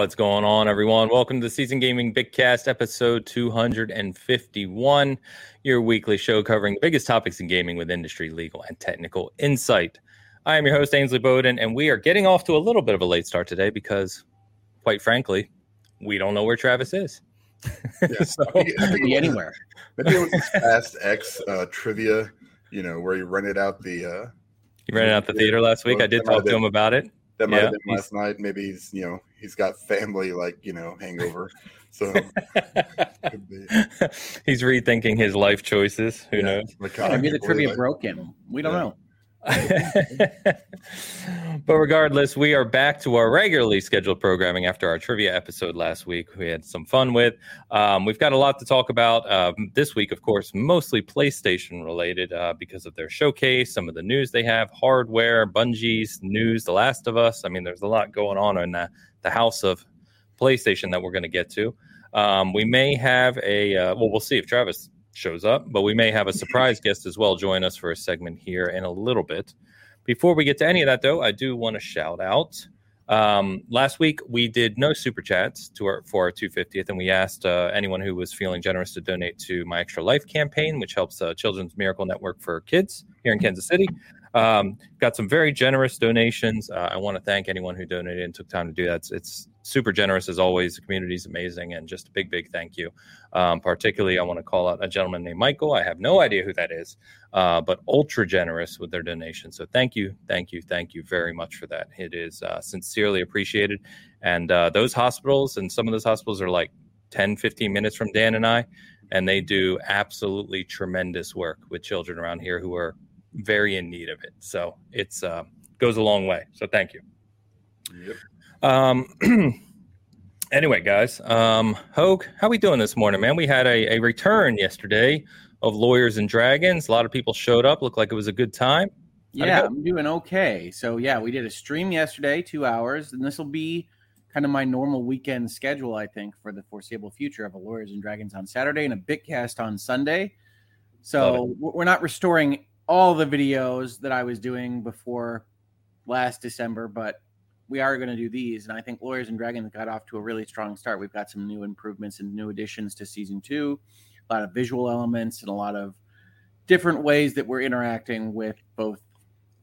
What's going on, everyone? Welcome to the Season Gaming Bitcast, episode 251, your weekly show covering the biggest topics in gaming with industry, legal, and technical insight. I am your host, Ainsley Bowden, and we are getting off to a little bit of a late start today because, quite frankly, we don't know where Travis is. Yeah, so, I think, I think be anywhere. Maybe it was this Fast X uh, trivia, you know, where he rented out the. Uh, you rented out the theater last week. I did talk to him about it. That might Yeah, have been last night. Maybe he's, you know, he's got family like, you know, hangover. So. He's rethinking his life choices. Who Yeah, knows? like, Maybe the trivia believe broke him. We don't Yeah. know. but regardless, we are back to our regularly scheduled programming after our trivia episode last week. We had some fun with. Um, we've got a lot to talk about um, this week, of course, mostly PlayStation related uh, because of their showcase, some of the news they have, hardware, Bungie's news, The Last of Us. I mean, there's a lot going on in the, the house of PlayStation that we're going to get to. Um, we may have a uh, well, we'll see if Travis shows up, but we may have a surprise guest as well join us for a segment here in a little bit. Before we get to any of that, though, I do want to shout out. Um, last week we did no super chats to our for our 250th, and we asked uh, anyone who was feeling generous to donate to my Extra Life campaign, which helps uh, Children's Miracle Network for kids here in Kansas City. Um, got some very generous donations. Uh, I want to thank anyone who donated and took time to do that. It's, it's super generous as always. The community is amazing, and just a big, big thank you. Um, particularly, I want to call out a gentleman named Michael. I have no idea who that is, uh, but ultra generous with their donation. So thank you, thank you, thank you very much for that. It is uh, sincerely appreciated. And uh, those hospitals, and some of those hospitals are like 10, 15 minutes from Dan and I, and they do absolutely tremendous work with children around here who are very in need of it. So it's uh, goes a long way. So thank you. Yep. Um, anyway, guys, um, Hoeg, how are we doing this morning, man? We had a, a return yesterday of Lawyers and Dragons. A lot of people showed up. Looked like it was a good time. How'd Yeah? I'm doing okay. So yeah, we did a stream yesterday, two hours, and this will be kind of my normal weekend schedule, I think, for the foreseeable future of a Lawyers and Dragons on Saturday and a Bitcast on Sunday. So we're not restoring all the videos that I was doing before last December, but we are going to do these. And I think Lawyers and Dragons got off to a really strong start. We've got some new improvements and new additions to season two, a lot of visual elements and a lot of different ways that we're interacting with both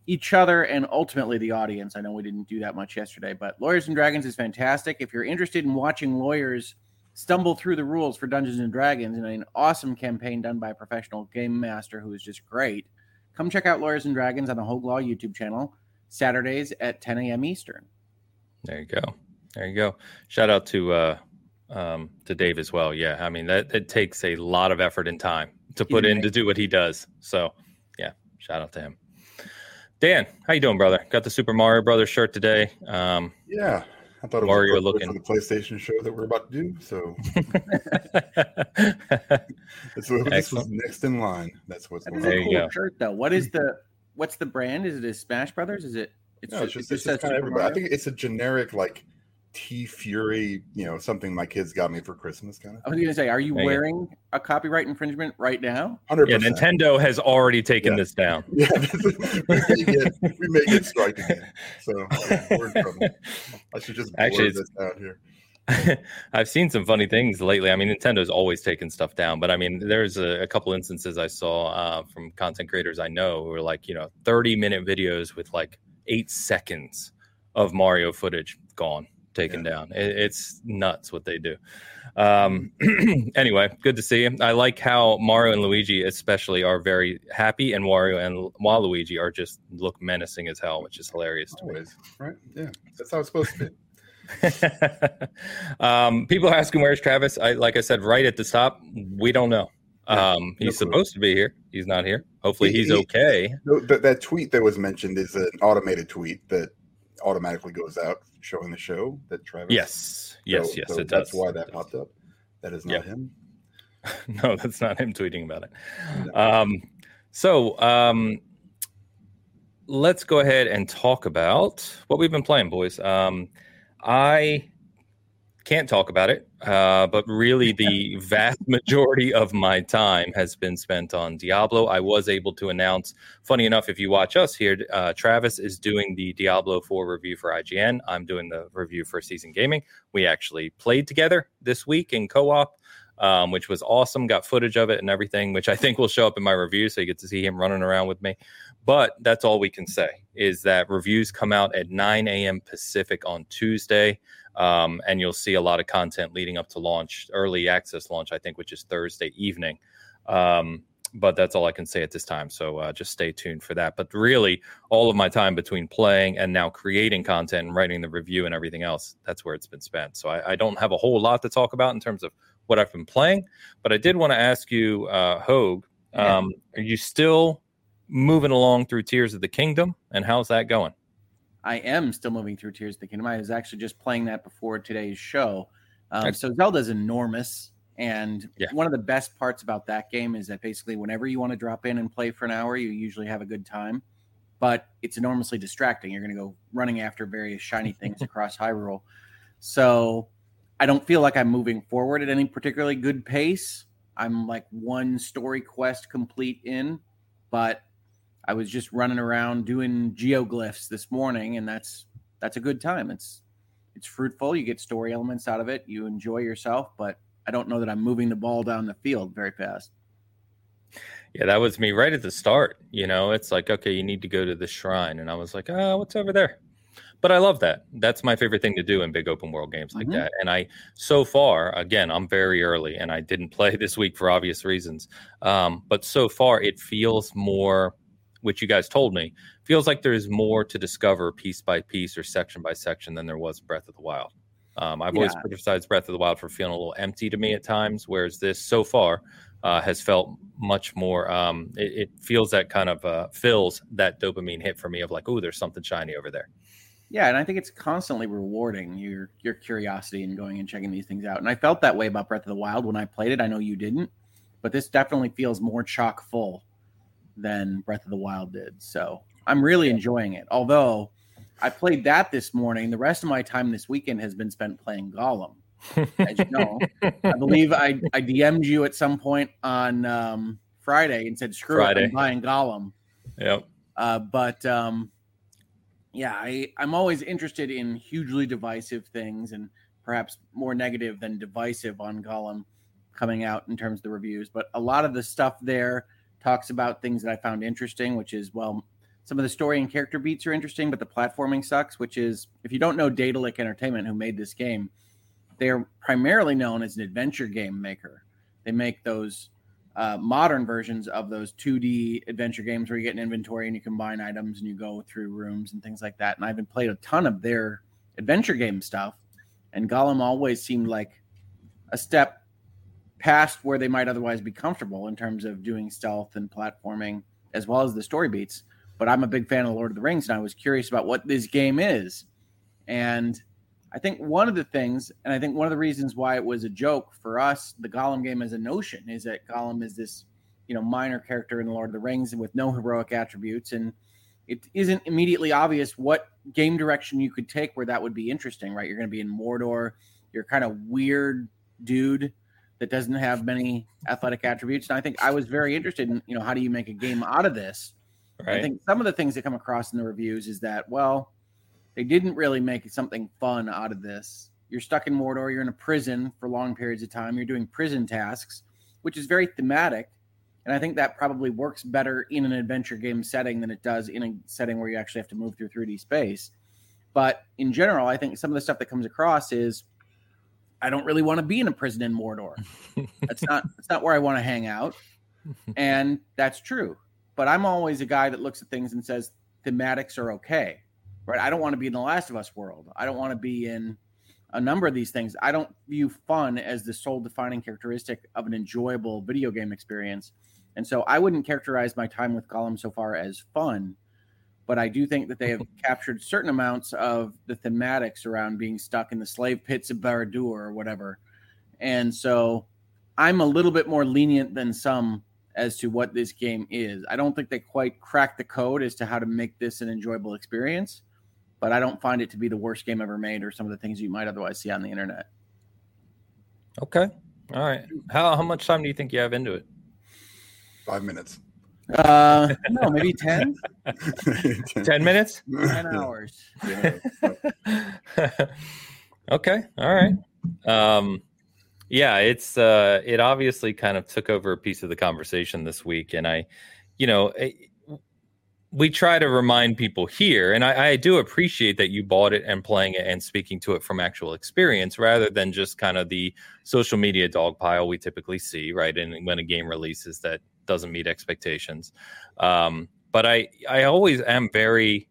each other and ultimately the audience. I know we didn't do that much yesterday, but Lawyers and Dragons is fantastic. If you're interested in watching lawyers stumble through the rules for Dungeons and Dragons in an awesome campaign done by a professional game master who is just great, come check out Lawyers and Dragons on the Hoeg Law YouTube channel Saturdays at 10 a.m. Eastern. There you go. There you go. Shout out to uh, um, to Dave as well. Yeah, I mean that it takes a lot of effort and time to He's put in to do what he does. So yeah, shout out to him. Dan, how you doing, brother? Got the Super Mario Brothers shirt today. Um, Yeah. I thought it was Mario appropriate looking. for the PlayStation show that we're about to do. So this was, this was next in line. That's what's That going is on. A cool go. shirt, though. What is the what's the brand? Is it a Smash Brothers? Is it? It's No, it's just, it's just says kind of Super everybody. I think it's a generic like T Fury, you know, something my kids got me for Christmas, kind of. I was going to say, are you There you go. wearing a copyright infringement right now? Hundred yeah. Nintendo has already taken Yeah. this down. Yeah, we may get we may get strike again. So yeah, we're in trouble. I should just blur Actually, this out here. I've seen some funny things lately. I mean, Nintendo's always taken stuff down, but I mean, there's a, a couple instances I saw uh, from content creators I know who are like, you know, 30 minute videos with like eight seconds of Mario footage gone, taken down. It, it's nuts what they do. Um, anyway, good to see you. I like how Mario and Luigi, especially, are very happy, and Wario and Waluigi are just look menacing as hell, which is hilarious to me. Right? Yeah, that's how it's supposed to be. um, people are asking where's Travis. I like I said right at the top, we don't know. Um, no he's clue. supposed to be here. He's not here. Hopefully, He- he's he- okay. That, that tweet that was mentioned is an automated tweet that automatically goes out showing the show that Travis. Yes, yes, So- yes. so that's does. why that popped up. That is not him. no, that's not him tweeting about it. No. Um, so um, let's go ahead and talk about what we've been playing, boys. Um, I can't talk about it, uh, but really the vast majority of my time has been spent on Diablo. I was able to announce, funny enough, if you watch us here, uh, Travis is doing the Diablo 4 review for IGN. I'm doing the review for Season Gaming. We actually played together this week in co op. Um, which was awesome. Got footage of it and everything, which I think will show up in my review. So you get to see him running around with me. But that's all we can say is that reviews come out at 9 a.m. Pacific on Tuesday. Um, and you'll see a lot of content leading up to launch, early access launch, I think, which is Thursday evening. Um, but that's all I can say at this time. So uh, just stay tuned for that. But really, all of my time between playing and now creating content and writing the review and everything else, that's where it's been spent. So I, I don't have a whole lot to talk about in terms of what I've been playing. But I did want to ask you, uh, Hoeg, um, yeah. are you still moving along through Tears of the Kingdom? And how's that going? I am still moving through Tears of the Kingdom. I was actually just playing that before today's show. Um, so Zelda's enormous, and yeah. one of the best parts about that game is that basically whenever you want to drop in and play for an hour, you usually have a good time. But it's enormously distracting. You're going to go running after various shiny things across Hyrule. So I don't feel like I'm moving forward at any particularly good pace. I'm like one story quest complete in, but I was just running around doing geoglyphs this morning, and that's that's a good time. It's it's fruitful. You get story elements out of it. You enjoy yourself, but I don't know that I'm moving the ball down the field very fast. Yeah, that was me right at the start. You know, it's like, okay, you need to go to the shrine. And I was like, oh, what's over there? But I love that. That's my favorite thing to do in big open world games like mm-hmm. that. And I, so far, again, I'm very early and I didn't play this week for obvious reasons. Um, but so far, it feels more which you guys told me, feels like there's more to discover piece by piece or section by section than there was Breath of the Wild. Um, I've yeah. always criticized Breath of the Wild for feeling a little empty to me at times, whereas this so far uh, has felt much more. Um, it, it, feels that kind of uh, fills that dopamine hit for me of like, oh, there's something shiny over there. Yeah, and I think it's constantly rewarding your your curiosity and going and checking these things out. And I felt that way about Breath of the Wild when I played it. I know you didn't, but this definitely feels more chock full than Breath of the Wild did. So I'm really enjoying it. Although I played that this morning, the rest of my time this weekend has been spent playing Gollum. As you know, I believe I, I DM'd you at some point on um, Friday and said, "Screw Friday. it, I'm buying Gollum." Yep. Uh, but um, yeah, I, I'm always interested in hugely divisive things and perhaps more negative than divisive on Gollum coming out in terms of the reviews. But a lot of the stuff there talks about things that I found interesting, which is well, some of the story and character beats are interesting, but the platforming sucks. Which is, if you don't know Daedalic Entertainment, who made this game, they are primarily known as an adventure game maker. They make those uh, modern versions of those 2D adventure games where you get an inventory and you combine items and you go through rooms and things like that. And I've been played a ton of their adventure game stuff, and Gollum always seemed like a step past where they might otherwise be comfortable in terms of doing stealth and platforming as well as the story beats. But I'm a big fan of Lord of the Rings, and I was curious about what this game is. And I think one of the things, and I think one of the reasons why it was a joke for us, the Gollum game as a notion, is that Gollum is this, you know, minor character in Lord of the Rings with no heroic attributes, and it isn't immediately obvious what game direction you could take where that would be interesting, right? You're going to be in Mordor, you're kind of weird dude that doesn't have many athletic attributes. And I think I was very interested in, you know, how do you make a game out of this? Right. I think some of the things that come across in the reviews is that, well, they didn't really make something fun out of this. You're stuck in Mordor, you're in a prison for long periods of time, you're doing prison tasks, which is very thematic. And I think that probably works better in an adventure game setting than it does in a setting where you actually have to move through 3D space. But in general, I think some of the stuff that comes across is I don't really want to be in a prison in Mordor. That's not that's not where I want to hang out. And that's true. But I'm always a guy that looks at things and says thematics are okay. Right? I don't want to be in the Last of Us world. I don't want to be in a number of these things. I don't view fun as the sole defining characteristic of an enjoyable video game experience. And so I wouldn't characterize my time with Gollum so far as fun but I do think that they have captured certain amounts of the thematics around being stuck in the slave pits of Barad-dûr or whatever. And so I'm a little bit more lenient than some as to what this game is. I don't think they quite cracked the code as to how to make this an enjoyable experience, but I don't find it to be the worst game ever made or some of the things you might otherwise see on the internet. Okay. All right. How how much time do you think you have into it? Five minutes. Uh, no, maybe 10, Ten minutes. 10 hours. Yeah. okay. All right. Um, yeah, it's uh, it obviously kind of took over a piece of the conversation this week, and I, you know, eh, we try to remind people here, and I, I do appreciate that you bought it and playing it and speaking to it from actual experience rather than just kind of the social media dog pile we typically see, right? And when a game releases that doesn't meet expectations. Um, but I, I always am very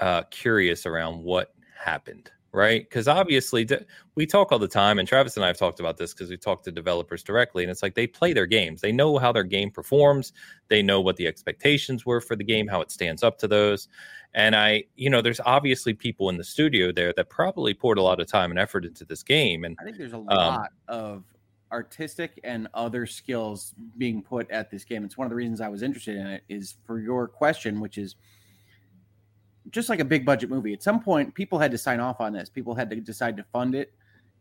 uh, curious around what happened, right? Because obviously d- we talk all the time, and Travis and I have talked about this because we talk to developers directly, and it's like they play their games. They know how their game performs. They know what the expectations were for the game, how it stands up to those. And I, you know, there's obviously people in the studio there that probably poured a lot of time and effort into this game. And I think there's a lot of artistic and other skills being put at this game. It's one of the reasons I was interested in it is for your question, which is just like a big budget movie. At some point, people had to sign off on this. People had to decide to fund it.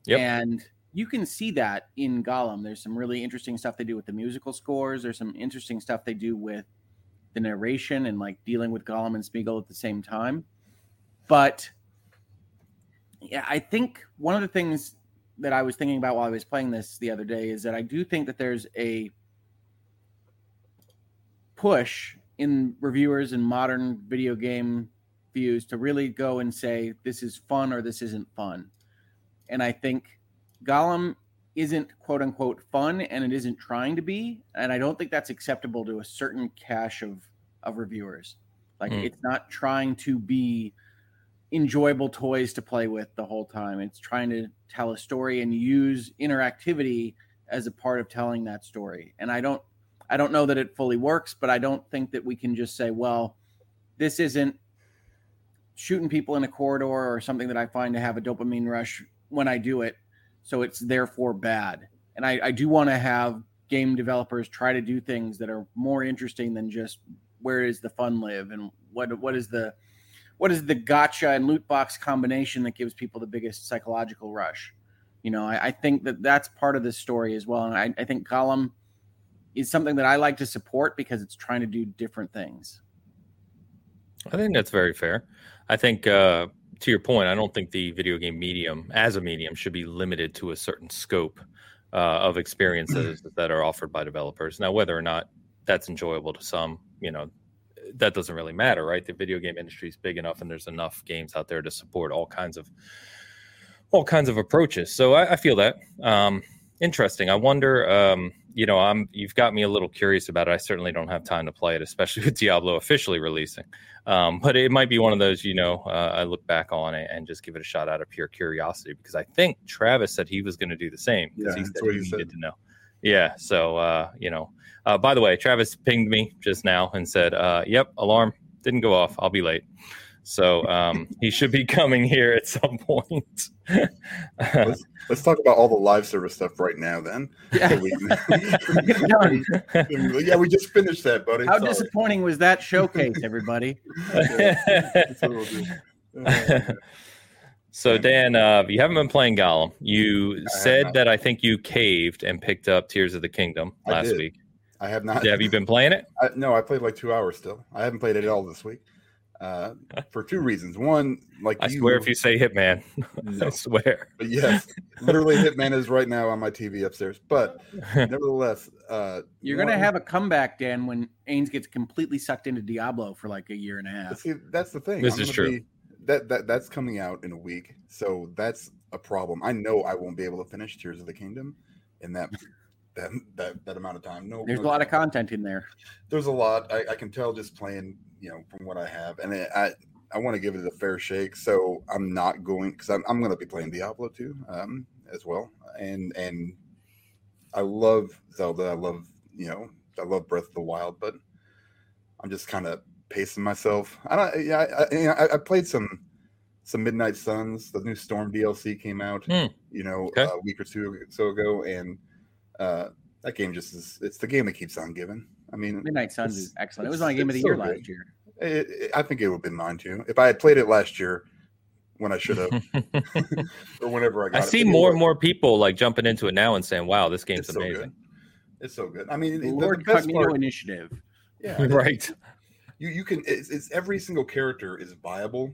Yep. And you can see that in Gollum. There's some really interesting stuff they do with the musical scores. There's some interesting stuff they do with the narration and like dealing with Gollum and Smeagol at the same time. But yeah, I think one of the things that I was thinking about while I was playing this the other day is that I do think that there's a push in reviewers and modern video game views to really go and say this is fun or this isn't fun. And I think Gollum isn't quote unquote fun and it isn't trying to be. And I don't think that's acceptable to a certain cache of, of reviewers. Like Hmm. it's not trying to be enjoyable toys to play with the whole time. It's trying to tell a story and use interactivity as a part of telling that story. And I don't I don't know that it fully works, but I don't think that we can just say, well, this isn't shooting people in a corridor or something that I find to have a dopamine rush when I do it. So it's therefore bad. And I, I do want to have game developers try to do things that are more interesting than just where is the fun live and what what is the what is the gotcha and loot box combination that gives people the biggest psychological rush. You know, I, I think that that's part of this story as well. And I, I think Gollum is something that I like to support because it's trying to do different things. I think that's very fair. I think uh, to your point, I don't think the video game medium as a medium should be limited to a certain scope uh, of experiences that are offered by developers. Now, whether or not that's enjoyable to some, you know, that doesn't really matter, right? The video game industry is big enough, and there's enough games out there to support all kinds of all kinds of approaches. So I, I feel that um, interesting. I wonder, um, you know, I'm you've got me a little curious about it. I certainly don't have time to play it, especially with Diablo officially releasing. Um, but it might be one of those, you know, uh, I look back on it and just give it a shot out of pure curiosity because I think Travis said he was going to do the same because Yeah, he said he needed to know. Yeah. So, uh, you know, uh, by the way, Travis pinged me just now and said, uh, "Yep, alarm didn't go off. I'll be late." So um, he should be coming here at some point. let's, let's talk about all the live service stuff right now. Then, Yeah. So we Get it done. yeah, we just finished that, buddy. How Sorry. disappointing was that showcase, everybody? That's what we'll do. Uh, so Dan, uh, you haven't been playing Gollum. You have said that I think you caved and picked up Tears of the Kingdom I last did. week. I have not. Have you been playing it? I, no, I played like two hours still. I haven't played it at all this week. Uh, for two reasons. One, like I you, swear, if you say Hitman, No. I swear. But yes, literally Hitman is right now on my TV upstairs. But nevertheless, uh, You're gonna have a comeback, Dan, when Ains gets completely sucked into Diablo for like a year and a half. See, that's the thing. This I'm is true. be- that that that's coming out in a week, so that's a problem. I know I won't be able to finish Tears of the Kingdom in that that that, that amount of time. No, There's a no lot of content in there. There's a lot. I, I can tell just playing, you know, from what I have, and it, I I want to give it a fair shake. So I'm not going because I'm I'm going to be playing Diablo too, um, as well, and and I love Zelda. I love you know I love Breath of the Wild, but I'm just kind of pacing myself. I don't. Yeah, I, I, I played some some Midnight Suns. The new Storm DLC came out. Hmm. You know, Okay. a week or two so ago, and uh, that game just is. It's the game that keeps on giving. I mean, Midnight Suns It's- is excellent. It was it's- my game of the so year good. last year. it, it- I think it would have been mine too. If I had played it last year when I should have, or whenever I got I see But more and more people like jumping into it now and saying, "Wow, this game's It's amazing." good. It's so good. I mean, The the, the Lord best Cognito part, Initiative. yeah, right. You you can it's, it's every single character is viable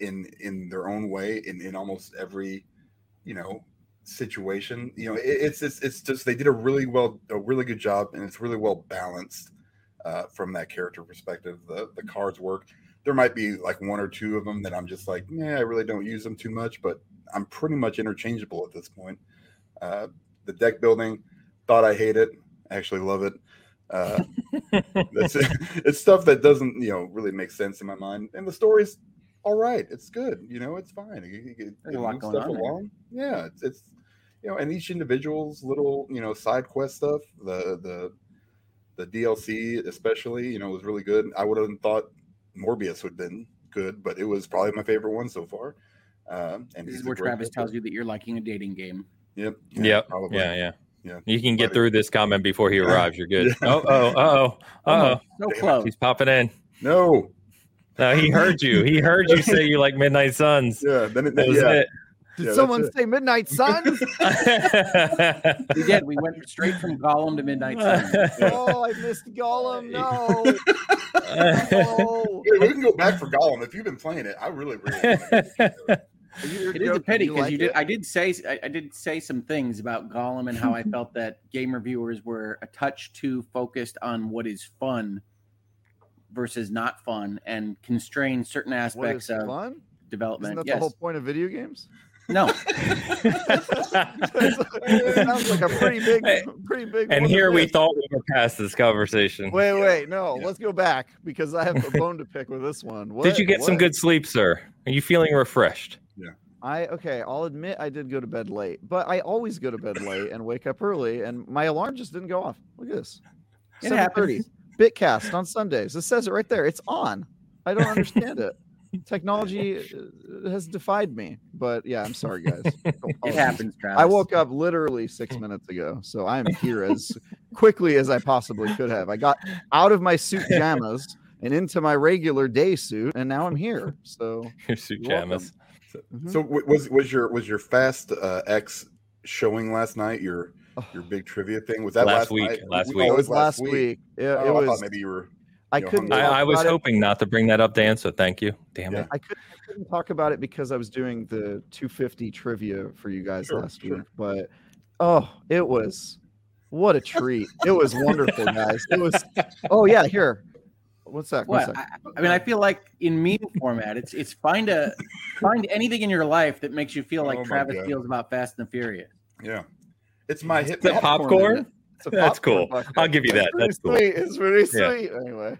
in in their own way in in almost every you know situation. You know it, it's it's it's just they did a really well a really good job and it's really well balanced uh from that character perspective. The the cards work. There might be like one or two of them that i'm just like yeah i really don't use them too much but i'm pretty much interchangeable at this point. Uh the deck building thought i hate it. Actually love it uh that's it. It's stuff that doesn't, you know, really make sense in my mind. And the story's all right. It's good. You know, it's fine. It, it, it There's a lot going stuff on there. along. Yeah, it's, it's you know, and each individual's little, you know, side quest stuff. The the the DLC, especially, you know, was really good. I would have thought Morbius would have been good, but it was probably my favorite one so far. Um, and This is where great Travis tells you that you're liking a dating game. Yep. Yep. Probably. Yeah, yeah. Yeah. You can get through this comment before he arrives. You're good. Yeah. Oh, oh, uh oh, oh. Almost. So close. He's popping in. No. No, he heard you. He heard you say you like Midnight Suns. Yeah. Then it, That was yeah. it. Did Yeah, that's someone it. say Midnight Suns? We did. We went straight from Gollum to Midnight Suns. oh, I missed Gollum. No. no. Wait, we can go back for Gollum if you've been playing it. I really, really. It is a pity because you did. I did say I, I did say some things about Gollum and how I felt that game reviewers were a touch too focused on what is fun versus not fun and constrain certain aspects of fun? development. Isn't that yes. the whole point of video games? No. it sounds like a pretty big, pretty big. and here we thought we were past this conversation. Wait, wait, no. Yeah. Let's go back because I have a bone to pick with this one. What, Did you get some good sleep, sir? Are you feeling refreshed? Yeah. I okay. I'll admit I did go to bed late, but I always go to bed late and wake up early, and my alarm just didn't go off. Look at this. It 7:30. happens. Bitcast on Sundays. It says it right there. It's on. I don't understand it. Technology uh, has defied me, but yeah, I'm sorry, guys. It happens, Travis. I woke up literally six minutes ago, so I'm here as quickly as I possibly could have. I got out of my suit pajamas and into my regular day suit, and now I'm here. So Your suit You're welcome. pajamas. So w- was was your was your Fast uh, X showing last night? Your your big trivia thing was that Last last, week, night? last Oh, week. it was last week. Yeah, Oh, it I thought was. maybe you were. I couldn't. I, I was about it- hoping not to bring that up, Dan. So thank you. Damn Yeah. it. I couldn't, I couldn't talk about it because I was doing the 250 trivia for you guys Sure, last sure. week. But oh, it was what a treat! It was wonderful, guys. It was. Oh yeah, here. What's that? What? I, I mean, I feel like in meme format, it's it's find a find anything in your life that makes you feel like Oh Travis God. feels about Fast and the Furious. Yeah, it's my hit. Is that popcorn, popcorn? isn't It's a That's cool. bucket. I'll give you that. That's cool. sweet. It's Yeah. sweet. Anyway.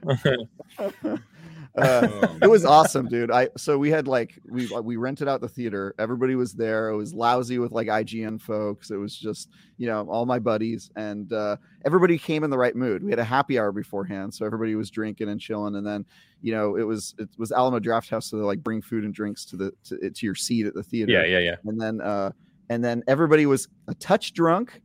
Uh, Um, it was awesome, dude. I so we had like we we rented out the theater. Everybody was there. It was lousy with like IGN folks. It was just you know all my buddies and uh, everybody came in the right mood. We had a happy hour beforehand, so everybody was drinking and chilling. And then you know it was it was Alamo Draft House, so they like bring food and drinks to the to, to your seat at the theater Yeah, yeah, yeah. and then uh and then everybody was a touch drunk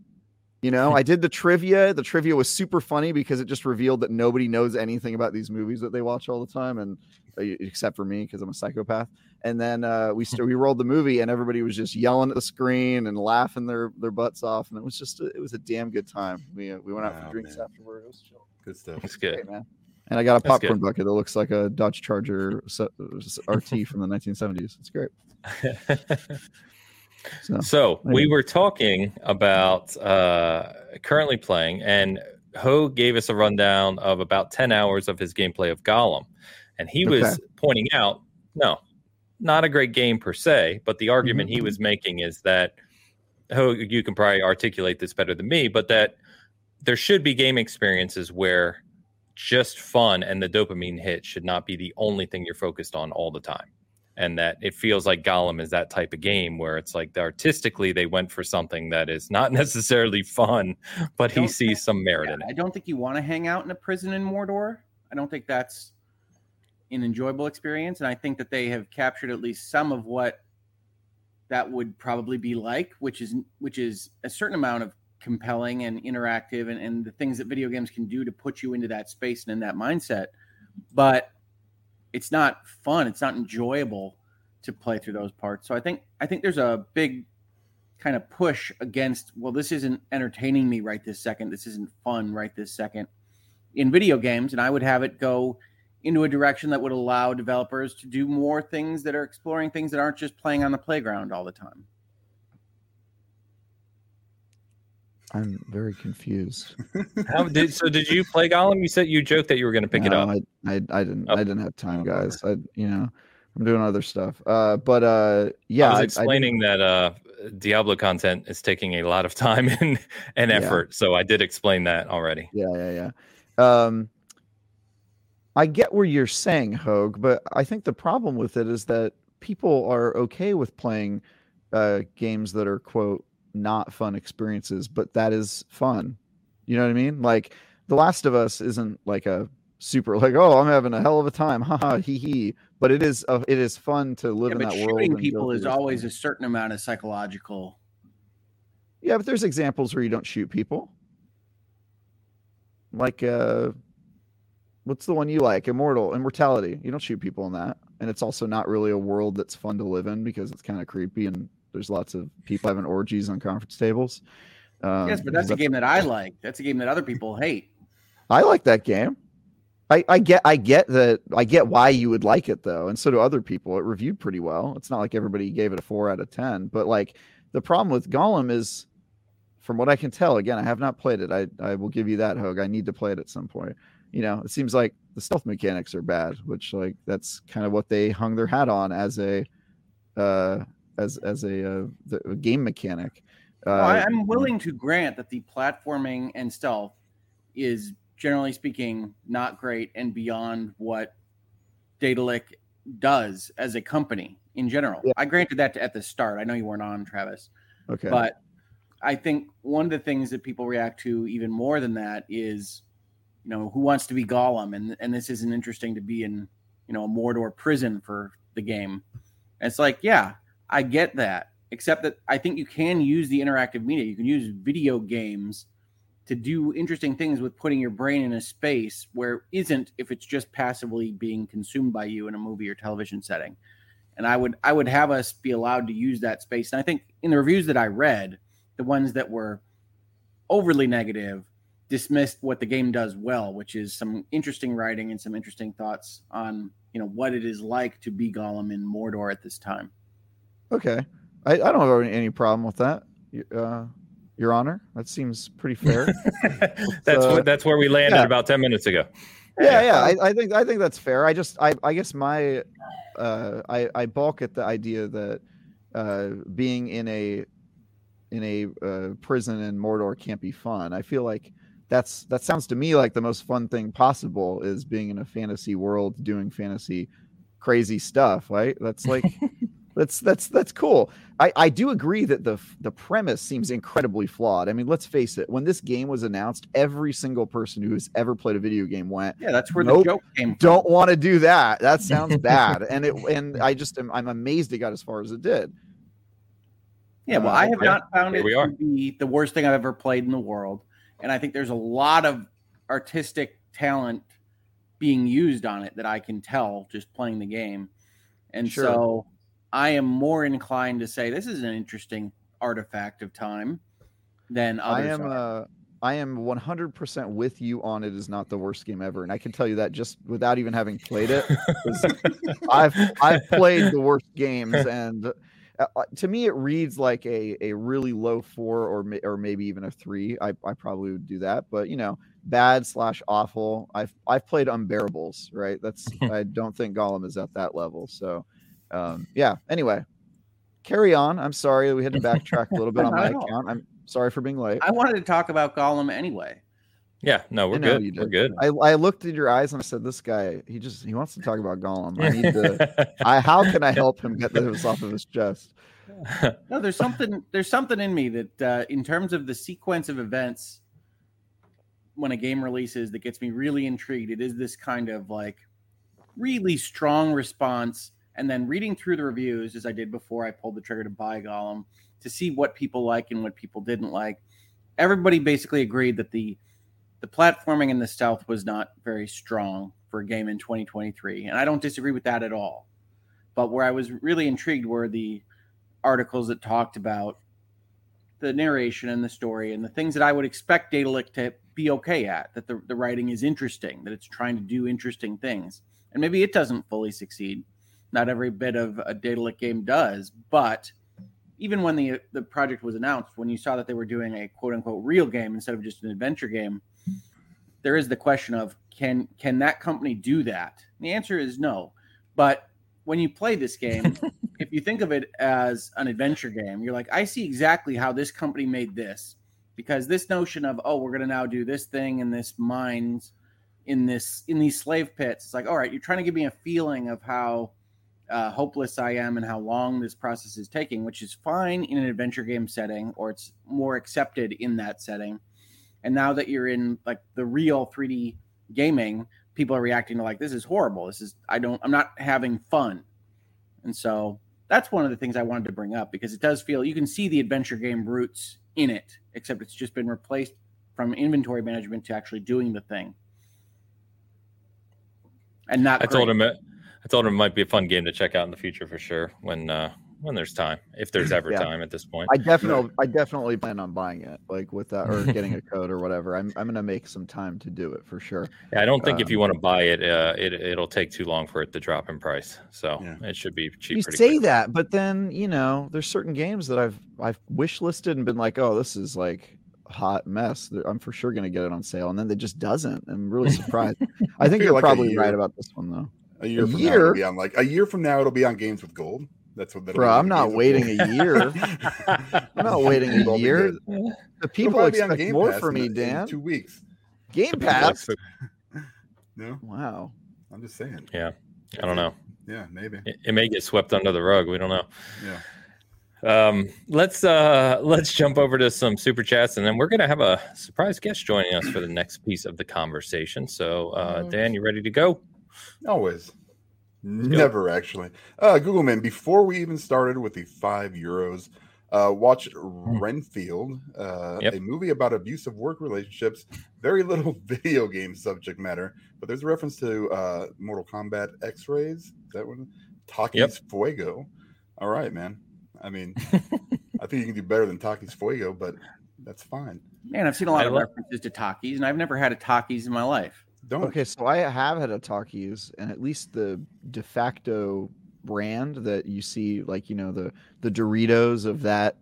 you know i did the trivia. The trivia was super funny because it just revealed that nobody knows anything about these movies that they watch all the time and uh, except for me because i'm a psychopath. And then uh we st- we rolled the movie and everybody was just yelling at the screen and laughing their their butts off. And it was just a, it was a damn good time. We uh, we went out for drinks man. afterward. It was chill. Good stuff. That's good. Great, man. And i got a popcorn bucket that looks like a dodge charger rt from the 1970s it's great so So we were talking about uh, currently playing, and Ho gave us a rundown of about 10 hours of his gameplay of Gollum. And he was pointing out, no, not a great game per se, but the argument he Mhm. was making is that, Ho, you can probably articulate this better than me, but that there should be game experiences where just fun and the dopamine hit should not be the only thing you're focused on all the time and that it feels like Gollum is that type of game where it's like artistically they went for something that is not necessarily fun, but he sees some merit in it. I don't think you want to hang out in a prison in Mordor. I don't think that's an enjoyable experience, and I think that they have captured at least some of what that would probably be like, which is which is a certain amount of compelling and interactive, and, and the things that video games can do to put you into that space and in that mindset. But it's not fun. It's not enjoyable to play through those parts. So I think I think there's a big kind of push against well this isn't entertaining me right this second. This isn't fun right this second in video games and I would have it go into a direction that would allow developers to do more things that are exploring things that aren't just playing on the playground all the time. I'm very confused. How did so? Did you play Gollum? You said you joked that you were going to pick it up. I, I, I didn't. Oh. I didn't have time, guys. I, you know, I'm doing other stuff. Uh, but uh, yeah, I was I- I explaining that uh, Diablo content is taking a lot of time and, and Yeah. effort. So I did explain that already. Yeah, yeah, yeah. Um, I get where you're saying, Hoeg, but I think the problem with it is that people are okay with playing uh, games that are quote not fun experiences, but that is fun. You know what I mean? Like The Last of Us isn't like a super like oh I'm having a hell of a time, haha, hee hee. But it is uh, it is fun to live Yeah, in that world. shooting people is always a certain amount of psychological. Yeah, but there's examples where you don't shoot people. Like uh what's the one you like? Immortal, Immortality. You don't shoot people in that. And it's also not really a world that's fun to live in because it's kind of creepy and there's lots of people having orgies on conference tables. Um, yes, but that's a game that I like. That's a game that other people hate. I like that game. I, I get I get that I get why you would like it though, and so do other people. It reviewed pretty well. It's not like everybody gave it a four out of ten, but like the problem with Gollum is, from what I can tell, again, I have not played it. I I will give you that, Hoeg. I need to play it at some point. You know, it seems like the stealth mechanics are bad, which like that's kind of what they hung their hat on as a uh as as a, uh, the, a game mechanic. Uh, Well, I'm willing to grant that the platforming and stealth is generally speaking not great and beyond what Daedalic does as a company in general. Yeah. I granted that at the start. I know you weren't on, Travis, okay. but I think one of the things that people react to even more than that is, you know, who wants to be Gollum, and and this isn't interesting to be in, you know, a Mordor prison for the game. And it's like, yeah, I get that, except that I think you can use the interactive media. You can use video games to do interesting things with putting your brain in a space where it isn't if it's just passively being consumed by you in a movie or television setting. And I would I would have us be allowed to use that space. And I think in the reviews that I read, the ones that were overly negative dismissed what the game does well, which is some interesting writing and some interesting thoughts on you know what it is like to be Gollum in Mordor at this time. Okay, I, I don't have any- any problem with that, uh, Your Honor. That seems pretty fair. that's So- what that's where we landed yeah. about ten minutes ago. yeah, yeah. I, I think I think that's fair. I just I I guess my uh I I balk at the idea that uh being in a in a uh, prison in Mordor can't be fun. I feel like that's that sounds to me like the most fun thing possible is being in a fantasy world doing fantasy crazy stuff, right? That's like that's that's that's cool. I I do agree that the the premise seems incredibly flawed. I mean, let's face it. When this game was announced, every single person who has ever played a video game went, Yeah, that's where Nope. the joke came from. "Don't want to do that. That sounds bad." and it and I just am I'm amazed it got as far as it did. Yeah, well, Uh, I have yeah, not found here it we are. to be the worst thing I've ever played in the world, and I think there's a lot of artistic talent being used on it that I can tell just playing the game, and Sure. so I am more inclined to say this is an interesting artifact of time than others. I am are. uh I am 100% with you on it is not the worst game ever and I can tell you that just without even having played it. I've I've played the worst games and uh, uh, to me it reads like a a really low 4 or or maybe even a 3. I I probably would do that but you know bad slash awful. I've I've played unbearables, right? That's I don't think Gollum is at that level. So um yeah, anyway. Carry on. I'm sorry we had to backtrack a little bit on my account. I'm sorry for being late. I wanted to talk about Gollum anyway. Yeah, no, we're good. you We're good. I, I looked in your eyes and I said, "This guy, he just he wants to talk about Gollum. I need to. I how can I help him get this off of his chest?" No, there's something there's something in me that uh, in terms of the sequence of events when a game releases that gets me really intrigued. It is this kind of like really strong response and then reading through the reviews as I did before I pulled the trigger to buy Gollum to see what people like and what people didn't like. Everybody basically agreed that the the platforming and the stealth was not very strong for a game in 2023 and I don't disagree with that at all. But where I was really intrigued were the articles that talked about the narration and the story and the things that I would expect Daedalic to be okay at, that the, the writing is interesting, that it's trying to do interesting things. And maybe it doesn't fully succeed. Not every bit of a data Daedalic game does, but even when the the project was announced, when you saw that they were doing a quote unquote real game instead of just an adventure game, there is the question of can can that company do that? And the answer is no. But when you play this game, if you think of it as an adventure game, you're like, I see exactly how this company made this. Because this notion of, oh, we're gonna now do this thing in this mines in this in these slave pits, it's like, all right, you're trying to give me a feeling of how uh, hopeless I am and how long this process is taking, which is fine in an adventure game setting, or it's more accepted in that setting. And now that you're in like the real 3D gaming, people are reacting to like, this is horrible. This is, I don't, I'm not having fun. And so that's one of the things I wanted to bring up because it does feel you can see the adventure game roots in it, except it's just been replaced from inventory management to actually doing the thing. And not I told him it I told him it might be a fun game to check out in the future for sure when uh, when there's time, if there's ever Yeah. time at this point. I definitely, I definitely plan on buying it, like with that, or getting a code or whatever. I'm, I'm gonna make some time to do it for sure. Yeah, I don't think if Um, you want to buy it, uh, it it'll take too long for it to drop in price. So Yeah. it should be cheap. You say quick. that, but then you know, there's certain games that I've, I've wish listed and been like, oh, this is like hot mess. I'm for sure gonna get it on sale, and then it just doesn't. I'm really surprised. I think you're like probably right about this one though. A year A from now, year? it'll be on like a year from now, it'll be on Games with Gold. That's what. that'll Bro, I'm not waiting a year. I'm not waiting a year. The It'll people be on expect Game more Pass from in- me, in Dan. two weeks. Game Pass. No, Wow. I'm just saying. Yeah. I don't know. Yeah, maybe. It, it may get swept under the rug. We don't know. Yeah. Um, let's uh let's jump over to some super chats and then we're gonna have a surprise guest joining us for the next piece of the conversation. So uh Dan, you ready to go? Always. Never actually. Uh Google Man, before we even started with the five euros, uh watch Renfield, uh Yep. a movie about abusive work relationships, very little video game subject matter, but there's a reference to uh Mortal Kombat X-rays. That one? Taki's Yep. Fuego. All right, man. I mean, I think you can do better than Taki's Fuego, but that's fine. Man, I've seen a lot I of lo- references to Takis, and I've never had a Takis in my life. Don't Okay, so I have had a Takis, and at least the de facto brand that you see, like you know the the Doritos of that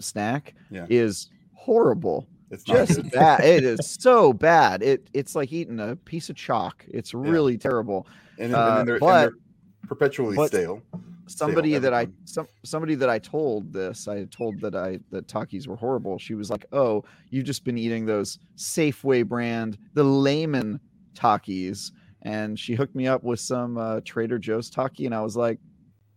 snack, Yeah. is horrible. it's Just bad. It is so bad. It it's like eating a piece of chalk. It's Yeah. really terrible. and, and uh, then they're, and but- they're perpetually but- stale. Somebody Stale that I some somebody that I told this, I told that I that Takis were horrible. She was like, "Oh, you've just been eating those Safeway brand, the layman Takis," and she hooked me up with some uh, Trader Joe's Taki, and I was like,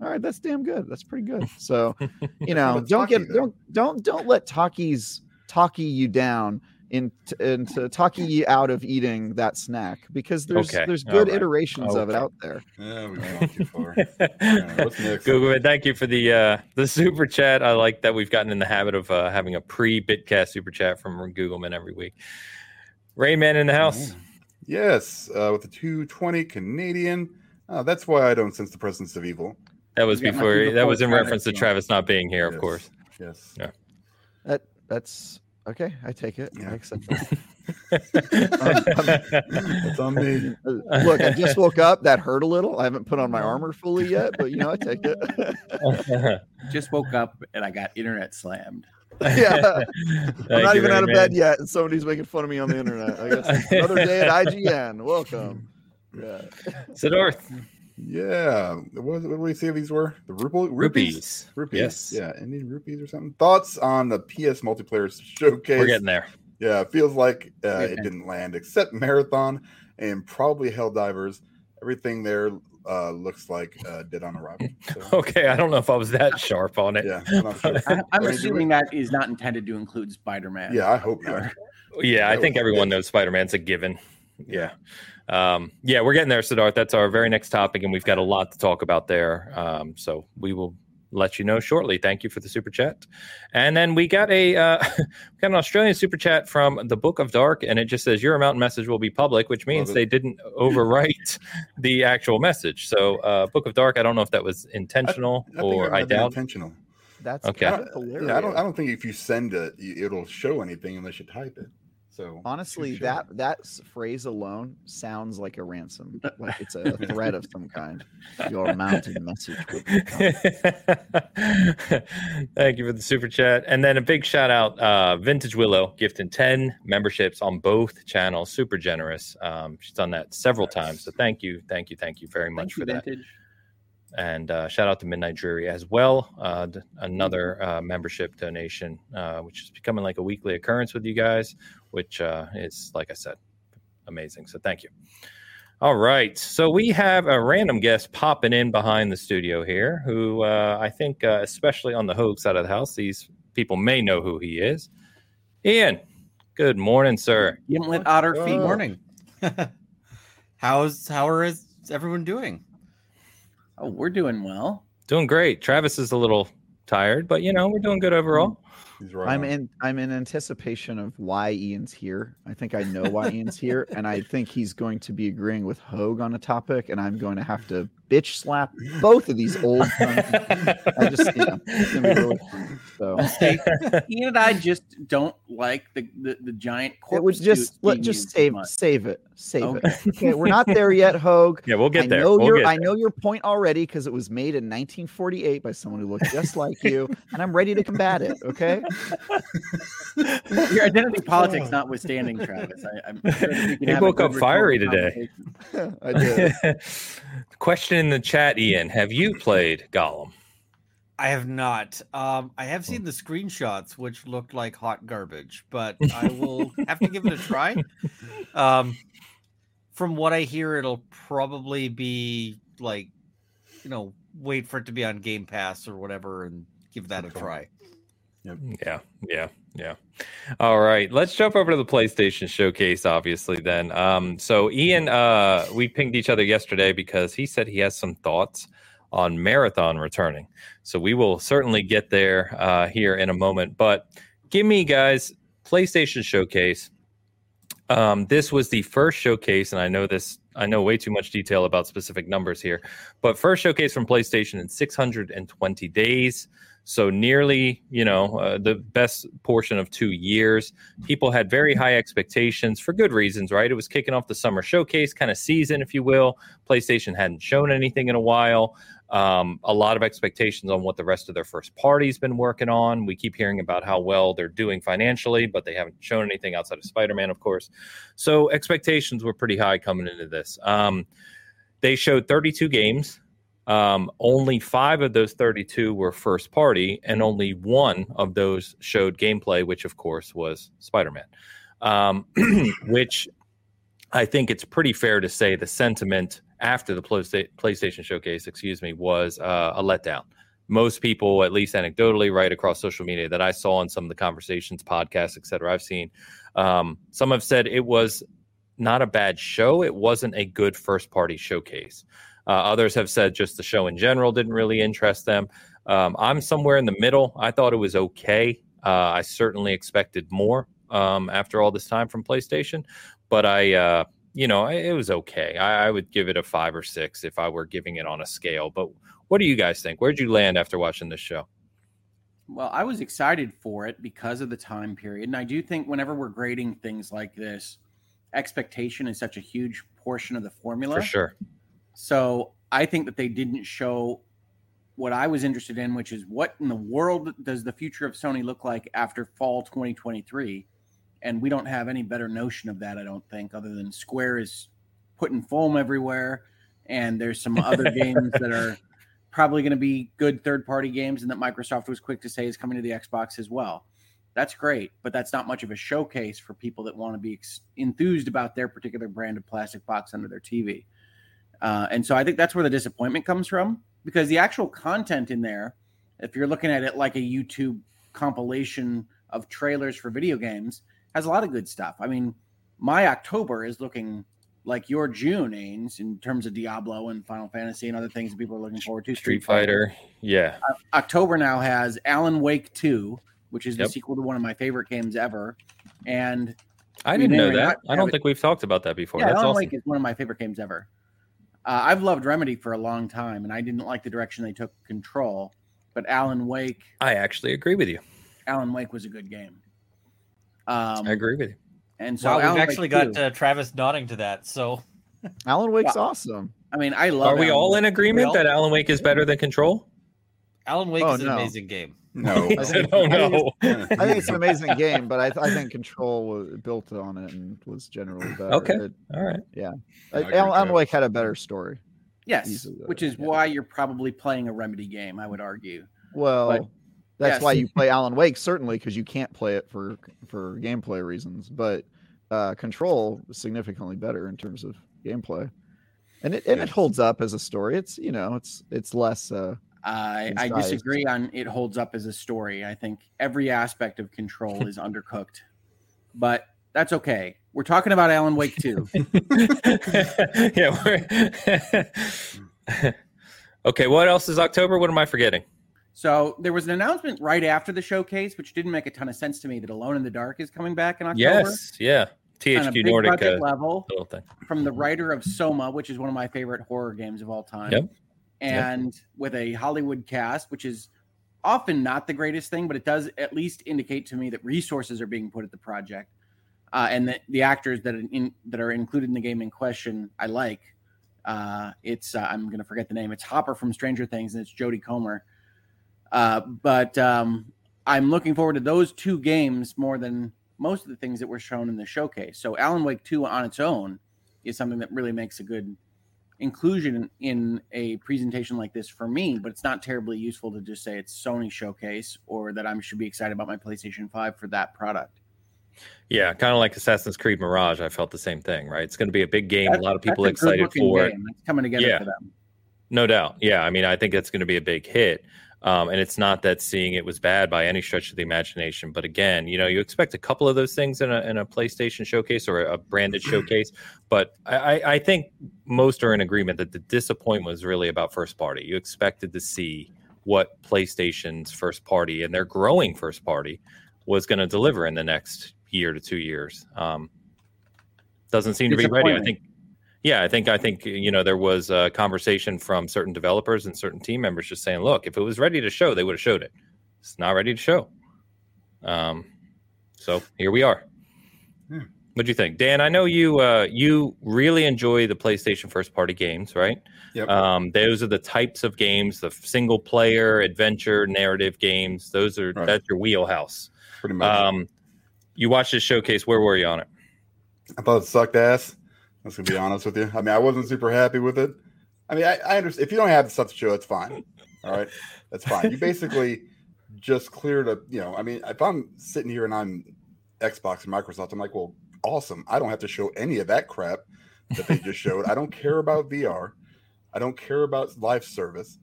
"All right, that's damn good. That's pretty good." So, you know, don't get though? don't don't don't let Takis Taki you down in into Taki you out of eating that snack because there's Okay, there's good right, iterations of it out there. Yeah, we've gone too far. what's next? Google, thank you for the uh the super chat. I like that we've gotten in the habit of uh, having a pre Bitcast super chat from Googleman every week. Rayman in the house. Yes, uh, with the 220 Canadian. Uh, that's why I don't sense the presence of evil. That was You before that was in reference to. Travis not being here, of Yes, course. Yes. Yeah. That that's okay. I take it. Yeah. I accept that. It's on me. Uh, Look, I just woke up. That hurt a little. I haven't put on my armor fully yet, but you know, I take it. Just woke up and I got internet slammed. yeah, I'm not even out of Rayman. bed yet, and somebody's making fun of me on the internet. I guess another day at IGN. Welcome. Yeah. Siddharth. Yeah. What, what did we say these were? The ruple, rupees? Rupees. Rupees. Yes. Yeah. Indian rupees or something. Thoughts on the PS multiplayer showcase? We're getting there. Yeah, it feels like uh, it didn't land, except Marathon and probably Helldivers. Everything there uh, looks like uh, Dead on Arrival. So, Okay, I don't know if I was that sharp on it. yeah, I'm sure. I, I'm I mean, assuming that is not intended to include Spider Man. Yeah, I hope not. Yeah, I think everyone knows Spider Man's a given. Yeah. Um, yeah, we're getting there, Siddharth. That's our very next topic, and we've got a lot to talk about there. Um, so we will let you know shortly. Thank you for the super chat. And then we got a uh, got an Australian super chat from the Book of Dark, and it just says your amount message will be public, which means they didn't overwrite the actual message. So, uh, Book of Dark, I don't know if that was intentional I think or I have been doubt. intentional. That's Okay. I don't, hilarious. yeah, I don't. I don't think if you send it, it'll show anything unless you type it. So Honestly, touche. that that phrase alone sounds like a ransom. Like it's a threat of some kind. Your mounted message. Will Thank you for the super chat. And then a big shout out, uh, Vintage Willow, gifting 10 memberships on both channels. Super generous. Um, she's done that several times. So thank you, thank you, thank you very much Thank for you, that. Vintage. And uh, shout out to Midnight Jury as well. Uh, another uh, membership donation, uh, which is becoming like a weekly occurrence with you guys, which uh, is, like I said, amazing. So thank you. All right. So we have a random guest popping in behind the studio here who uh, I think, uh, especially on the Hoeg side of the house, these people may know who he is. Ian, good morning, sir. Gimlet Otter. Feet. Morning. How's how how is everyone doing? Oh, we're doing well. Doing great. Travis is a little tired, but you know, we're doing good mm-hmm. overall. He's right. I'm on. in. I'm in anticipation of why Ian's here. I think I know why Ian's here, and I think he's going to be agreeing with Hoeg on a topic, and I'm going to have to bitch slap both of these old. Sons. I just, you know, it's gonna be really fun. So Ian and I just don't like the the, the giant. it was just let just save save it, save Okay. it. Okay, we're not there yet, Hoeg. yeah, we'll get I there. know We'll your get I there. know your point already because it was made in 1948 by someone who looked just like you, and I'm ready to combat it. Okay. Your identity politics notwithstanding, Travis. I, I'm sure that we can You woke up fiery today. I did. Question in the chat, Ian. Have you played Gollum? I have not. Um, I have seen the screenshots, which looked like hot garbage, but I will have to give it a try. Um, from what I hear, it'll probably be like, you know, wait for it to be on Game Pass or whatever, and give that a Okay. Try. Yeah, yeah, yeah. All right, let's jump over to the PlayStation Showcase. Obviously, then. Um, so Ian, uh, we pinged each other yesterday because he said he has some thoughts on Marathon returning. So we will certainly get there uh, here in a moment. But give me, guys, PlayStation Showcase. Um, this was the first showcase, and I know this. I know way too much detail about specific numbers here, but first showcase from PlayStation in 620 days. So nearly, you know, uh, the best portion of two years. People had very high expectations for good reasons, right? It was kicking off the summer showcase kind of season, if you will. PlayStation hadn't shown anything in a while. Um, a lot of expectations on what the rest of their first party's been working on. We keep hearing about how well they're doing financially, but they haven't shown anything outside of Spider-Man, of course. So expectations were pretty high coming into this. Um, they showed 32 games. Um, only five of those 32 were first party, and only one of those showed gameplay, which of course was Spider Man. Um, which I think it's pretty fair to say the sentiment after the PlayStation showcase, excuse me, was uh, a letdown. Most people, at least anecdotally, right across social media that I saw in some of the conversations, podcasts, et cetera, I've seen, um, some have said it was not a bad show. It wasn't a good first party showcase. Uh, others have said just the show in general didn't really interest them. Um, I'm somewhere in the middle. I thought it was okay. Uh, I certainly expected more um, after all this time from PlayStation, but I, uh, you know, it was okay. I, I would give it a five or six if I were giving it on a scale. But what do you guys think? Where'd you land after watching this show? Well, I was excited for it because of the time period. And I do think whenever we're grading things like this, expectation is such a huge portion of the formula. For sure. So I think that they didn't show what I was interested in, which is what in the world does the future of Sony look like after fall 2023? And we don't have any better notion of that, I don't think, other than Square is putting foam everywhere. And there's some other games that are probably going to be good third party games and that Microsoft was quick to say is coming to the Xbox as well. That's great, but that's not much of a showcase for people that want to be ex- enthused about their particular brand of plastic box under their TV. Uh, and so I think that's where the disappointment comes from because the actual content in there, if you're looking at it like a YouTube compilation of trailers for video games, has a lot of good stuff. I mean, my October is looking like your June, Ains, in terms of Diablo and Final Fantasy and other things that people are looking forward to. Street Fighter. Yeah. October now has Alan Wake 2, which is the sequel to one of my favorite games ever. And I didn't know that. I don't it. think we've talked about that before. yeah, That's Alan awesome. Wake is one of my favorite games ever. Uh, I've loved Remedy for a long time, and I didn't like the direction they took Control. But Alan Wake, I actually agree with you. Alan Wake was a good game. Um, I agree with you. And so wow, Alan we've Wake actually got 2, uh, Travis nodding to that. So Alan Wake's Well, awesome. I mean, I love. Are we Alan all Wake. in agreement all- that Alan Wake is better than Control? Alan Wake Oh, is an no. amazing game. No. I said, oh I think no. I think it's an amazing game, but I, th- I think Control was built on it and was generally better. Okay. It- All right. yeah. agree Alan, Alan. Wake had a better story. Yes, easily which is yeah. why you're probably playing a Remedy game. I would argue. Well, But- that's yes. why you play Alan Wake certainly because you can't play it for for gameplay reasons. But uh, Control is significantly better in terms of gameplay, and it and it holds up as a story. It's you know it's it's less. Uh, I, I disagree on it holds up as a story. I think every aspect of Control is undercooked, but that's okay. We're talking about Alan Wake too. yeah. We're... okay. What else is October? What am I forgetting? So there was an announcement right after the showcase, which didn't make a ton of sense to me. That Alone in the Dark is coming back in October. Yes. Yeah. on a THQ big Nordic uh, level little thing. from the writer of Soma, which is one of my favorite horror games of all time. Yep. And with a Hollywood cast, which is often not the greatest thing, but it does at least indicate to me that resources are being put at the project, uh, and that the actors that are in, that are included in the game in question, I like. Uh, it's uh, I'm going to forget the name. It's Hopper from Stranger Things, and it's Jodie Comer. Uh, but um, I'm looking forward to those two games more than most of the things that were shown in the showcase. So Alan Wake 2 on its own is something that really makes a good inclusion in a presentation like this for me, but it's not terribly useful to just say it's Sony showcase or that I should be excited about my PlayStation 5 for that product. Yeah, kind of like Assassin's Creed Mirage. I felt the same thing. Right, it's going to be a big game. a lot of people excited for it. game. It's coming together Yeah. for them. No doubt. Yeah, I mean, I think that's going to be a big hit. Um, and it's not that seeing it was bad by any stretch of the imagination. But again, you know, you expect a couple of those things in a, in a PlayStation showcase or a branded showcase. But I, I- think most are in agreement that the disappointment was really about first party. You expected to see what PlayStation's first party and their growing first party was going to deliver in the next year to two years. Um, doesn't seem to be ready. I think yeah, I think I think you know there was a conversation from certain developers and certain team members just saying, look, if it was ready to show, they would have showed it. It's not ready to show. Um, so here we are. Hmm. What do you think, Dan? I know you uh, you really enjoy the PlayStation first party games, right? Yep. Um, those are the types of games, the single player adventure narrative games. Those are Right. that's your wheelhouse. Pretty much. Um, you watched this showcase. Where were you on it? I thought it sucked ass. I'm gonna be honest with you. I mean, I wasn't super happy with it. I mean, I, I understand if you don't have the stuff to show, it's fine. All right, that's fine. You basically just cleared a. You know, I mean, if I'm sitting here and I'm Xbox and Microsoft, I'm like, well, awesome. I don't have to show any of that crap that they just showed. I don't care about VR. I don't care about live service,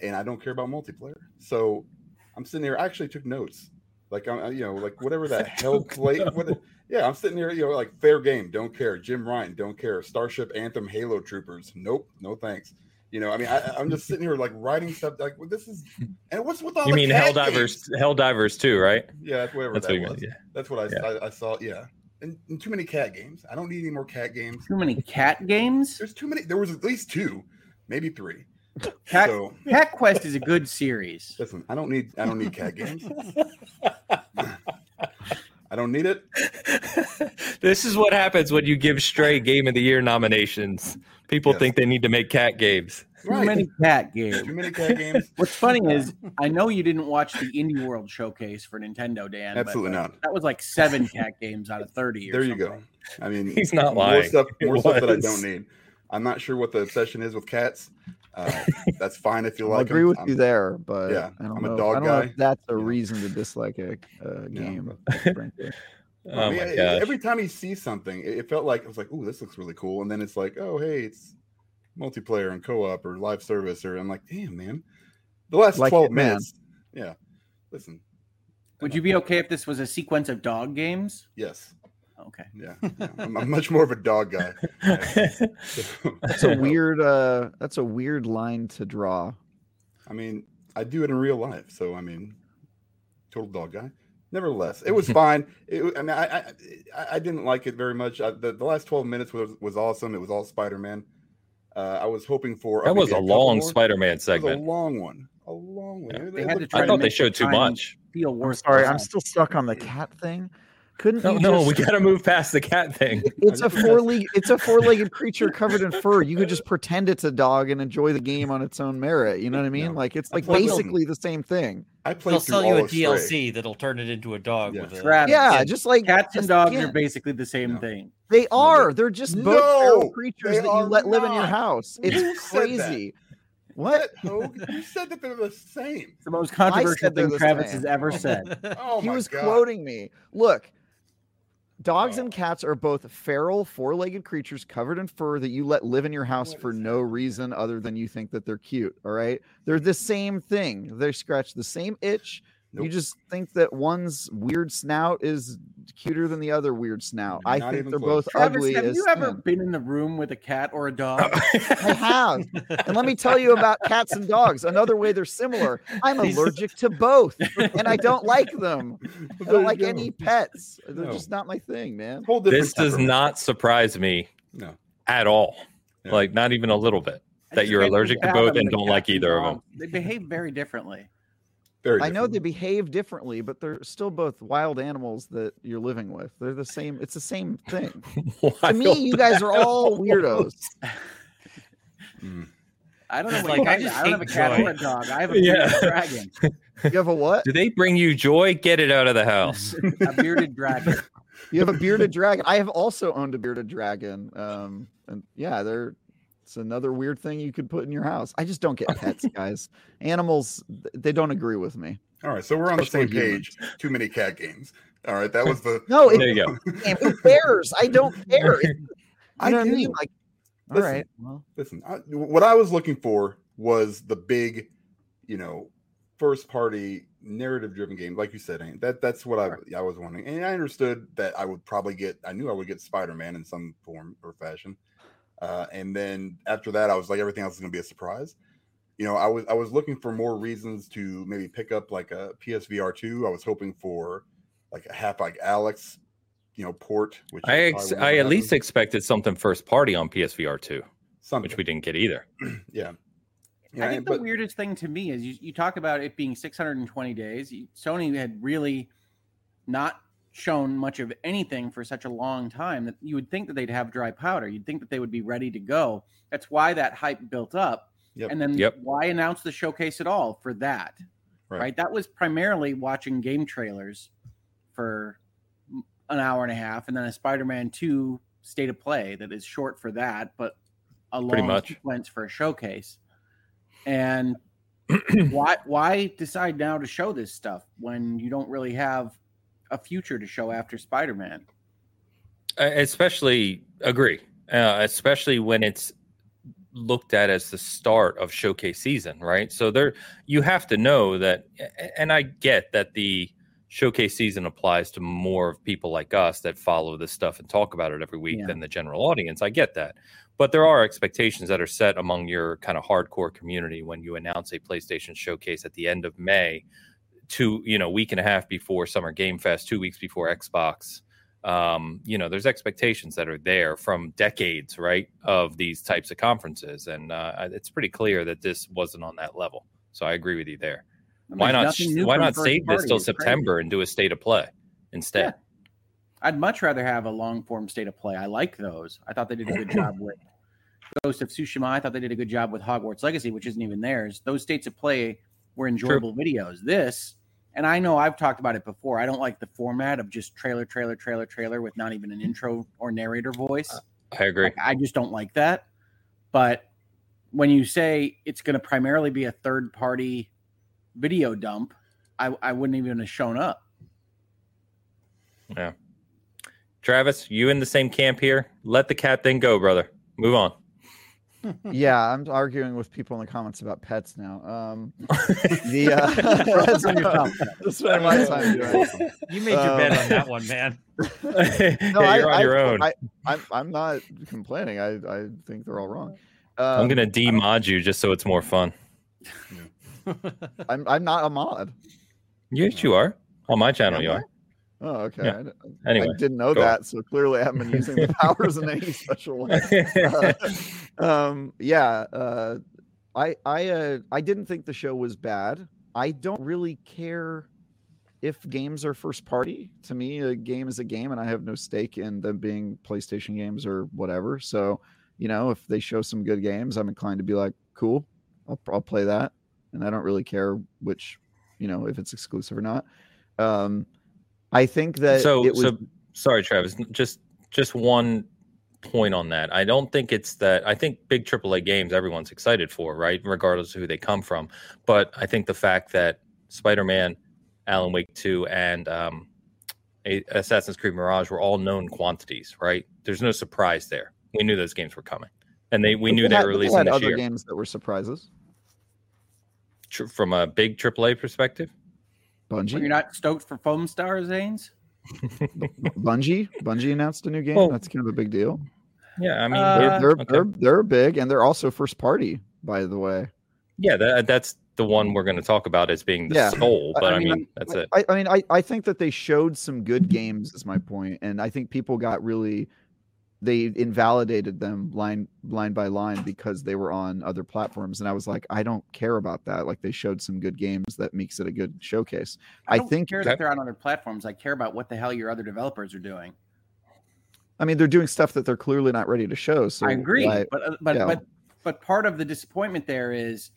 and I don't care about multiplayer. So I'm sitting here. I actually took notes. Like I'm, you know, like whatever that hell play. What, yeah, I'm sitting here, you know, like fair game, don't care. Jim Ryan, don't care. Starship Anthem, Halo Troopers, nope, no thanks. You know, I mean, I, I'm just sitting here like writing stuff like well, this is, and what's with all the You the mean Helldivers, games? Helldivers too, right? Yeah, that's whatever That's that what was. meant. Yeah. That's what I, Yeah. I, I saw. Yeah, and, and too many cat games. I don't need any more cat games. Too many cat games. There's too many. There was at least two, maybe three. Cat, So cat Quest is a good series. listen, I don't need. I don't need cat games. I don't need it. this is what happens when you give Stray Game of the Year nominations. People Yes. think they need to make cat games. Too Right. many cat games. Too many cat games. What's funny is I know you didn't watch the Indie World showcase for Nintendo, Dan. but Absolutely not. That was like seven cat games out of thirty. Or There you something. go. I mean, He's not more lying. stuff, It more stuff that I don't need. I'm not sure what the obsession is with cats. Uh, that's fine if you I'll like. agree them. with I'm- you there, but yeah, I don't I'm a dog I don't know guy. if that's a Yeah. reason to dislike a, a game. frankly. Oh I mean, my gosh. Every time he sees something, it it felt like it was like, "Oh, this looks really cool," and then it's like, "Oh, hey, it's multiplayer and co-op or live service," or I'm like, "Damn, man!" The last Like twelve it, man. minutes, yeah. Listen, Would you be okay if this was a sequence of dog games? yes, Okay. Yeah, yeah. I'm, I'm much more of a dog guy. That's a weird. uh That's a weird line to draw. I mean, I do it in real life, so I mean, total dog guy. Nevertheless, it was fine. It, I mean, I, I I didn't like it very much. I, the, the last 12 minutes was was awesome. It was all Spider Man. Uh, I was hoping for that was maybe a long more. Spider-Man It was segment. a long one. A long one. Yeah. It- They had to try I to thought they showed too much. Feel I'm worse. sorry, I'm still stuck on the cat thing. Couldn't No, you no, we got to move past the cat thing. It's a four legged it's a four legged creature covered in fur. You could just pretend it's a dog and enjoy the game on its own merit. You know what I mean? Yeah. Like it's like played- basically the same thing. I play. They'll sell you a of Stray. DLC that'll turn it into a dog Yeah. with a. Travis, Yeah, Yeah. just like cats and dogs yeah, are basically the same No. thing. They are. They're just both No, feral creatures that you are let live in your house. It's said that? crazy. What? What, Hoeg? You said that they're the same. It's the most controversial thing the Travis same. has ever said. Oh he my was God. quoting me. Look, dogs and cats are both feral, four-legged creatures covered in fur that you let live in your house for no reason other than you think that they're cute. All right, they're the same thing. They scratch the same itch. You just think that one's weird snout is cuter than the other weird snout. I think they're close. both Travis, ugly have you ever sin. been in the room with a cat or a dog? I have. And let me tell you about cats and dogs. Another way they're similar. I'm allergic to both, and I don't like them. I don't like any pets. They're No. just not my thing, man. Whole this does not surprise me No. at all. Yeah. Like not even a little bit. That you're allergic to both and don't like either of them. They behave very differently. Very I know they behave differently, but they're still both wild animals that you're living with. They're the same. It's the same thing. to me, you guys are all weirdos. Mm. I don't know. What like, I just I don't have a cat joy. or a dog. I have a Yeah. dragon. You have a what? Do they bring you joy? Get it out of the house. A bearded dragon. You have a bearded dragon. I have also owned a bearded dragon. Um, and yeah, they're it's another weird thing you could put in your house. I just don't get pets, guys. Animals, they don't agree with me. All right, so we're on the same page. Too many cat games. All right, that was the. No, There you go. damn, who cares? I don't care. You I know what I mean? Like, all Listen. right. Well, Listen, I, what I was looking for was the big, you know, first party narrative driven game, like you said. Hank. That that's what I I was wanting, and I understood that I would probably get. I knew I would get Spider Man in some form or fashion, uh, and then after that, I was like, everything else is going to be a surprise. You know, I was I was looking for more reasons to maybe pick up like a PSVR two. I was hoping for like a Half-Life Alyx, you know, port. Which I ex- I at least expected something first party on PSVR two, something, which we didn't get either. yeah. I think the but- weirdest thing to me is you, you talk about it being 620 days. Sony had really not shown much of anything for such a long time that you would think that they'd have dry powder. You'd think that they would be ready to go. That's why that hype built up. Yep. And then Yep. why announce the showcase at all for that? Right. Right. That was primarily watching game trailers for an hour and a half and then a Spider-Man 2 state of play that is short for that, but a Pretty long much. sequence for a showcase. And why why decide now to show this stuff when you don't really have a future to show after Spider-Man? Especially agree uh, especially when it's looked at as the start of showcase season right so there you have to know that and i get that the showcase season applies to more of people like us that follow this stuff and talk about it every week Yeah. than the general audience i get that but there are expectations that are set among your kind of hardcore community when you announce a playstation showcase at the end of may two you know week and a half before summer game fest two weeks before xbox um, you know, there's expectations that are there from decades, right, of these types of conferences, and uh, it's pretty clear that this wasn't on that level. So I agree with you there. I mean, Why not? Why not save this till It's crazy. September and do a state of play instead? I'd much rather have a long form state of play. I like those. I thought they did a good job with Ghost of Tsushima. I thought they did a good job with Hogwarts Legacy, which isn't even theirs. Those states of play were enjoyable videos. This, and I know I've talked about it before. I don't like the format of just trailer, trailer, trailer, trailer with not even an intro or narrator voice. I agree. Like, I just don't like that. But when you say it's going to primarily be a third party video dump, I, I wouldn't even have shown up. Yeah. Travis, you in the same camp here? Let the cat thing go, brother. Move on. Yeah, I'm arguing with people in the comments about pets now. Um, the uh, that's, on yourself. that's what my time doing. You made your bed Um, on that one, man. yeah, No, I- you're on I- your own. I, I'm, I'm not complaining. I, I think they're all wrong. Um, I'm gonna demod you just so it's more fun. I'm, I'm not a mod. Yes, you are. On my channel, you I? are. Oh, okay. Yeah. I Anyway, I didn't know go on. that, so clearly I haven't been using the powers in any special way. Uh, um, yeah, uh, I I uh, I didn't think the show was bad. I don't really care if games are first party. To me, a game is a game, and I have no stake in them being PlayStation games or whatever. So, you know, if they show some good games, I'm inclined to be like, cool, I'll, I'll play that, and I don't really care which, you know, if it's exclusive or not. Um, I think that so, it was so sorry, Travis. Just just one point on that. I don't think it's that. I think big AAA games everyone's excited for, right? Regardless of who they come from. But I think the fact that Spider-Man, Alan Wake Two, and um, Assassin's Creed Mirage were all known quantities, right? There's no surprise there. We knew those games were coming, and they we but knew they had- were releasing had this other year. games that were surprises. Tr- From a big AAA perspective, Well, you're not stoked for Foam Star, Zanes? Bungie, Bungie announced a new game. Well, That's kind of a big deal. yeah. I mean, Uh, They're they're, okay. they're they're big and they're also first party, by the way. yeah, that, that's the one we're going to talk about as being the Yeah. soul. But I I, mean, mean, that's it. I, I mean, I, I think that they showed some good games. Is my point, and I think people got really they invalidated them line line by line because they were on other platforms, and I was like, I don't care about that. Like they showed some good games that makes it a good showcase. I, don't think. care Okay. that they're on other platforms. I care about what the hell your other developers are doing. I mean, they're doing stuff that they're clearly not ready to show. So I agree, why- but uh, but yeah. but but part of the disappointment there is,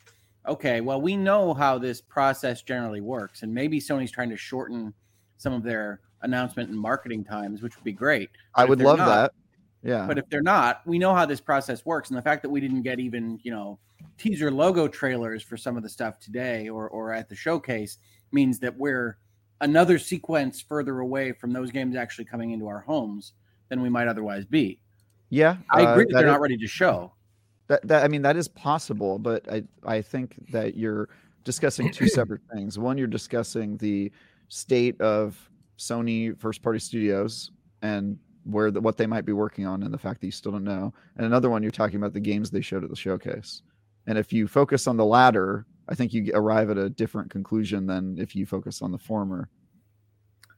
okay, well, we know how this process generally works, and maybe Sony's trying to shorten some of their announcement and marketing times, which would be great. I But if would love not- that. Yeah. But if they're not, we know how this process works, and the fact that we didn't get even you know teaser logo trailers for some of the stuff today or or at the showcase means that we're another sequence further away from those games actually coming into our homes than we might otherwise be. yeah, I uh, agree that that they're is- not ready to show. That, that I mean that is possible, but I I think that you're discussing two separate things. One, you're discussing the state of Sony first party studios and where the, what they might be working on, and the fact that you still don't know. And another one, you're talking about the games they showed at the showcase. And if you focus on the latter, I think you arrive at a different conclusion than if you focus on the former.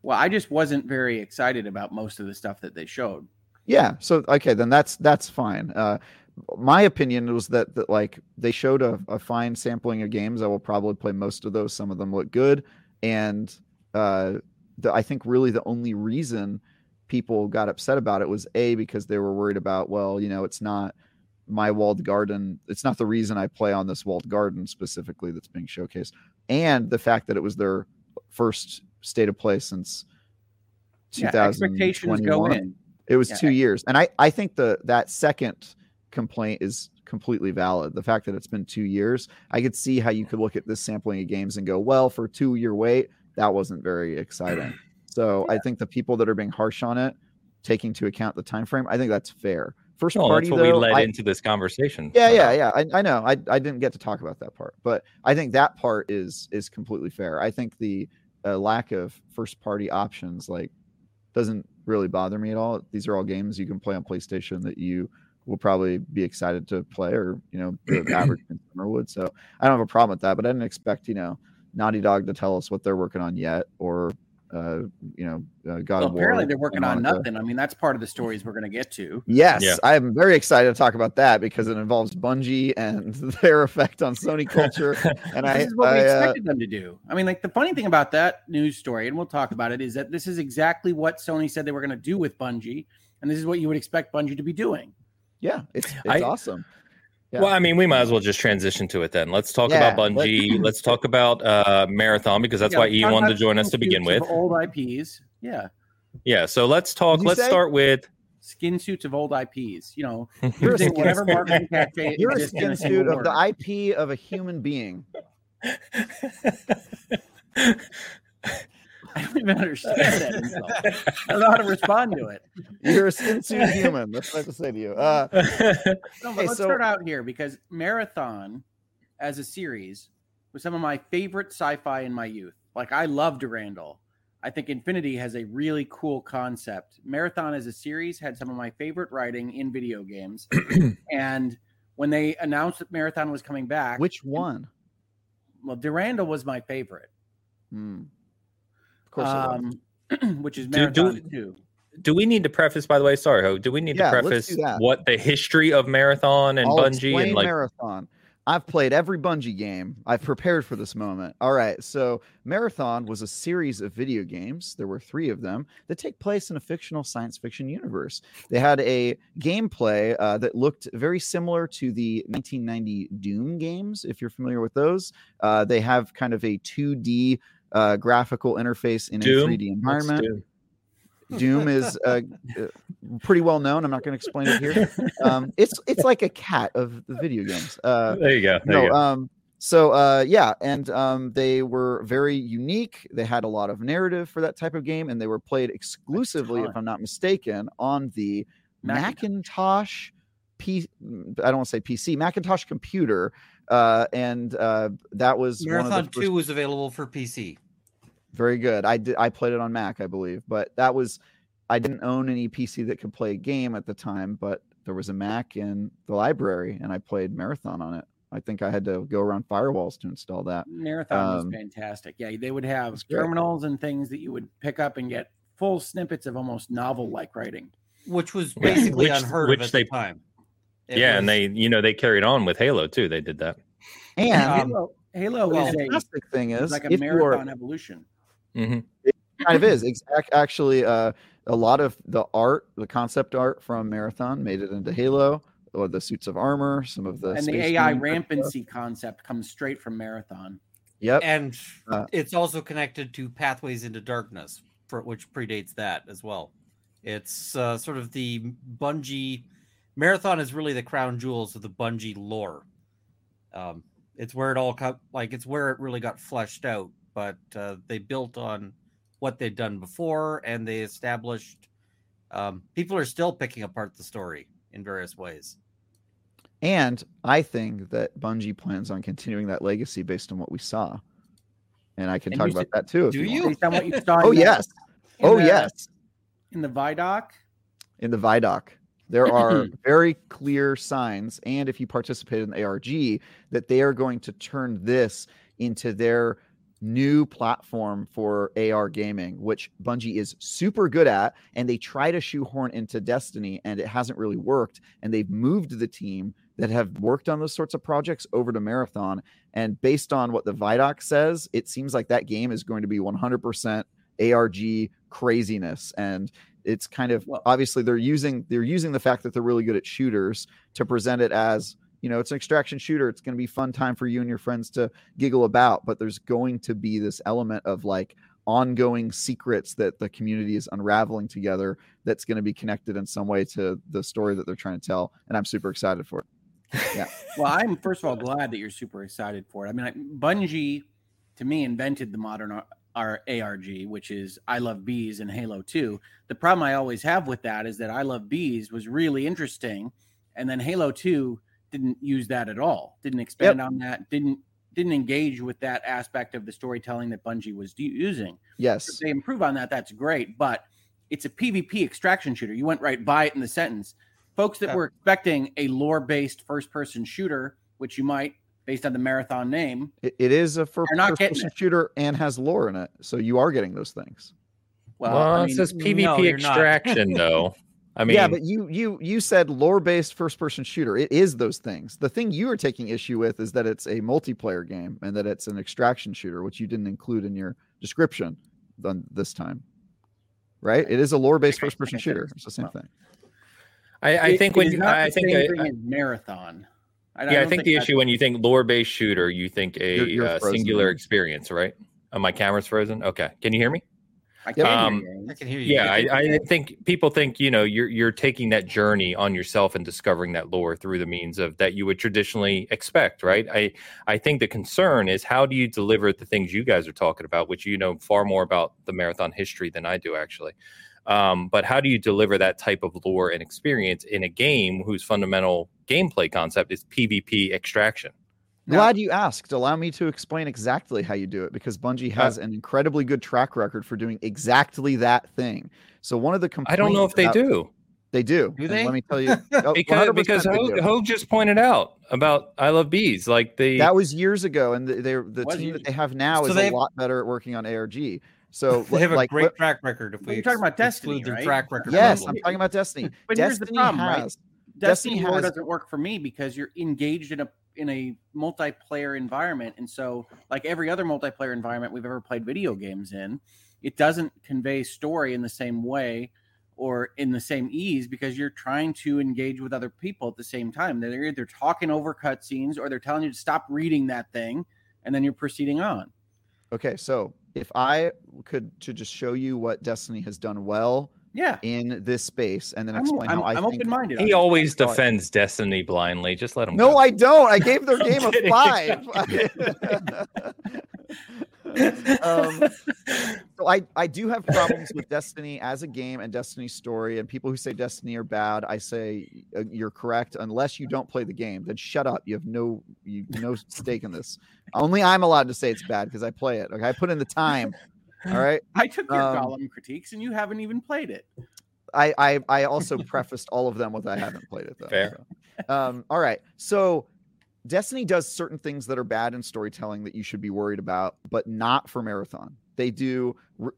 Well, I just wasn't very excited about most of the stuff that they showed. Yeah. So okay, then that's that's fine. Uh, my opinion was that that like they showed a, a fine sampling of games. I will probably play most of those. Some of them look good, and uh, the, I think really the only reason people got upset about it was a because they were worried about well, you know, it's not my walled garden. It's not the reason I play on this walled garden specifically that's being showcased, and the fact that it was their first state of play since Yeah, 2021. It was Yeah. two years, and I I think the that second complaint is completely valid. The fact that it's been two years, I could see how you could look at this sampling of games and go, well, for two year wait, that wasn't very exciting. So I think the people that are being harsh on it, taking into account the time frame, I think that's fair. First No, party, that's what we though, led I- into this conversation. yeah, yeah, yeah. I, I know. I, I didn't get to talk about that part, but I think that part is is completely fair. I think the uh, lack of first party options like doesn't really bother me at all. These are all games you can play on PlayStation that you will probably be excited to play, or you know, the average consumer would. So I don't have a problem with that. But I didn't expect you know Naughty Dog to tell us what they're working on yet, or uh, you know, uh, God Well, of War. apparently they're working on nothing. I mean, that's part of the stories we're going to get to. Yes, Yeah. I'm very excited to talk about that because it involves Bungie and their effect on Sony culture. And this I, is what we I, uh, expected them to do. I mean, like the funny thing about that news story, and we'll talk about it, is that this is exactly what Sony said they were going to do with Bungie, and this is what you would expect Bungie to be doing. yeah, it's it's I- awesome. Yeah. Well, I mean, we might as well just transition to it then. Let's talk Yeah, about let- Bungie. Let's talk about uh, Marathon because that's Yeah, why let's Ian talk wanted to join us to begin with. old IPs. Yeah, Yeah, so let's talk. Let's say? start with skin suits of old IPs. You know, You're a using skin whatever suit. marketing cachet You're a skin a single suit of the IP of a human being. I don't even understand that insult. I don't know how to respond to it. You're a suit human. That's what I have to say to you. Uh, No, but Hey, let's so- start out here because Marathon as a series was some of my favorite sci-fi in my youth. Like I loved Durandal. I think Infinity has a really cool concept. Marathon as a series had some of my favorite writing in video games. and when they announced that Marathon was coming back, which one? well, Durandal was my favorite. Hmm. Of course. Um, which is Do- do- Marathon 2. do we need to preface, by the way? Sorry, Ho. Do we need Yeah, to preface what the history of Marathon and I'll Bungie and like? Marathon. I've played every Bungie game. I've prepared for this moment. All right. So, Marathon was a series of video games. There were three of them that take place in a fictional science fiction universe. They had a gameplay uh, that looked very similar to the 1990 Doom games, if you're familiar with those. Uh, they have kind of a 2D uh, graphical interface in Doom? a 3D environment. Doom? Is uh, uh, pretty well known. I'm not going to explain it here. Um, it's it's like a cat of the video games. Uh, there you go. There you go. um, so uh, yeah, and um, they were very unique. They had a lot of narrative for that type of game, and they were played exclusively, if. I'm not mistaken, on the Macintosh. P, I don't want to say PC, Macintosh computer, uh, and uh, that was one of the Marathon first- 2 was available for PC. very good. I did. I played it on Mac, I believe, but that was. I didn't own any PC that could play a game at the time, but there was a Mac in the library, and I played Marathon on it. I think I had to go around firewalls to install that. Marathon Um, was fantastic. Yeah, they would have it's great. terminals and things that you would pick up and get full snippets of almost novel-like writing. which was basically which- unheard which of at they- the time. It yeah, was- and they, you know, they carried on with Halo too. They did that. And Um, Halo, Halo well, is the a fantastic thing is is, like a if are marathon evolution. hmm kind of is exact actually uh a lot of the art the concept art from marathon made it into halo or the suits of armor some of the and the AI Marine type stuff. rampancy concept comes straight from Marathon. yep and Uh, it's also connected to Pathways into Darkness, for which predates that as well. It's uh, sort of the Bungie Marathon is really the crown jewels of the Bungie lore. Um, it's where it all cut like it's where it really got fleshed out. But uh, they built on what they'd done before, and they established. Um, people are still picking apart the story in various ways. and i think that bungie plans on continuing that legacy based on what we saw and i can And talk about said- that too if do you, you? Based on what you saw. oh yes in oh the- yes In the Vidoc, in the Vidoc. There are mm-hmm. very clear signs, and if you participate in ARG, that they are going to turn this into their new platform for AR gaming, which Bungie is super good at, and they try to shoehorn into Destiny, and it hasn't really worked. And they've moved the team that have worked on those sorts of projects over to Marathon. And based on what the Vidoc says, it seems like that game is going to be 100% ARG craziness. And it's kind of Well- obviously they're using they're using the fact that they're really good at shooters to present it as you know it's an extraction shooter it's going to be fun time for you and your friends to giggle about but there's going to be this element of like ongoing secrets that the community is unraveling together that's going to be connected in some way to the story that they're trying to tell and i'm super excited for it yeah well, I'm first of all glad that you're super excited for it. I mean, I, Bungie, to me, invented the modern our ARG, which is I Love Bees and Halo 2. The problem I always have with that is that I Love Bees was really interesting, and then Halo 2 didn't use that at all. Didn't expand on that. Didn't didn't engage with that aspect of the storytelling that Bungie was using. If yes they improve on that, that's great. But it's a PvP extraction shooter. You went right by it in the sentence. Folks that Yeah. were expecting a lore based first person shooter, which you might, based on the marathon name, it, it is a first You're not getting person shooter and has lore in it so you are getting those things well, Well, I it says PvP you're extraction though. I mean, yeah, but you you you said lore based first person shooter. It is those things. The thing you are taking issue with is that it's a multiplayer game and that it's an extraction shooter, which you didn't include in your description on this time. Right? It is a lore based first person shooter. It's the same Well, thing. I, I think it when is you, I think, same I, I- marathon. I, yeah, I don't think the issue when you think lore based shooter, you think a You're- you're uh, singular there. experience, right? Oh, my camera's frozen. Okay, can you hear me? I can Um, hear you. I can hear you. Yeah, I, I think people think you know you're you're taking that journey on yourself and discovering that lore through the means of that you would traditionally expect, right? I I think the concern is how do you deliver the things you guys are talking about, which you know far more about the marathon history than I do actually. Um, but how do you deliver that type of lore and experience in a game whose fundamental gameplay concept is PvP extraction? Glad you asked. Allow me to explain exactly how you do it because Bungie uh, has an incredibly good track record for doing exactly that thing. So one of the components I don't know if they about- do They do. Do And they? Let me tell you. oh, because 100% because they Hoeg. Hoeg just pointed out about I love bees, like the that was years ago, and the, they're the Was team that they have now So is a lot better at working on ARG. So They have a great what- track record. If we you're talking about ex- Destiny, exclude their right? track record. yes, from I'm talking about Destiny. But here's the Destiny problem, right? Has Destiny, Destiny has- doesn't work for me because you're engaged in a in a multiplayer environment, and so like every other multiplayer environment we've ever played video games in, it doesn't convey story in the same way or in the same ease because you're trying to engage with other people at the same time. They're either talking over cutscenes or they're telling you to stop reading that thing, and then you're proceeding on. okay. So if I could to just show you what Destiny has done well Yeah, in this space, and then I'm, explain I'm, how I I'm open minded. he always Sorry. defends Destiny blindly. Just let him. No, go. I don't. I gave their game a five. um, so I, I do have problems with Destiny as a game and Destiny's story. And people who say Destiny are bad, I say uh, you're correct. Unless you don't play the game, then shut up. You have no you no stake in this. Only I'm allowed to say it's bad because I play it. Okay, I put in the time. All right. I took your Um, column critiques, and you haven't even played it. I I, I also prefaced all of them with I haven't played it though. Fair. so. Um, all right. So Destiny does certain things that are bad in storytelling that you should be worried about, but not for Marathon. They do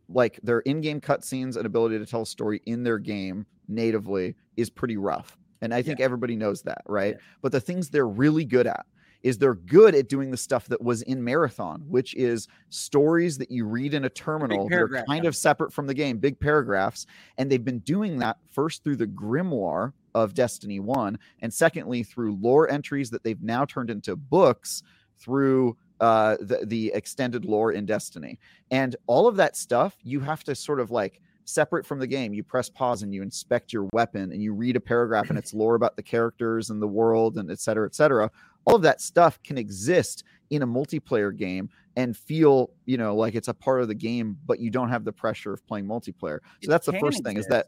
like their in-game cutscenes and ability to tell a story in their game natively is pretty rough. And I think everybody knows that, right? But the things they're really good at is they're good at doing the stuff that was in Marathon, which is stories that you read in a terminal. They're kind of separate from the game, big paragraphs. And they've been doing that first through the grimoire of Destiny 1, and secondly, through lore entries that they've now turned into books through uh, the, the extended lore in Destiny. And all of that stuff, you have to sort of like separate from the game. You press pause and you inspect your weapon and you read a paragraph and it's lore about the characters and the world and et cetera, et cetera. All of that stuff can exist in a multiplayer game and feel, you know, like it's a part of the game, but you don't have the pressure of playing multiplayer. So It that's the first thing is that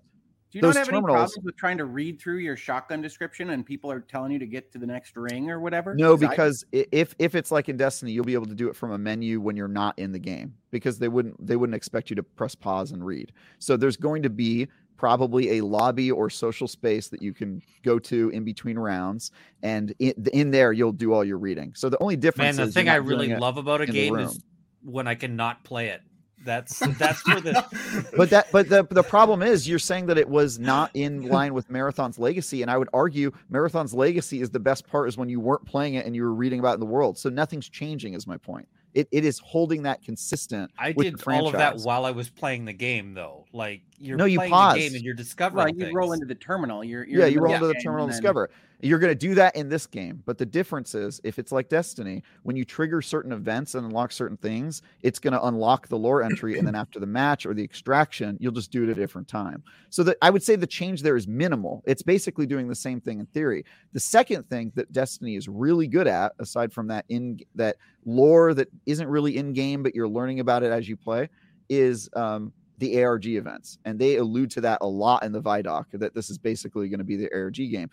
Do you not have any problems with trying to read through your shotgun description and people are telling you to get to the next ring or whatever? No, because i if if it's like in Destiny, you'll be able to do it from a menu when you're not in the game because they wouldn't they wouldn't expect you to press pause and read. So there's going to be probably a lobby or social space that you can go to in between rounds, and in, in there you'll do all your reading. So the only Man, difference the is thing I really love about a game is when I cannot play it. That's that's where the but that but the the problem is you're saying that it was not in line with Marathon's legacy, and I would argue Marathon's legacy is the best part is when you weren't playing it and you were reading about it in the world. So nothing's changing, is my point. It it is holding that consistent. I with did the all of that while I was playing the game, though. Like you're No, you playing the pause. game and you're discovering. Well, you roll into the terminal. You're, you're yeah, you roll into the terminal and game, and discover. You're going to do that in this game, but the difference is if it's like Destiny, when you trigger certain events and unlock certain things, it's going to unlock the lore entry, and then after the match or the extraction, you'll just do it at a different time. So that I would say the change there is minimal. It's basically doing the same thing in theory. The second thing that Destiny is really good at, aside from that in that lore that isn't really in game, but you're learning about it as you play, is um, the ARG events, and they allude to that a lot in the Vidoc. That this is basically going to be the ARG game,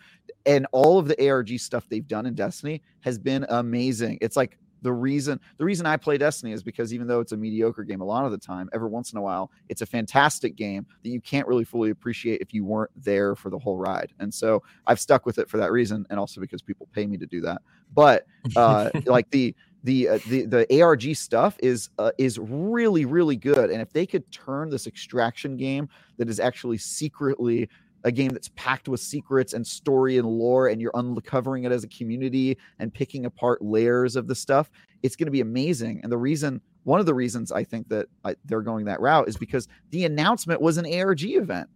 and all of the ARG stuff they've done in Destiny has been amazing. It's like the reason the reason I play Destiny is because even though it's a mediocre game a lot of the time, every once in a while it's a fantastic game that you can't really fully appreciate if you weren't there for the whole ride. And so I've stuck with it for that reason, and also because people pay me to do that. But uh, like the the uh, the the ARG stuff is uh, is really really good, and if they could turn this extraction game that is actually secretly a game that's packed with secrets and story and lore, and you're uncovering it as a community and picking apart layers of the stuff, it's going to be amazing. And the reason, one of the reasons I think that I, they're going that route is because the announcement was an ARG event.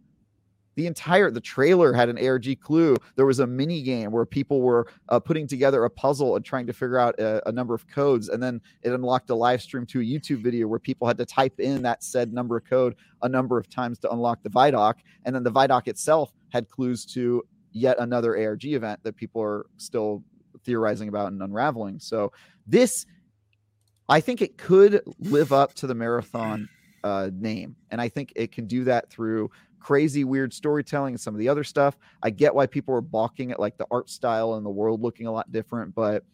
The entire the trailer had an ARG clue. There was a mini game where people were uh, putting together a puzzle and trying to figure out a, a, number of codes, and then it unlocked a live stream to a YouTube video where people had to type in that said number of code a number of times to unlock the Vidoc, and then the Vidoc itself had clues to yet another ARG event that people are still theorizing about and unraveling. So this, I think, it could live up to the marathon uh, name, and I think it can do that through crazy weird storytelling and some of the other stuff. I get why people are balking at like the art style and the world looking a lot different, but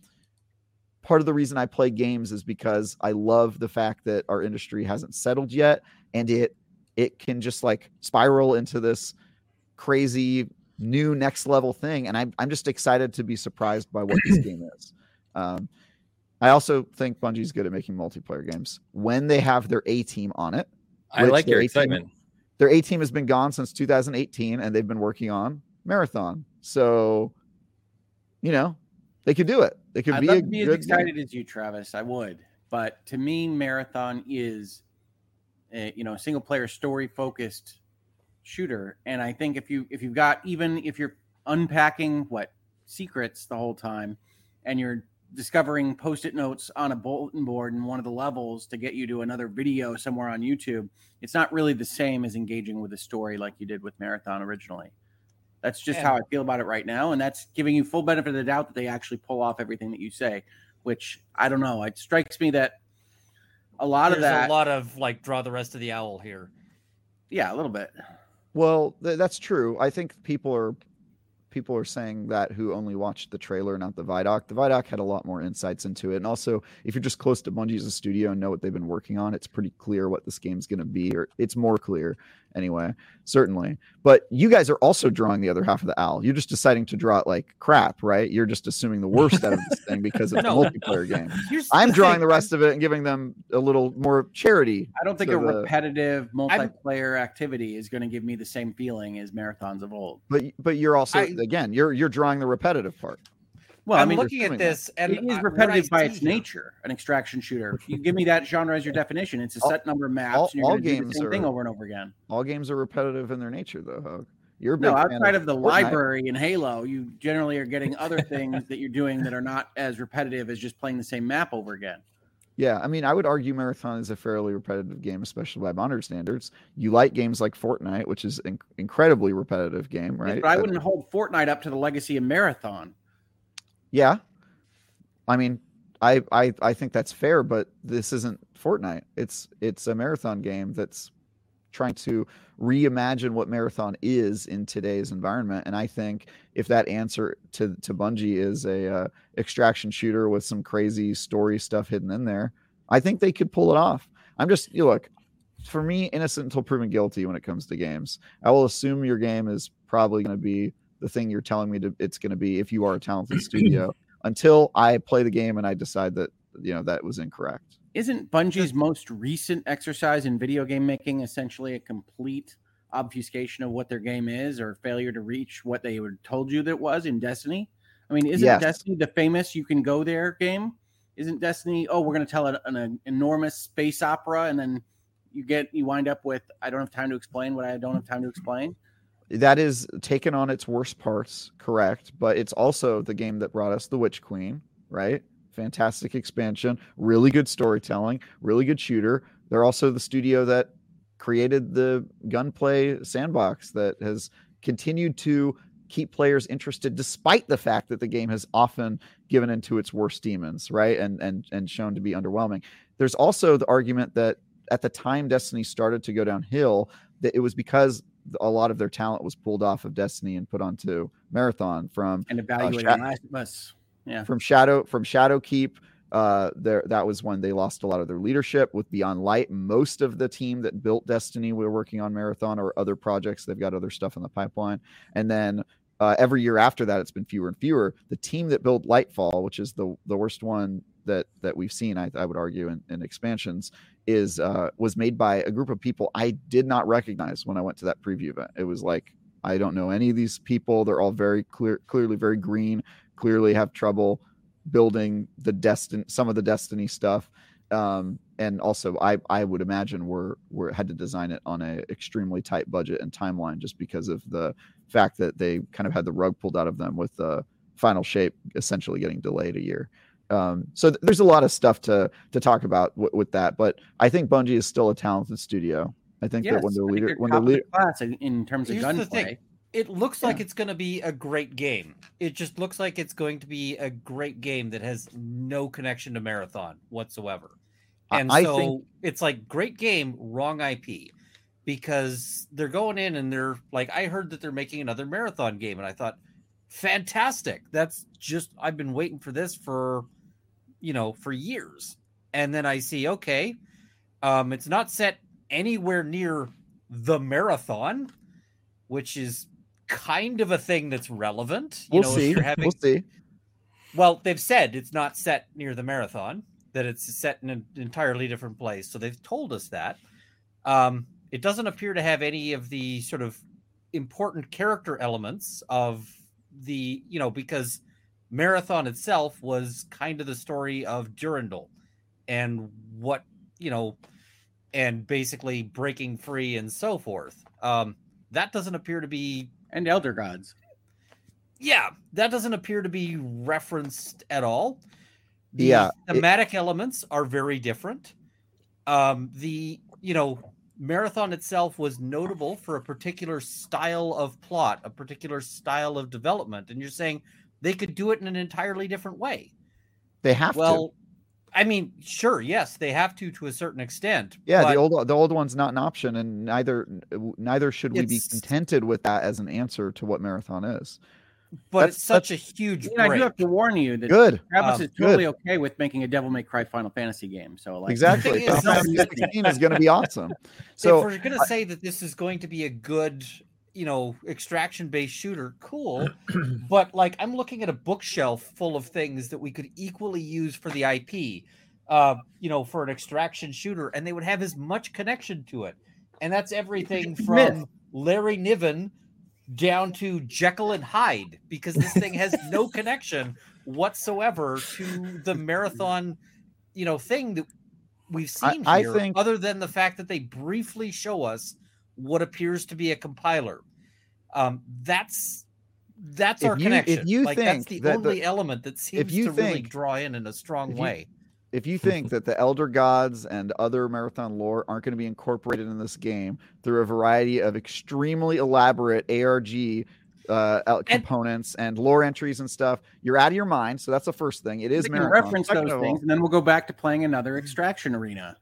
part of the reason I play games is because I love the fact that our industry hasn't settled yet and it it can just like spiral into this crazy new next level thing and I'm I'm just excited to be surprised by what this game is. Um, I also think Bungie's good at making multiplayer games when they have their A team on it. I like your excitement their A team has been gone since 2018 and they've been working on Marathon. So, you know, they could do it. They could I'd be, love to be as excited game. as you, Travis. I would. But to me, Marathon is, a, you know, a single player story focused shooter. And I think if you if you've got even if you're unpacking what secrets the whole time, and you're discovering post-it notes on a bulletin board in one of the levels to get you to another video somewhere on YouTube. It's not really the same as engaging with a story like you did with Marathon originally. That's just yeah. how I feel about it right now, and that's giving you full benefit of the doubt that they actually pull off everything that you say. Which I don't know. It strikes me that a lot There's of that, a lot of like draw the rest of the owl here. Yeah, a little bit. Well, th- that's true. I think people are people are saying that who only watched the trailer, not the Vidoc. The Vidoc had a lot more insights into it. And also, if you're just close to Bungie as a studio and know what they've been working on, it's pretty clear what this game's going to be, or it's more clear anyway, certainly. But you guys are also drawing the other half of the owl. You're just deciding to draw it like crap, right? You're just assuming the worst out of this thing because it's no. a multiplayer game. I'm drawing thing. the rest of it and giving them a little more charity. I don't think a the, repetitive multiplayer I'm, activity is going to give me the same feeling as marathons of old. But but you're also I, again you're you're drawing the repetitive part. Well, I'm I mean, looking at this, that. and it is repetitive by its nature. An extraction shooter. You give me that genre as your definition, it's a set number of maps. All, and you're all games do the same are, thing over and over again. All games are repetitive in their nature, though. Hug. You're no outside of, of the Fortnite. library in Halo. You generally are getting other things that you're doing that are not as repetitive as just playing the same map over again. Yeah, I mean, I would argue Marathon is a fairly repetitive game, especially by modern standards. You like games like Fortnite, which is an incredibly repetitive game, right? Yes, but I wouldn't hold Fortnite up to the legacy of Marathon. Yeah, I mean, I I I think that's fair, but this isn't Fortnite. It's it's a marathon game that's trying to reimagine what marathon is in today's environment. And I think if that answer to to Bungie is a uh, extraction shooter with some crazy story stuff hidden in there, I think they could pull it off. I'm just you look for me, innocent until proven guilty when it comes to games. I will assume your game is probably going to be the thing you're telling me to, it's going to be if you are a talented studio until I play the game and I decide that you know that was incorrect. Isn't Bungie's most recent exercise in video game making essentially a complete obfuscation of what their game is or failure to reach what they were told you that it was in Destiny? I mean, isn't yes. Destiny the famous you can go there game? Isn't Destiny, oh, we're going to tell an, an enormous space opera and then you get you wind up with I don't have time to explain what I don't have time to explain that is taken on its worst parts, correct? But it's also the game that brought us the Witch Queen, right? Fantastic expansion, really good storytelling, really good shooter. They're also the studio that created the gunplay sandbox that has continued to keep players interested despite the fact that the game has often given into its worst demons, right? And and and shown to be underwhelming. There's also the argument that at the time Destiny started to go downhill, that it was because a lot of their talent was pulled off of Destiny and put onto Marathon from and evaluating uh, Last of Yeah, from Shadow from Shadowkeep. Uh, there that was when they lost a lot of their leadership with Beyond Light. Most of the team that built Destiny were working on Marathon or other projects. They've got other stuff in the pipeline, and then uh, every year after that, it's been fewer and fewer. The team that built Lightfall, which is the the worst one that that we've seen, I, I would argue, in, in expansions, is uh, was made by a group of people I did not recognize when I went to that preview event. It was like I don't know any of these people. They're all very clear, clearly very green. Clearly have trouble building the destiny, some of the destiny stuff. um, and also I I would imagine we're we're had to design it on a extremely tight budget and timeline just because of the fact that they kind of had the rug pulled out of them with the final shape essentially getting delayed a year. Um, so th- there's a lot of stuff to to talk about w- with that, but I think Bungie is still a talented studio. I think that when Yes, they're I leader they're when top they're leader, class in, in terms of Here's gunplay. It looks like it's going to be a great game. It just looks like it's going to be a great game that has no connection to Marathon whatsoever. I- And I so think- it's like great game, wrong IP. Because they're going in and they're like, I heard that they're making another marathon game, and I thought, fantastic. That's just I've been waiting for this for you know for years. And then I see, okay, um, it's not set anywhere near the marathon, which is kind of a thing that's relevant. You we'll know, if see. you're having We'll see. well, they've said it's not set near the marathon, that it's set in an entirely different place. So they've told us that. Um, it doesn't appear to have any of the sort of important character elements of the, you know, because Marathon itself was kind of the story of Durandal and what, you know, and basically breaking free and so forth. Um, that doesn't appear to be and Elder Gods. yeah, that doesn't appear to be referenced at all. The Yeah, it- thematic elements are very different. Um, the you know marathon itself was notable for a particular style of plot, a particular style of development, and you're saying they could do it in an entirely different way. They have to. Well, I mean, sure, yes, they have to to a certain extent. Yeah, the old the old one's not an option, and neither neither should we be contented with that as an answer to what marathon is. but that's- it's such a huge You know, I do have to warn you that Good, Travis Um, is totally okay with making a Devil May Cry Final Fantasy game. So like exactly. Final is- Fantasy is going to be awesome. if So we're gonna say that this is going to be a good you know extraction based shooter cool. But like i'm looking at a bookshelf full of things that we could equally use for the ip uh you know for an extraction shooter and they would have as much connection to it. And that's everything from larry niven down to jekyll and hyde because this thing has no connection whatsoever to the marathon you know thing that we've seen I here think- other than the fact that they briefly show us what appears to be a compiler um that's that's If our you- if connection you like that's think the that the- only element that seems you to really draw in in a strong if you- way if you think that the elder gods and other marathon lore aren't going to be incorporated in this game through a variety of extremely elaborate ARG uh, components and lore entries and stuff, you're out of your mind. So that's the first thing. It is they can marathon. reference those things, and then we'll go back to playing another extraction arena.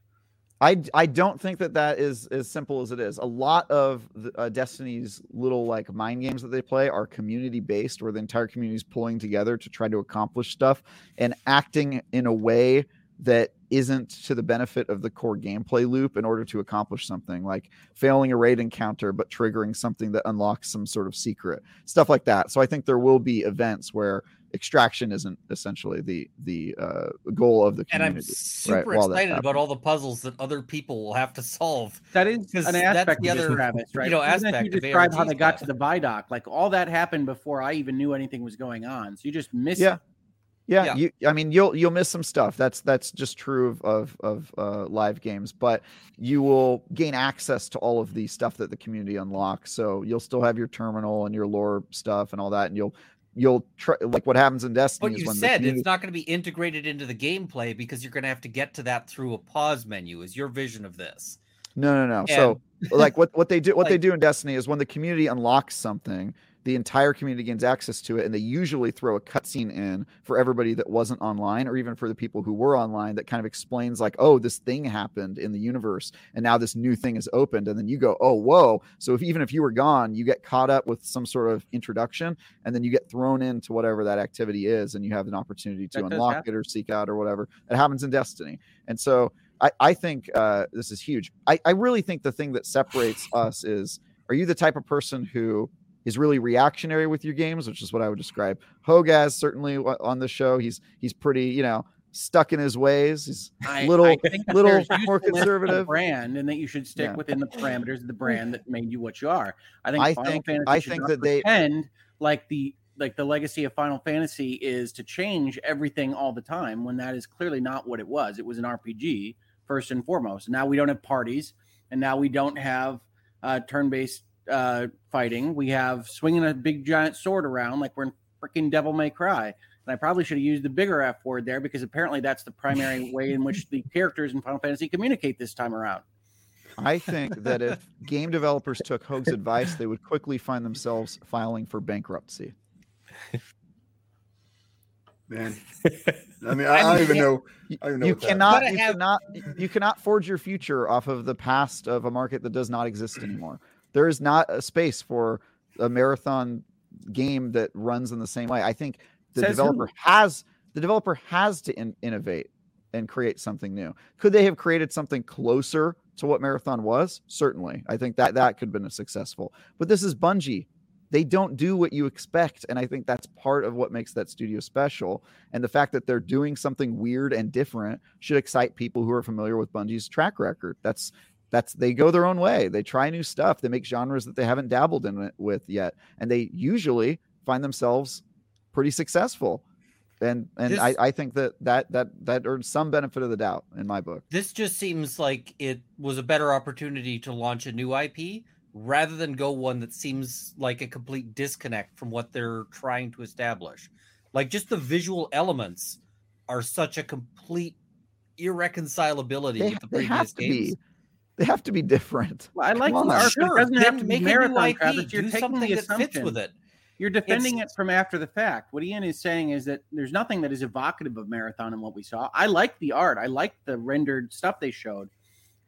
I, I don't think that that is as simple as it is. A lot of the, uh, Destiny's little like mind games that they play are community based, where the entire community is pulling together to try to accomplish stuff and acting in a way that isn't to the benefit of the core gameplay loop in order to accomplish something like failing a raid encounter but triggering something that unlocks some sort of secret stuff like that so i think there will be events where extraction isn't essentially the the uh, goal of the community. and i'm super while that's excited about all the puzzles that other people will have to solve That is an that's aspect the of this, other, Travis, right? you know, Even aspect you of describe how they got to stuff. the Vidoc, like all that happened before I even knew anything was going on. So you just missed Yeah. Yeah, Yeah. you I mean you'll you'll miss some stuff. That's that's just true of of, of uh, live games, but you will gain access to all of the stuff that the community unlocks. So you'll still have your terminal and your lore stuff and all that, and you'll you'll try like what happens in Destiny But you said community, it's not going to be integrated into the gameplay because you're going to have to get to that through a pause menu. Is your vision of this? no no no. So like what what they do what they do in Destiny is when the community unlocks something, the entire community gains access to it, and they usually throw a cutscene in for everybody that wasn't online, or even for the people who were online, that kind of explains like, oh, this thing happened in the universe, and now this new thing is opened, and then you go, oh, whoa. So if even if you were gone, you get caught up with some sort of introduction, and then you get thrown into whatever that activity is, and you have an opportunity to That unlock it or seek out or whatever. It happens in Destiny, and so. I, I think uh, this is huge. I, I really think the thing that separates us is are you the type of person who is really reactionary with your games, which is what I would describe. Hogaz certainly on the show. He's he's pretty, you know, stuck in his ways. He's I, little- I little more usefulness to the conservative. brand, and that you should stick Yeah. within the parameters of the brand that made you what you are. I think I Final think- Fantasy I think that they- pretend like the like the legacy of Final Fantasy is to change everything all the time when that is clearly not what it was. It was an RPG first and foremost. Now we don't have parties, and now we don't have uh, turn-based uh, fighting. We have swinging a big giant sword around like we're in freaking Devil May Cry. And I probably should have used the bigger F word there because apparently that's the primary way in which the characters in Final Fantasy communicate this time around. I think that if game developers took Hoeg's advice, they would quickly find themselves filing for bankruptcy. Man, I mean, I, I don't even know. I don't even know you cannot, you have- cannot, you cannot forge your future off of the past of a market that does not exist anymore. There is not a space for a marathon game that runs in the same way. I think the Says developer who? has the developer has to in, innovate and create something new. Could they have created something closer to what marathon was? Certainly, I think that that could have been successful. But this is Bungie. They don't do what you expect, and I think that's part of what makes that studio special. And the fact that they're doing something weird and different should excite people who are familiar with Bungie's track record. That's that's they go their own way. They try new stuff. They make genres that they haven't dabbled in it with yet, and they usually find themselves pretty successful. And and This- I, I think that that that that earns some benefit of the doubt in my book. This just seems like it was a better opportunity to launch a new IP rather than go one that seems like a complete disconnect from what they're trying to establish. Like just the visual elements are such a complete irreconcilability They, with the previous have to games. be. They have to be different. Well, I like Come the on. arc. Sure, it doesn't have to make be a new marathon, IP, Travis. You're do taking something the that fits assumption. with it. You're defending it from after the fact. What Ian is saying is that there's nothing that is evocative of marathon in what we saw. I like the art. I like the rendered stuff they showed,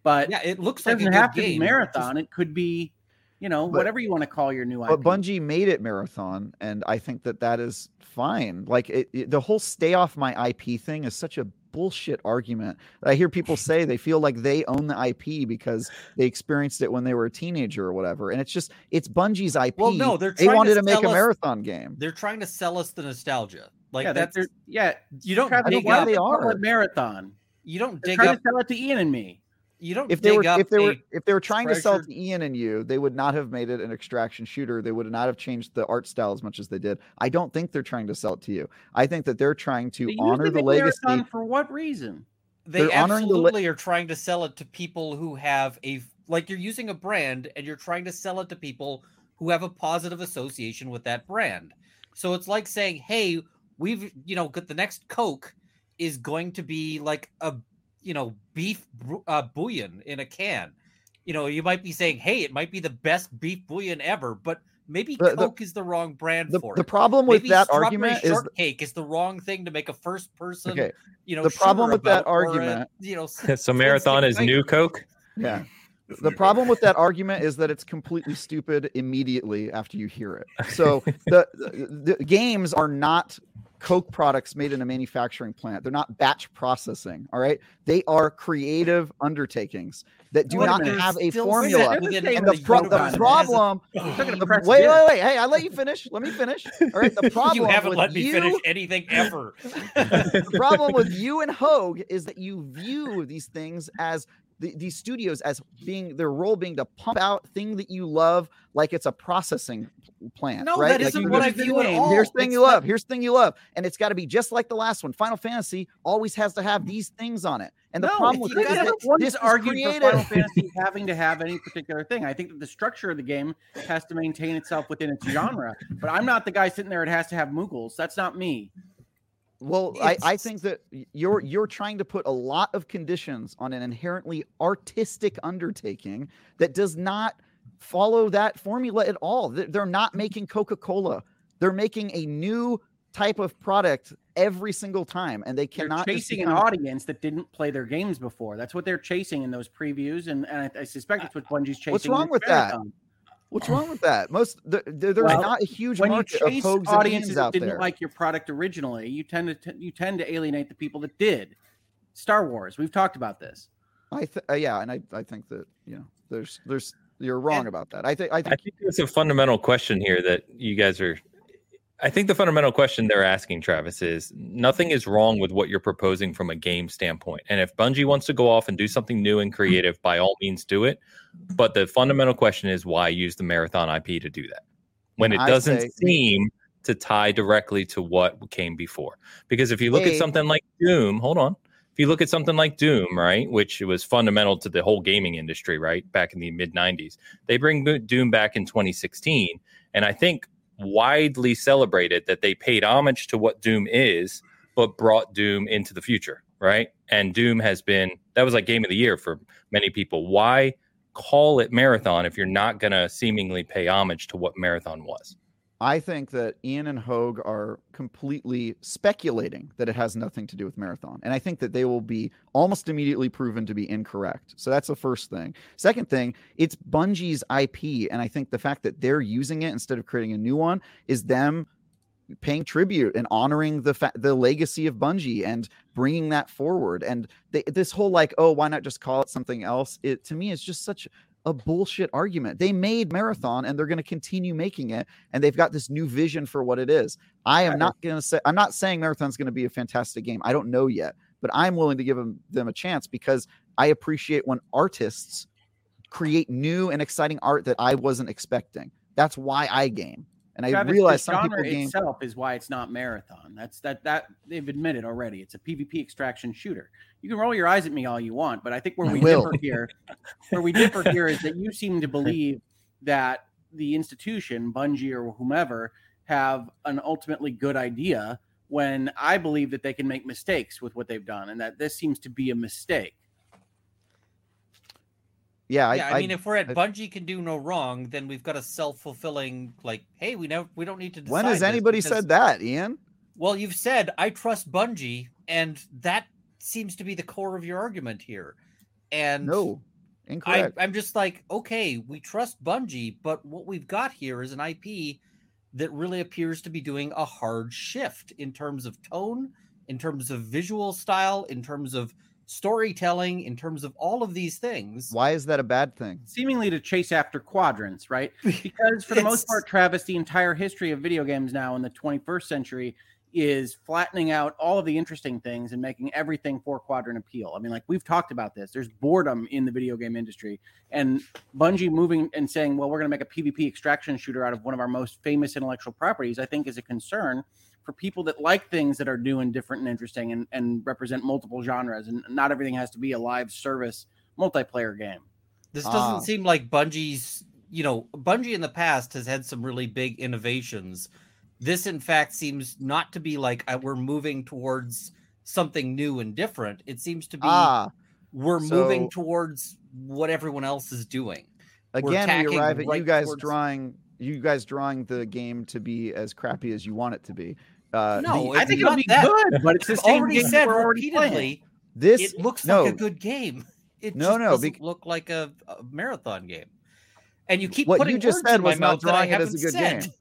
but Yeah, it looks it like a doesn't good have to game. be marathon. It could be, you know, But- whatever you want to call your new IP. But Bungie made it marathon, and I think that that is fine. Like it, it- the whole "stay off my IP" thing is such a bullshit argument. I hear people say they feel like they own the IP because they experienced it when they were a teenager or whatever, and it's just it's Bungie's IP. Well, no, they're they trying to to make a marathon game. They're trying to sell us the nostalgia. Like yeah, that's that's yeah. you don't Travis, dig why up they are. call it marathon? you don't They're dig trying up to sell it to Ian and me. You don't If they were if they were if they were trying to sell to Ian and you, they would not have made it an extraction shooter. They would not have changed the art style as much as they did. I don't think they're trying to sell it to you. I think that they're trying to honor the legacy. for what reason? they They're the le- absolutely are trying to sell it to people who have a like you're using a brand and you're trying to sell it to people who have a positive association with that brand. So it's like saying, "Hey, we've you know got the next Coke is going to be like a you know beef uh, bouillon in a can." You know, you might be saying, "Hey, it might be the best beef bouillon ever," but maybe The- the- Coke is the wrong brand The, for it. the problem with Maybe that strawberry argument is shortcake is the wrong thing to make a first person okay. you know The problem with that about or a, argument- you know so marathon is new Coke. Yeah. The problem with that argument is that it's completely stupid immediately after you hear it. So the, the, the games are not Coke products made in a manufacturing plant. They're not batch processing. All right. They are creative undertakings that do Wait not minute. have a Still formula. And And the the, pro- the universe that has a- problem, the- wait, wait, wait. Hey, I let you finish. Let me finish. All right. The problem you haven't with let me you, finish anything ever. the problem with you and Hoeg is that you view these things as the, these studios as being their role being to pump out thing that you love like it's a processing plant. No, right? that isn't what I view at all. Here's thing It's you love. Here's thing you love, and it's got to be just like the last one. Final Fantasy always has to have these things on it, and the no, problem with this is guys that this is argued for. Final Fantasy having to have any particular thing. I think that the structure of the game has to maintain itself within its genre. But I'm not the guy sitting there. It has to have Moogles. That's not me. Well, I, I think that you're you're trying to put a lot of conditions on an inherently artistic undertaking that does not follow that formula at all. They- They're not making Coca-Cola. They're making a new type of product every single time, and they They're cannot just chasing an audience that didn't play their games before. That's what they're chasing in those previews, and, and I, I suspect it's what Bungie's chasing. What's wrong with that? Marathon. What's wrong with that? Most th- th- there's Well, not a huge When you market of chase Hoegs and audiences Ians that out didn't there. like your product originally, you tend to t- you tend to alienate the people that did. Star Wars. We've talked about this. I th- uh, yeah, and I, I think that you know there's there's you're wrong And- about that. I think I I think think there's a fundamental question here that you guys are. I think the fundamental question they're asking, Travis, is nothing is wrong with what you're proposing from a game standpoint. And if Bungie wants to go off and do something new and hmm. creative, by all means do it. But the fundamental question is why use the marathon IP to do that when it I doesn't say- seem to tie directly to what came before. Because if you look Hey. at something like Doom, hold on. If you look at something like Doom, right, which was fundamental to the whole gaming industry, right, back in the mid 90s, they bring Doom back in 2016. And I think widely celebrated that they paid homage to what Doom is, but brought Doom into the future, right? And Doom has been, that was like game of the year for many people. Why call it Marathon if you're not going to seemingly pay homage to what Marathon was? I think that Ian and Hoeg are completely speculating that it has nothing to do with marathon. And I think that they will be almost immediately proven to be incorrect. So that's the first thing. Second thing, it's Bungie's IP. And I think the fact that they're using it instead of creating a new one is them paying tribute and honoring the fa- the legacy of Bungie and bringing that forward. And they, this whole like, oh, why not just call it something else? It to me is just such a bullshit argument. They made Marathon and they're going to continue making it and they've got this new vision for what it is. I am not going to say I'm not saying Marathon's going to be a fantastic game. I don't know yet, but I'm willing to give them, them a chance because I appreciate when artists create new and exciting art that I wasn't expecting. That's why I game. And I Travis, the realize some people game itself is why it's not marathon. That's that that they've admitted already. It's a PvP extraction shooter. You can roll your eyes at me all you want, but I think where I we will. differ here, where we differ here is that you seem to believe that the institution, Bungie or whomever, have an ultimately good idea. When I believe that they can make mistakes with what they've done, and that this seems to be a mistake. Yeah, I, yeah, I, I- mean, if we're at I- Bungie can do no wrong, then we've got a self fulfilling like, hey, we know we don't need to. when has anybody because- said that, Ian? Well, you've said I trust Bungie, and that seems to be the core of your argument here. And No, I, incorrect. I'm just like, okay, we trust Bungie, but what we've got here is an IP that really appears to be doing a hard shift in terms of tone, in terms of visual style, in terms of storytelling, in terms of all of these things. Why is that a bad thing? seemingly to chase after quadrants, right? Because for the most part, Travis, the entire history of video games now in the 21st century is flattening out all of the interesting things and making everything four quadrant appeal. I mean, like we've talked about this. There's boredom in the video game industry, and Bungie moving and saying, "Well, we're going to make a PvP extraction shooter out of one of our most famous intellectual properties," I think is a concern for people that like things that are new and different and interesting and, and represent multiple genres. And not everything has to be a live service multiplayer game. This doesn't Ah. seem like Bungie's, you know, Bungie in the past has had some really big innovations. This, in fact, seems not to be like uh, we're moving towards something new and different. It seems to be Ah, we're moving towards what everyone else is doing. Again, we arrive at you guys towards- drawing you guys drawing the game to be as crappy as you want it to be. Uh, No, the- I think it'll be that. good, but it's the same already game said we're already playing. repeatedly, this it looks no, like a good game. It No, no, doesn't bec- look like a, a marathon game. And you keep what putting you just words said was not mouth that I drawing it as a good said. game.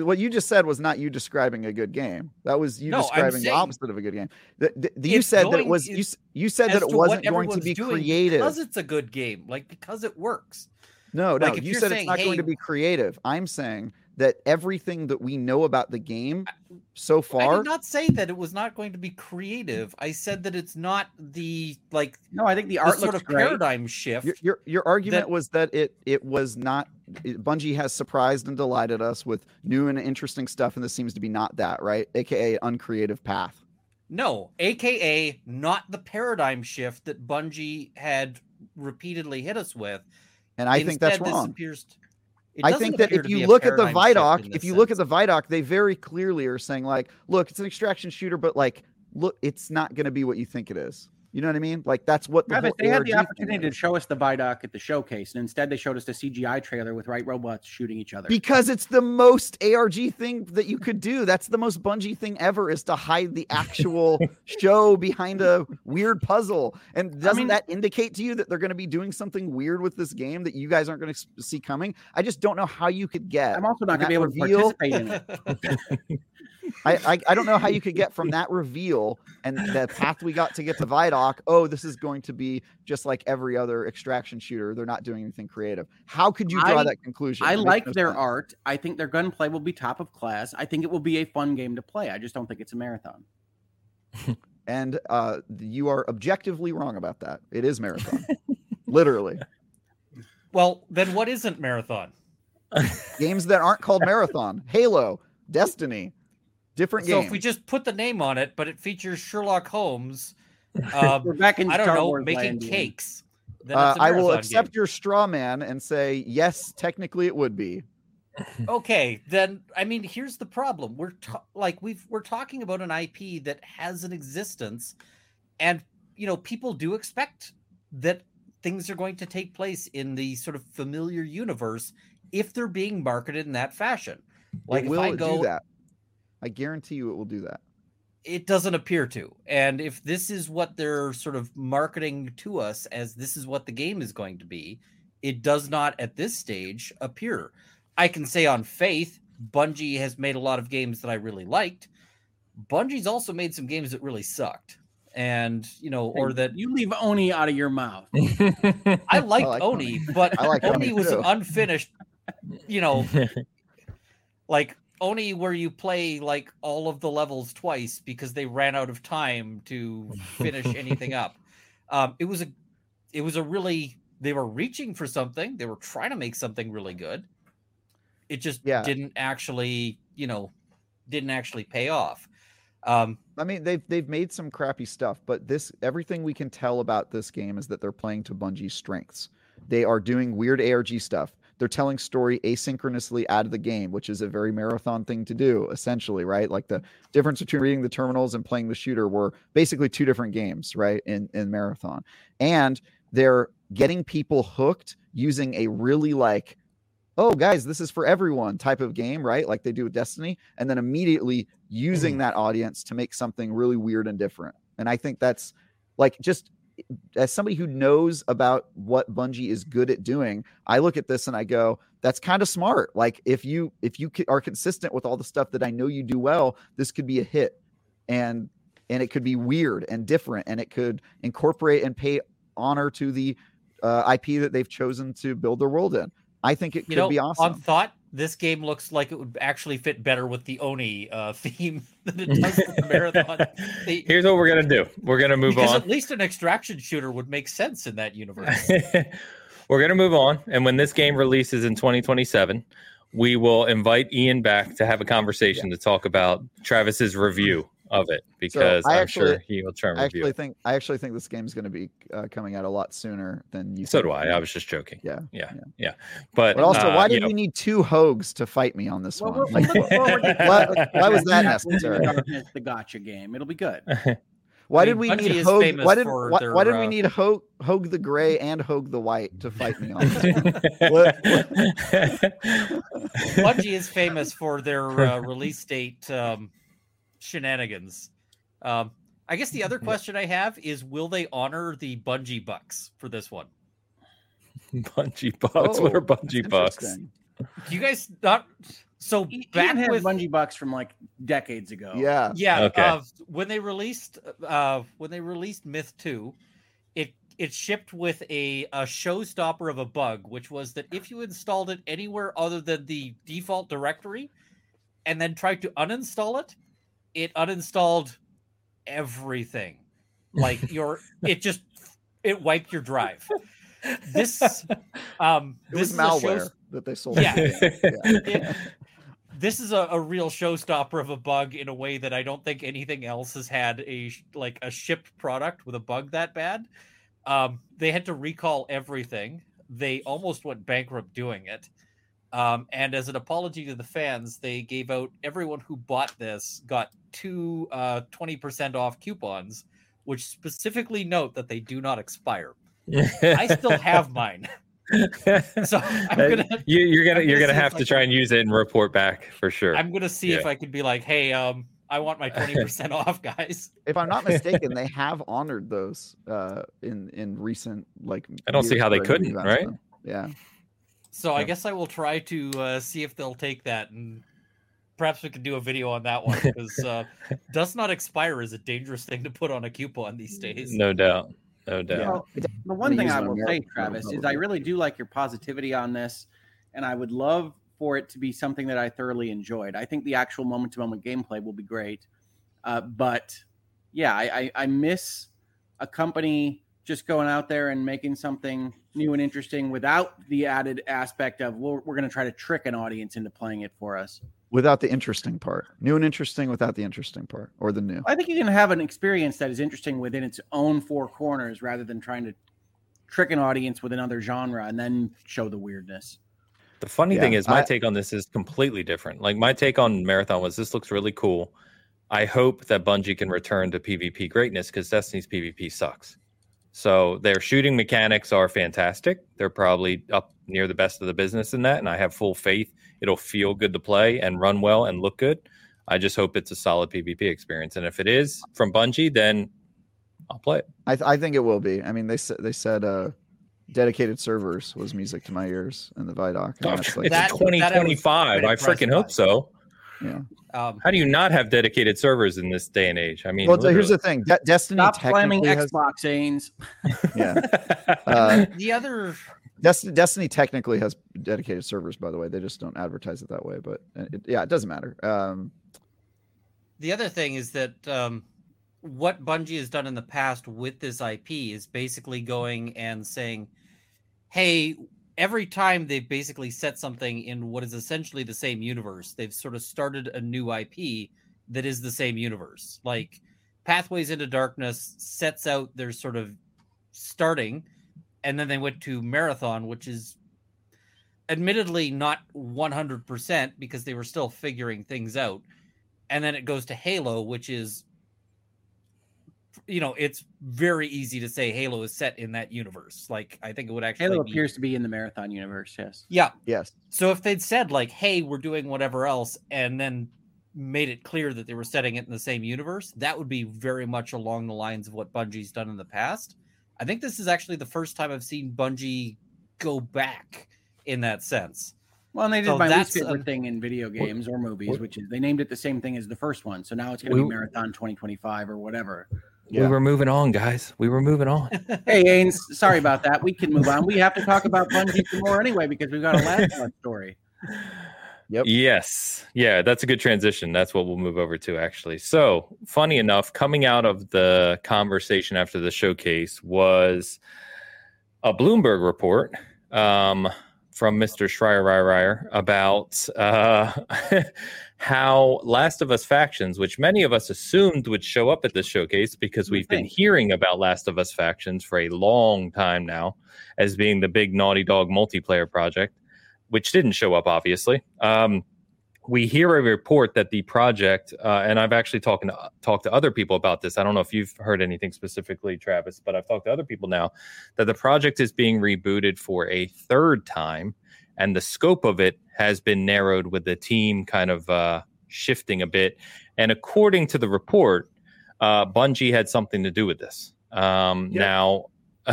Uh, What you just said was not you describing a good game. That was you No, describing the opposite of a good game. The, the- you said that it was you. You said that it wasn't going to be doing creative. because it's a good game, like because it works. No, no. Like, if You you're said it's saying, not going to be creative. I'm saying that everything that we know about the game so far. I far. did not say that it was not going to be creative. I said that it's not the like No, I think the the art sort of great. paradigm shift. Your, your your argument that- was that it it was not it- Bungie has surprised and delighted us with new and interesting stuff, and this seems to be not that, right? AKA uncreative path. No, aka not the paradigm shift that Bungie had repeatedly hit us with. And I think that's wrong. I think that if you look at the Vidoc, if you look at the Vidoc, they very clearly are saying like, look, it's an extraction shooter, but like, look, it's not going to be what you think it is. You know what I mean? Like that's what the Travis, they had the opportunity to show us the Vidoc at the showcase, and instead they showed us the CGI trailer with right robots shooting each other. because it's the most ARG thing that you could do. That's the most Bungie thing ever is to hide the actual show behind a weird puzzle. And doesn't mean- that indicate to you that they're going to be doing something weird with this game that you guys aren't going to see coming? I just don't know how you could get. I'm also not going to be able to participate in it. I, I I don't know how you could get from that reveal and the path we got to get to Vidoc. Oh, this is going to be just like every other extraction shooter. They're not doing anything creative. How could you draw I- that conclusion? I It like no their sense. art. I think their gunplay will be top of class. I think it will be a fun game to play. I just don't think it's a marathon. and uh, you are objectively wrong about that. It is marathon, literally. well, then what isn't marathon? Games that aren't called marathon. Halo, Destiny, different So game. if we just put the name on it, but it features Sherlock Holmes, um, We're back in I don't Star know, Wars making cakes. then uh, it's a I will accept game. your straw man and say yes. Technically, it would be. Okay, then I mean, here's the problem. We're ta- like we've we're talking about an IP that has an existence, and you know people do expect that things are going to take place in the sort of familiar universe if they're being marketed in that fashion. Like it if will I go, do that. I guarantee you, it will do that. it doesn't appear to. And if this is what they're sort of marketing to us as this is what the game is going to be, it does not at this stage appear. I can say on faith, Bungie has made a lot of games that I really liked. Bungie's also made some games that really sucked. And, you know, or that you leave Oni out of your mouth. I liked like Oni, but I like Oni Oni was too. unfinished, you know, like only where you play like all of the levels twice because they ran out of time to finish anything up. Um, it was a, it was a really they were reaching for something. They were trying to make something really good. It just Yeah. didn't actually, you know, didn't actually pay off. Um, I mean, they've they've made some crappy stuff, but this everything we can tell about this game is that they're playing to Bungie's strengths. They are doing weird ARG stuff. They're telling story asynchronously out of the game, which is a very marathon thing to do, essentially, right? Like the difference between reading the terminals and playing the shooter were basically two different games, right? In in marathon. And they're getting people hooked using a really like oh guys this is for everyone type of game right like they do with destiny and then immediately using mm-hmm. that audience to make something really weird and different and i think that's like just as somebody who knows about what bungie is good at doing i look at this and i go that's kind of smart. Like if you if you are consistent with all the stuff that i know you do well this could be a hit. And and it could be weird and different and it could incorporate and pay honor to the uh, ip that they've chosen to build their world in. I think it could know, be awesome. on thought, this game looks like it would actually fit better with the Oni uh, theme than it does with the marathon. They- Here's what we're gonna do. We're gonna move because on. at least an extraction shooter would make sense in that universe. we're gonna move on, and when this game releases in 2027, we will invite Ian back to have a conversation to talk about Travis's review of it because I I'm actually- sure he will try and I review actually it. think I actually think this game is going to be uh, coming out a lot sooner than you. So think. do I. I was just joking. Yeah, Yeah, yeah. yeah. But, But also, uh, why you did know, we need two Hoegs to fight me on this Well, one? we're Like, looking forward to why, why was that necessary? the gotcha game. It'll be good. Why I did we Bungie need is Hoeg? Why did why, their, why did uh, we need Hoeg, Hoeg the Gray and Hoeg the White to fight me on this Bungie is famous for their uh, release date um, shenanigans. Um, I guess the other question I have is will they honor the Bungie bucks for this one? Bungie bucks. what Oh, are Bungie bucks? Do you guys not so Ian back had with Bungie Bucks from like decades ago. Yeah, yeah Okay. uh, when they released uh when they released myth 2 it it shipped with a a showstopper of a bug which was that if you installed it anywhere other than the default directory and then tried to uninstall it it uninstalled everything like your it just it wiped your drive this um it this was is malware shows- that they sold. Yeah. yeah. it- this is a, a real showstopper of a bug in a way that I don't think anything else has had a like a shipped product with a bug that bad. Um, they had to recall everything. They almost went bankrupt doing it. Um, and as an apology to the fans, they gave out everyone who bought this got two uh, 20% off coupons, which specifically note that they do not expire. I still have mine. So I'm gonna you, you're gonna I'm you're gonna gonna have to I try and use it and report back for sure. I'm gonna see if I could be like, hey, um, I want my twenty percent off, guys. If I'm not mistaken, they have honored those uh, in in recent like. I don't see how they couldn't, right? so. Yeah. So I guess I will try to uh, see if they'll take that, and perhaps we could do a video on that one because uh, does not expire is a dangerous thing to put on a coupon these days. no doubt, no doubt. Yeah. Well, the one thing I will say, Travis, is I really do like your positivity on this, and I would love for it to be something that I thoroughly enjoyed. I think the actual moment-to-moment gameplay will be great, uh, but yeah, I, I, I miss a company just going out there and making something new and interesting without the added aspect of we're, we're going to try to trick an audience into playing it for us. Without the interesting part, new and interesting without the interesting part, or the new. I think you can have an experience that is interesting within its own four corners rather than trying to trick an audience with another genre and then show the weirdness. The funny Yeah, thing is, my I- take on this is completely different. Like my take on Marathon was this looks really cool. I hope that Bungie can return to PvP greatness because Destiny's PvP sucks. So their shooting mechanics are fantastic. They're probably up near the best of the business in that, and I have full faith it'll feel good to play and run well and look good. I just hope it's a solid PvP experience, and if it is from Bungie, then I'll play it. I, th- I think it will be. I mean, they said they said uh, dedicated servers was music to my ears in the Vidoc. Oh, that's like- it's That- that I was 2025. quite I freaking hope so. Yeah. Um, How do you not have dedicated servers in this day and age? I mean, Well, so here's the thing. De- Destiny Stop slamming technically has, Xbox Ains. yeah. Uh, the other Destiny, Destiny technically has dedicated servers, by the way. They just don't advertise it that way. But uh, it, yeah, it doesn't matter. Um, the other thing is that um, what Bungie has done in the past with this IP is basically going and saying, "Hey, every time they've basically set something in what is essentially the same universe, they've sort of started a new IP that is the same universe. Like Pathways into Darkness sets out their sort of starting, and then they went to Marathon, which is admittedly not 100% because they were still figuring things out and then it goes to Halo, which is, you know, it's very easy to say Halo is set in that universe. Like, I think it would actually Halo be, appears to be in the marathon universe. Yes. yeah. yes. So if they'd said like, "Hey, we're doing whatever else," and then made it clear that they were setting it in the same universe, that would be very much along the lines of what Bungie's done in the past. I think this is actually the first time I've seen Bungie go back in that sense. Well, and they did So my that's, least favorite um, thing in video games or movies, what- which is they named it the same thing as the first one. So now it's going to be Marathon 2025 or whatever. Yeah. We were moving on, guys. We were moving on. Hey, Ains, sorry about that. We can move on. We have to talk about Bungie some more anyway because we've got a last one story. Yep. Yes. Yeah, that's a good transition. That's what we'll move over to, actually. So, funny enough, coming out of the conversation after the showcase was a Bloomberg report um, from Mr. Schreier about uh, how Last of Us factions, which many of us assumed would show up at this showcase because we've been hearing about Last of Us factions for a long time now as being the big Naughty Dog multiplayer project which didn't show up, obviously. Um, we hear a report that the project, uh, and I've actually talking to, talked to other people about this. I don't know if you've heard anything specifically, Travis, but I've talked to other people now that the project is being rebooted for a third time, and the scope of it has been narrowed with the team kind of uh, shifting a bit. And according to the report, uh, Bungie had something to do with this. Um. Now,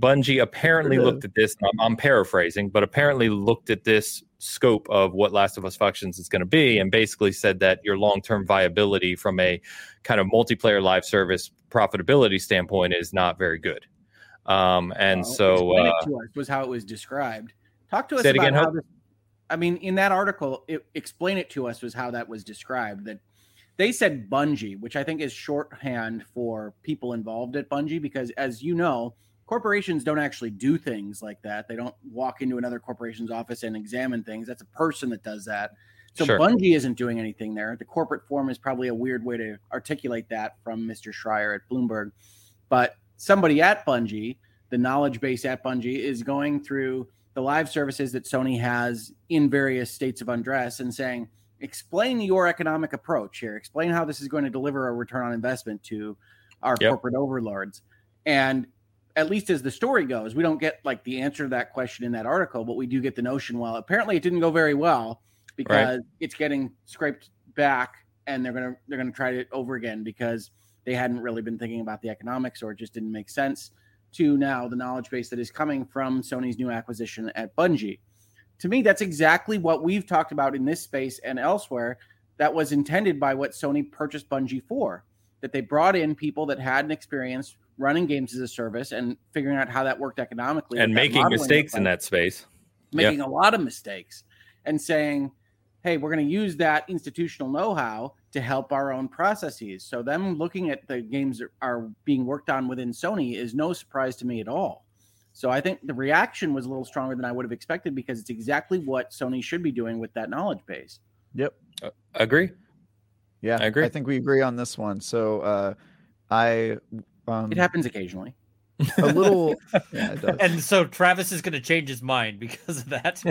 Bungie apparently looked at this. I'm, I'm paraphrasing, but apparently looked at this scope of what Last of Us Factions is going to be, and basically said that your long-term viability from a kind of multiplayer live service profitability standpoint is not very good. Um, and Well, so, uh, it to us was how it was described. Talk to us about again, how this, I mean, in that article, it, explain it to us was how that was described. That they said Bungie, which I think is shorthand for people involved at Bungie, because as you know, corporations don't actually do things like that. They don't walk into another corporation's office and examine things. That's a person that does that. So Sure. Bungie isn't doing anything there. The corporate form is probably a weird way to articulate that from Mr. Schreier at Bloomberg. But somebody at Bungie, the knowledge base at Bungie, is going through the live services that Sony has in various states of undress and saying, explain your economic approach here. Explain how this is going to deliver a return on investment to our Yep. corporate overlords. And at least as the story goes, we don't get like the answer to that question in that article, but we do get the notion. Well, apparently it didn't go very well because it's getting scraped back and they're gonna they're gonna try it over again because they hadn't really been thinking about the economics or it just didn't make sense to now the knowledge base that is coming from Sony's new acquisition at Bungie. To me, that's exactly what we've talked about in this space and elsewhere. That was intended by what Sony purchased Bungie for. That they brought in people that had an experience running games as a service and figuring out how that worked economically and making mistakes in that space. making a lot of mistakes and saying, hey, we're going to use that institutional know-how to help our own processes. So them looking at the games that are being worked on within Sony is no surprise to me at all. So I think the reaction was a little stronger than I would have expected because it's exactly what Sony should be doing with that knowledge base. Yep. Uh, agree. Yeah, I agree. I think we agree on this one. So uh, I um, It happens occasionally. a little. yeah, it does. And so Travis is going to change his mind because of that.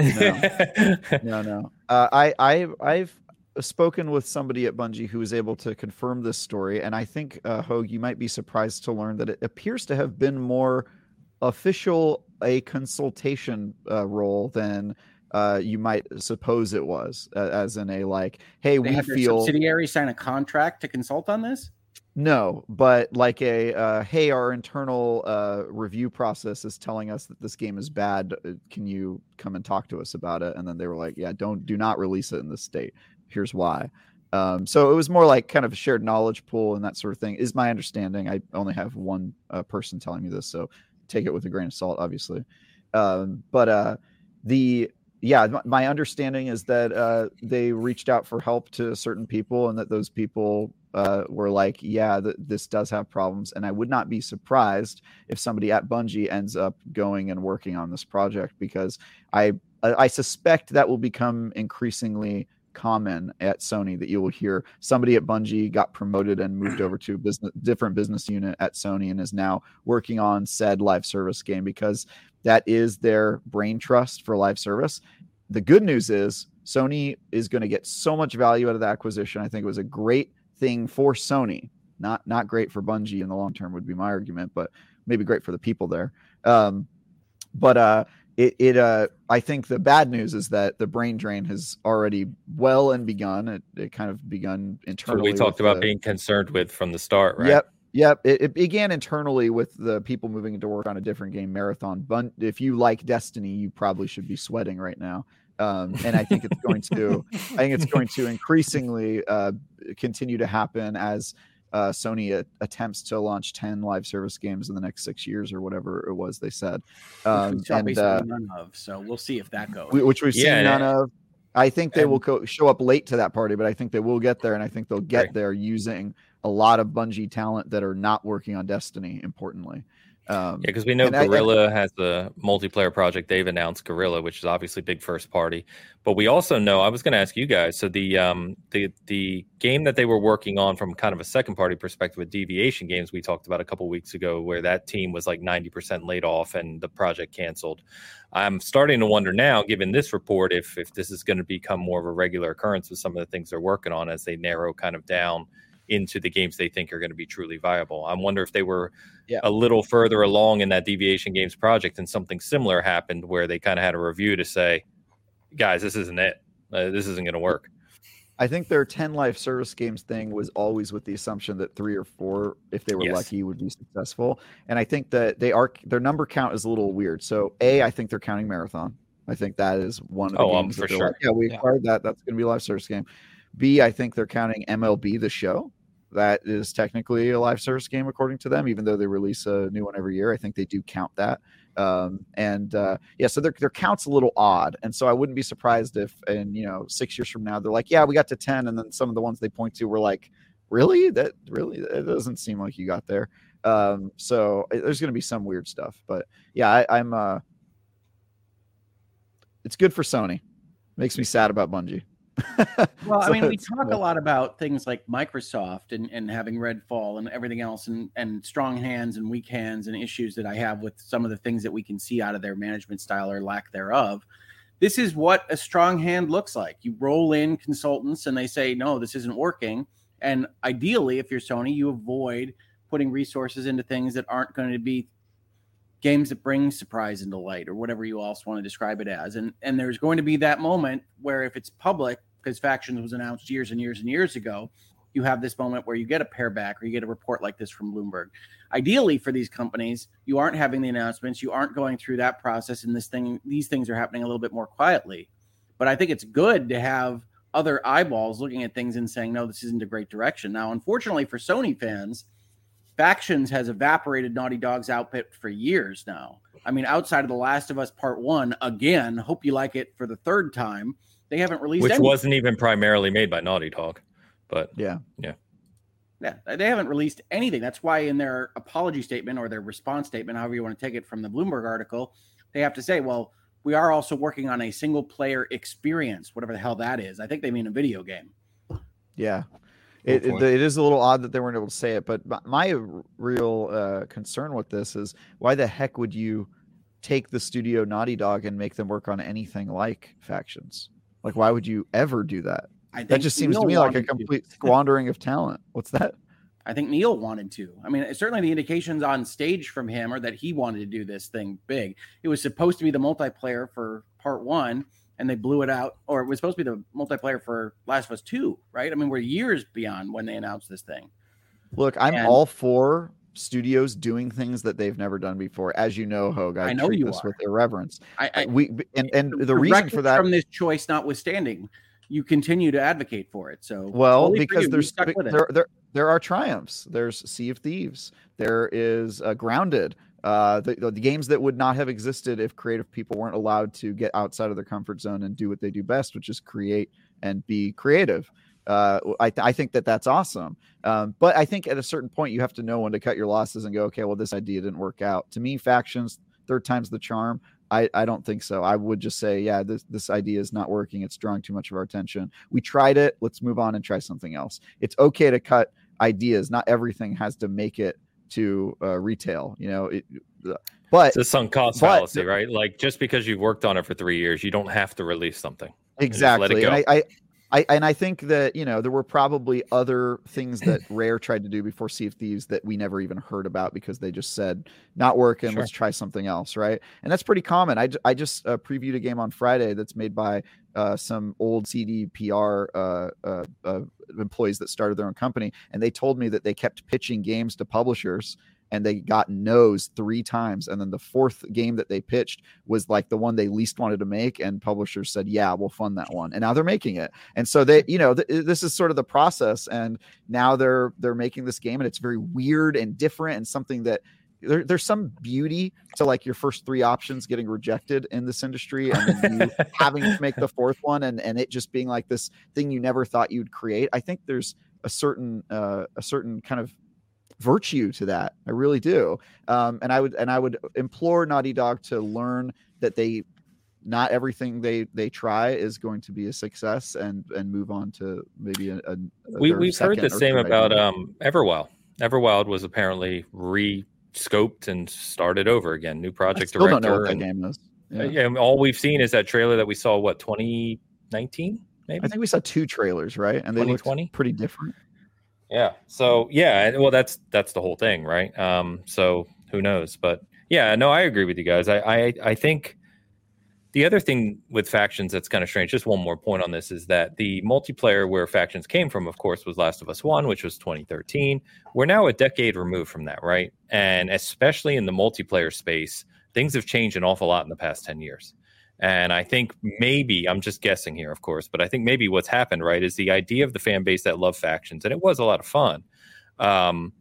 no, no. Uh, I, I, I've spoken with somebody at Bungie who was able to confirm this story, and I think, uh, Hoeg, you might be surprised to learn that it appears to have been more official a consultation uh, role than uh, you might suppose it was, uh, as in a like, hey, They we feel subsidiary sign a contract to consult on this. no, but like a uh, hey, our internal uh, review process is telling us that this game is bad. Can you come and talk to us about it? And then they were like, yeah, don't do not release it in this state. Here's why. Um, so it was more like kind of a shared knowledge pool and that sort of thing. Is my understanding. I only have one uh, person telling me this, so take it with a grain of salt, obviously. Um, but uh, the yeah, my understanding is that uh, they reached out for help to certain people, and that those people uh, were like, "Yeah, th- this does have problems," and I would not be surprised if somebody at Bungie ends up going and working on this project because I I I suspect that will become increasingly common at Sony that you will hear somebody at Bungie got promoted and moved over to a business different business unit at Sony and is now working on said live service game because that is their brain trust for live service. The good news is Sony is going to get so much value out of the acquisition. I think it was a great thing for Sony, not not great for Bungie in the long term would be my argument, but maybe great for the people there. Um, but uh, it it uh, I think the bad news is that the brain drain has already well and begun. It, it kind of begun So internally. we talked about the- being concerned with from the start, right? Yep. Yep. It, it began internally with the people moving to work on a different game, Marathon. But if you like Destiny, you probably should be sweating right now. Um, and I think it's going to, I think it's going to increasingly uh, continue to happen as uh, Sony a- attempts to launch ten live service games in the next six years or whatever it was they said, um, we and uh, none of. So we'll see if that goes. we- which we've Yeah, seen and- none of. I think they and- will co- show up late to that party, but I think they will get there, and I think they'll get Right. there using a lot of Bungie talent that are not working on Destiny. Importantly, um, Yeah, because we know And I- I- Guerrilla has the multiplayer project. They've announced Guerrilla, which is obviously big first party. But we also know I was going to ask you guys. So the um the the game that they were working on from kind of a second party perspective with Deviation Games, we talked about a couple weeks ago, where that team was like ninety percent laid off and the project canceled. I'm starting to wonder now, given this report, if if this is going to become more of a regular occurrence with some of the things they're working on as they narrow kind of down into the games they think are going to be truly viable. I wonder if they were Yeah. a little further along in that deviation games project and something similar happened where they kind of had a review to say, guys, this isn't it. Uh, this isn't going to work. I think their ten life service games thing was always with the assumption that three or four, if they were Yes. lucky, would be successful. And I think that they are their number count is a little weird. So a, I think they're counting Marathon. I think that is one of the Oh, um, games for that they're sure. like, yeah, we Yeah. acquired that. That's going to be a live service game. B, I think they're counting MLB the show. That is technically a live service game according to them, even though they release a new one every year. I think they do count that. Um, and uh, yeah, so their their count's a little odd, and so I wouldn't be surprised if, in you know, six years from now, they're like, yeah, we got to ten, and then some of the ones they point to were like, really, that really, it doesn't seem like you got there. Um, so uh, there's going to be some weird stuff, but yeah, I, I'm. Uh, it's good for Sony. Makes me sad about Bungie. Well, I mean, we talk a lot about things like Microsoft and, and having Redfall and everything else, and, and strong hands and weak hands, and issues that I have with some of the things that we can see out of their management style or lack thereof. This is what a strong hand looks like. You roll in consultants and they say, no, this isn't working. And ideally, if you're Sony, you avoid putting resources into things that aren't going to be games that bring surprise into light or whatever you else want to describe it as. And and there's going to be that moment where if it's public, because factions was announced years and years and years ago, you have this moment where you get a pair back or you get a report like this from Bloomberg. Ideally for these companies, you aren't having the announcements, you aren't going through that process, and this thing these things are happening a little bit more quietly. But I think it's good to have other eyeballs looking at things and saying, no, this isn't a great direction. Now, unfortunately for Sony fans, Factions has evaporated Naughty Dog's output for years now. I mean, outside of The Last of Us Part One, again, hope you like it for the third time. They They haven't released which any. wasn't even primarily made by Naughty Dog, but yeah, Yeah. Yeah, they haven't released anything. That's why in their apology statement or their response statement, however you want to take it from the Bloomberg article, they have to say, well, we are also working on a single player experience, whatever the hell that is. I think they mean a video game. Yeah. It, it, it is a little odd that they weren't able to say it, but my, my real uh, concern with this is why the heck would you take the studio Naughty Dog and make them work on anything like factions? Like, why would you ever do that? I think That just seems to me like a wanted to. complete squandering of talent. What's that? I think Neil wanted to. I mean, certainly the indications on stage from him are that he wanted to do this thing big. It was supposed to be the multiplayer for part one, and they blew it out, or it was supposed to be the multiplayer for Last of Us 2, right? I mean, we're years beyond when they announced this thing. Look, I'm And- all for studios doing things that they've never done before. As you know, Hoeg, I, I know treat you this are. with irreverence. I, I we and, and the reason for that from this choice notwithstanding, you continue to advocate for it. So Well, because there's stuck with it. there, there there are triumphs. There's Sea of Thieves. There is uh, Grounded. Uh, the, the games that would not have existed if creative people weren't allowed to get outside of their comfort zone and do what they do best, which is create and be creative. Uh, I, th- I think that that's awesome. Um, but I think at a certain point you have to know when to cut your losses and go, okay, well this idea didn't work out. To me, factions third time's the charm. I, I don't think so. I would just say, yeah, this this idea is not working. It's drawing too much of our attention. We tried it. Let's move on and try something else. It's okay to cut ideas. Not everything has to make it to uh, retail. You know, it, but it's a sunk cost but- fallacy, right? Like just because you've worked on it for three years, you don't have to release something. just let it exactly. And. I, I I and I think that you know there were probably other things that Rare tried to do before Sea of Thieves that we never even heard about because they just said not working. Sure. Let's try something else, right? And that's pretty common. I, I just uh, previewed a game on Friday that's made by uh, some old CDPR uh, uh, uh, employees that started their own company, and they told me that they kept pitching games to publishers. And they got no's three times, and then the fourth game that they pitched was like the one they least wanted to make, and publishers said, "Yeah, we'll fund that one." And now they're making it, and so they, you know, th- this is sort of the process. And now they're they're making this game, and it's very weird and different, and something that there, there's some beauty to like your first three options getting rejected in this industry, and then you having to make the fourth one, and and it just being like this thing you never thought you'd create. I think there's a certain uh, a certain kind of virtue to that. I really do. Um, and I would and I would implore Naughty Dog to learn that they not everything they they try is going to be a success and and move on to maybe a, a we, we've heard the same about idea. um everwild everwild was apparently re-scoped and started over again new I project don't director know what that and- game is. uh, Yeah. all we've seen is that trailer that we saw what 2019 maybe I think we saw two trailers, right? And they looked 2020? pretty different. Yeah. So yeah, well, that's that's the whole thing, right? Um. So who knows? But yeah, no, I agree with you guys. I I, I think the other thing with factions that's kind of strange. Just one more point on this is that the multiplayer where factions came from, of course, was Last of Us One, which was 2013. We're now a decade removed from that, right? And especially in the multiplayer space, things have changed an awful lot in the past 10 years. And I think maybe I'm just guessing here, of course, but I think maybe what's happened, right, is the idea of the fan base that love factions, and it was a lot of fun. Um,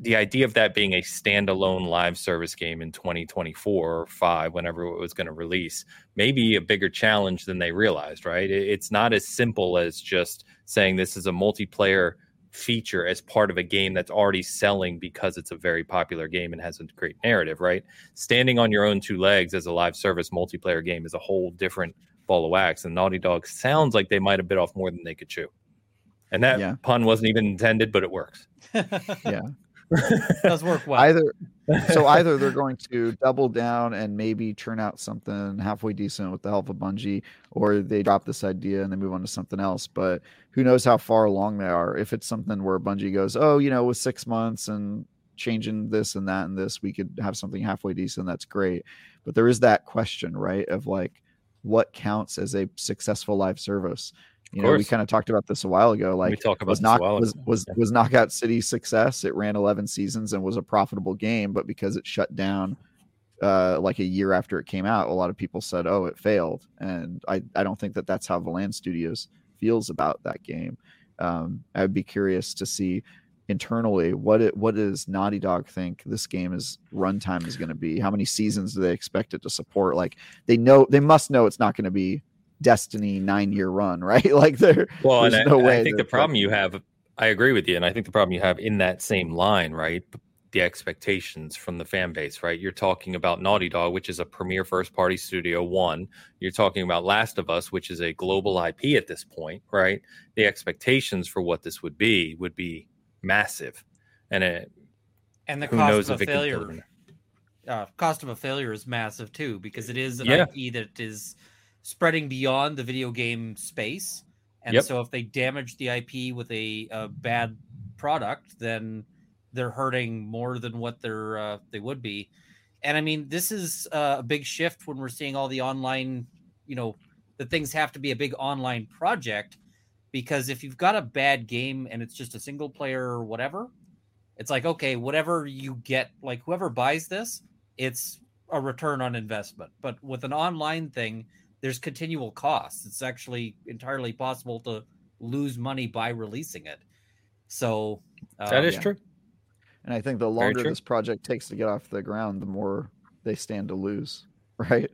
the idea of that being a standalone live service game in 2024 or five, whenever it was going to release, maybe a bigger challenge than they realized, right? It's not as simple as just saying this is a multiplayer feature as part of a game that's already selling because it's a very popular game and has a great narrative, right? Standing on your own two legs as a live service multiplayer game is a whole different ball of wax. And Naughty Dog sounds like they might have bit off more than they could chew. And that Yeah. pun wasn't even intended, but it works. Yeah. does work well. Either so either they're going to double down and maybe turn out something halfway decent with the help of Bungie, or they drop this idea and they move on to something else. But who knows how far along they are? If it's something where Bungie goes, oh, you know, with six months and changing this and that and this, we could have something halfway decent. That's great. But there is that question, right? Of like, what counts as a successful live service? You know, we kind of talked about this a while ago. Like, we talk about was knock was was, Yeah. was knockout city success? It ran 11 seasons and was a profitable game but because it shut down uh like a year after it came out a lot of people said oh it failed. And i i don't think that that's how Velan studios feels about that game. Um i'd be curious to see internally what it what does naughty dog think this game is runtime is going to be? How many seasons do they expect it to support? Like they know they must know it's not going to be Destiny nine year run, right? Like there, Well, and there's I, no I way think the problem you have, I agree with you, and I think the problem you have in that same line, right? The expectations from the fan base, right? You're talking about Naughty Dog, which is a premier first party studio. One, you're talking about Last of Us, which is a global IP at this point, right? The expectations for what this would be would be massive, and it, And the who cost knows of if a it can failure, uh, cost of a failure is massive too, because it is an Yeah. IP that is spreading beyond the video game space. And Yep. so, if they damage the IP with a, a bad product, then they're hurting more than what they're uh, they would be. And I mean, this is uh, a big shift when we're seeing all the online, you know, the things have to be a big online project. Because if you've got a bad game and it's just a single player or whatever, it's like okay, whatever you get, like whoever buys this, it's a return on investment. But with an online thing, there's continual costs. It's actually entirely possible to lose money by releasing it. So that um, is yeah. true. And I think the longer this project takes to get off the ground, the more they stand to lose, right?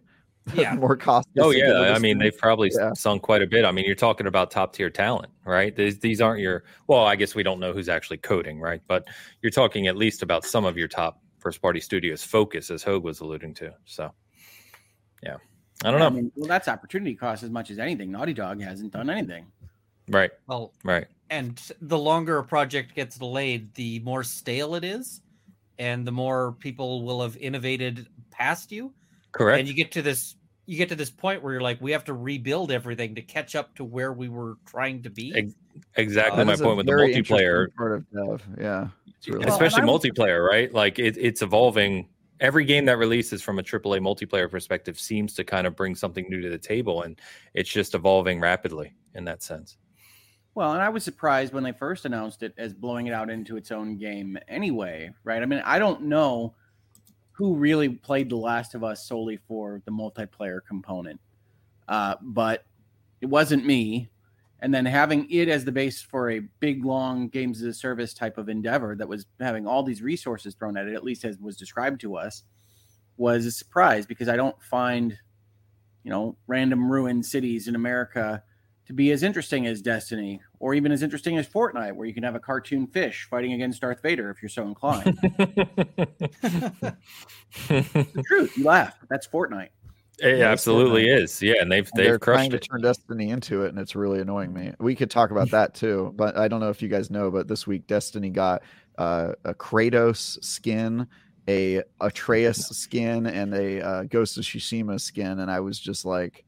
Yeah. more cost. Oh is to get yeah, I mean they've probably Yeah. sunk quite a bit. I mean, you're talking about top tier talent, right? These these aren't your well, I guess we don't know who's actually coding, right? But you're talking at least about some of your top first party studios focus, as Hoeg was alluding to. So, yeah, I don't Yeah, know, mean, well, that's opportunity cost as much as anything. Naughty Dog hasn't done anything. right, well, right, and the longer a project gets delayed, the more stale it is, and the more people will have innovated past you. correct. And you get to this you get to this point where you're like, we have to rebuild everything to catch up to where we were trying to be. Exactly That my point with the multiplayer. part of dev. Yeah, really Well, especially and multiplayer, right? Like it, it's evolving. Every game that releases from a AAA multiplayer perspective seems to kind of bring something new to the table, and it's just evolving rapidly in that sense. Well, and I was surprised when they first announced it as blowing it out into its own game anyway, right? I mean, I don't know who really played The Last of Us solely for the multiplayer component, uh, but it wasn't me. And then having it as the base for a big, long games as a service type of endeavor that was having all these resources thrown at it, at least as was described to us, was a surprise because I don't find, you know, random ruined cities in America to be as interesting as Destiny or even as interesting as Fortnite, where you can have a cartoon fish fighting against Darth Vader if you're so inclined. the truth, you laugh. That's Fortnite. It it's absolutely is. Yeah, and they've And they've they're trying crushed to turn Destiny into it, and it's really annoying me. We could talk about that too, but I don't know if you guys know, but this week Destiny got uh, a Kratos skin, a Atreus skin, and a uh, Ghost of Tsushima skin, and I was just like,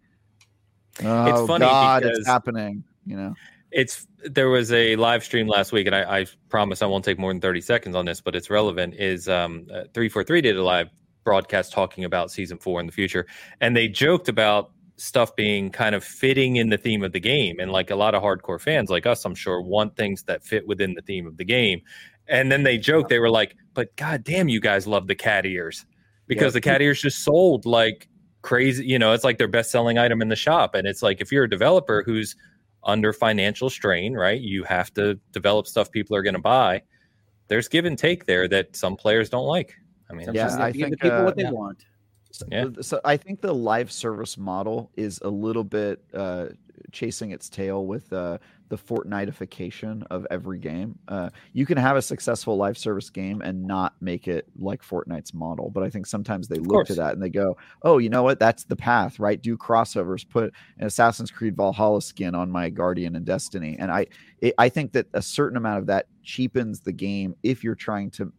"Oh funny God, it's happening!" You know, It's there was a live stream last week, and I, I promise I won't take more than thirty seconds on this, but it's relevant. Is um three four three did a live broadcast talking about season four in the future, and they joked about stuff being kind of fitting in the theme of the game, and like a lot of hardcore fans like us, I'm sure, want things that fit within the theme of the game. And then they joked, they were like, "But god damn, you guys love the cat ears because the cat ears just sold like crazy. You know, it's like their best selling item in the shop, and it's like if you're a developer who's under financial strain, right? You have to develop stuff people are going to buy. There's give and take there that some players don't like. I mean, Yeah, I have to give think, the people uh, what they yeah. want. So, Yeah. so I think the live service model is a little bit uh, chasing its tail with uh, the Fortniteification of every game. Uh, you can have a successful live service game and not make it like Fortnite's model, but I think sometimes they look to that and they go, "Oh, you know what? That's the path, right? Do crossovers. Put an Assassin's Creed Valhalla skin on my Guardian and Destiny." And I, it, I think that a certain amount of that cheapens the game if you're trying to.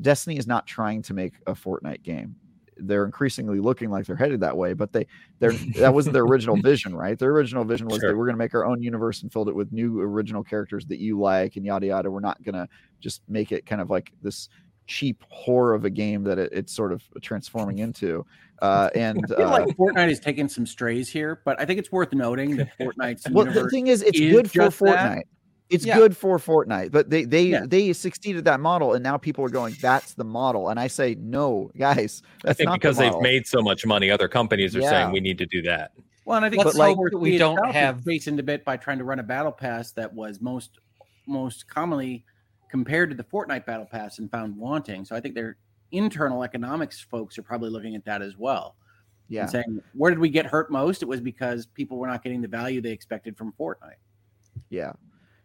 Destiny is not trying to make a Fortnite game they're increasingly looking like they're headed that way but they they're that wasn't their original vision right their original vision was that Sure. we're going to make our own universe and filled it with new original characters that you like and yada yada we're not going to just make it kind of like this cheap horror of a game that it, it's sort of transforming into uh and I feel uh, like Fortnite is taking some strays here, but I think it's worth noting that Fortnite's well the thing is it's is good for Fortnite. that. Fortnite it's Yeah. good for Fortnite, but they they Yeah. they succeeded that model, and now people are going, "That's the model." And I say, "No, guys, I think not because the they've made so much money, other companies are Yeah. saying we need to do that. Well, and I think Let's but like that we we don't don't have- have facing a bit by trying to run a battle pass that was most most commonly compared to the Fortnite battle pass and found wanting. So I think their internal economics folks are probably looking at that as well. Yeah. and saying where did we get hurt most? It was because people were not getting the value they expected from Fortnite. Yeah.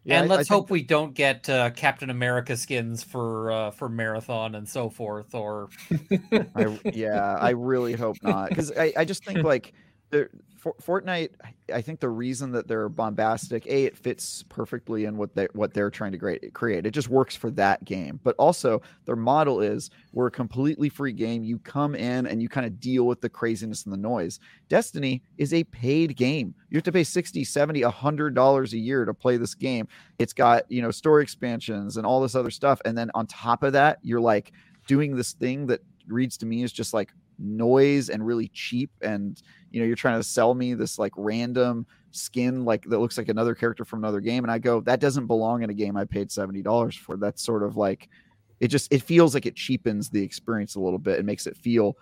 Yeah, and I- I let's think- hope we don't get uh, Captain America skins for uh, for marathon and so forth. Or I, yeah, I really hope not because I, I just think like the For- Fortnite. I- think the reason that they're bombastic, a it fits perfectly in what they what they're trying to create. Create it just works for that game, but also their model is we're a completely free game. You come in and you kind of deal with the craziness and the noise. Destiny is a paid game. You have to pay 60, 70, 100 dollars a year to play this game. It's got, you know, story expansions and all this other stuff and then on top of that, you're like doing this thing that reads to me is just like noise and really cheap and you know you're trying to sell me this like random skin like that looks like another character from another game and i go that doesn't belong in a game i paid $70 for that's sort of like it just it feels like it cheapens the experience a little bit and makes it feel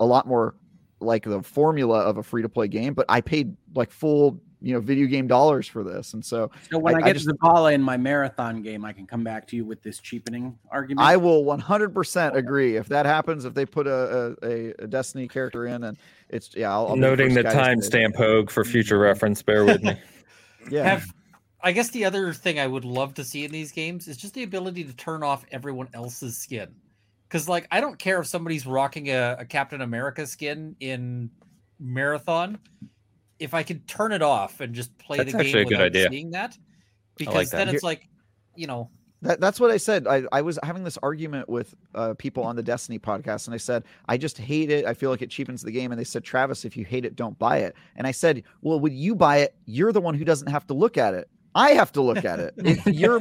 a lot more like the formula of a free to play game but i paid like full you know video game dollars for this and so So when I- I, I get just- to Zavala in my marathon game, I can come back to you with this cheapening argument. I will 100% agree if that happens. If they put a, a, a Destiny character in, and it's yeah, I'll, I'll Noting the first guy to say it. timestamp, Hoeg, for future reference. Bear with me. Yeah, have I guess the other thing I would love to see in these games is just the ability to turn off everyone else's skin. Because like I don't care if somebody's rocking a, a Captain America skin in Marathon. If I could turn it off and just play That's the game without idea. seeing that, because like that. then it's like, you know, that, that's what I said. I, I was having this argument with uh, people on the Destiny podcast, and I said I just hate it. I feel like it cheapens the game. And they said, Travis, if you hate it, don't buy it. And I said, Well, when you buy it, you're the one who doesn't have to look at it. I have to look at it. If you're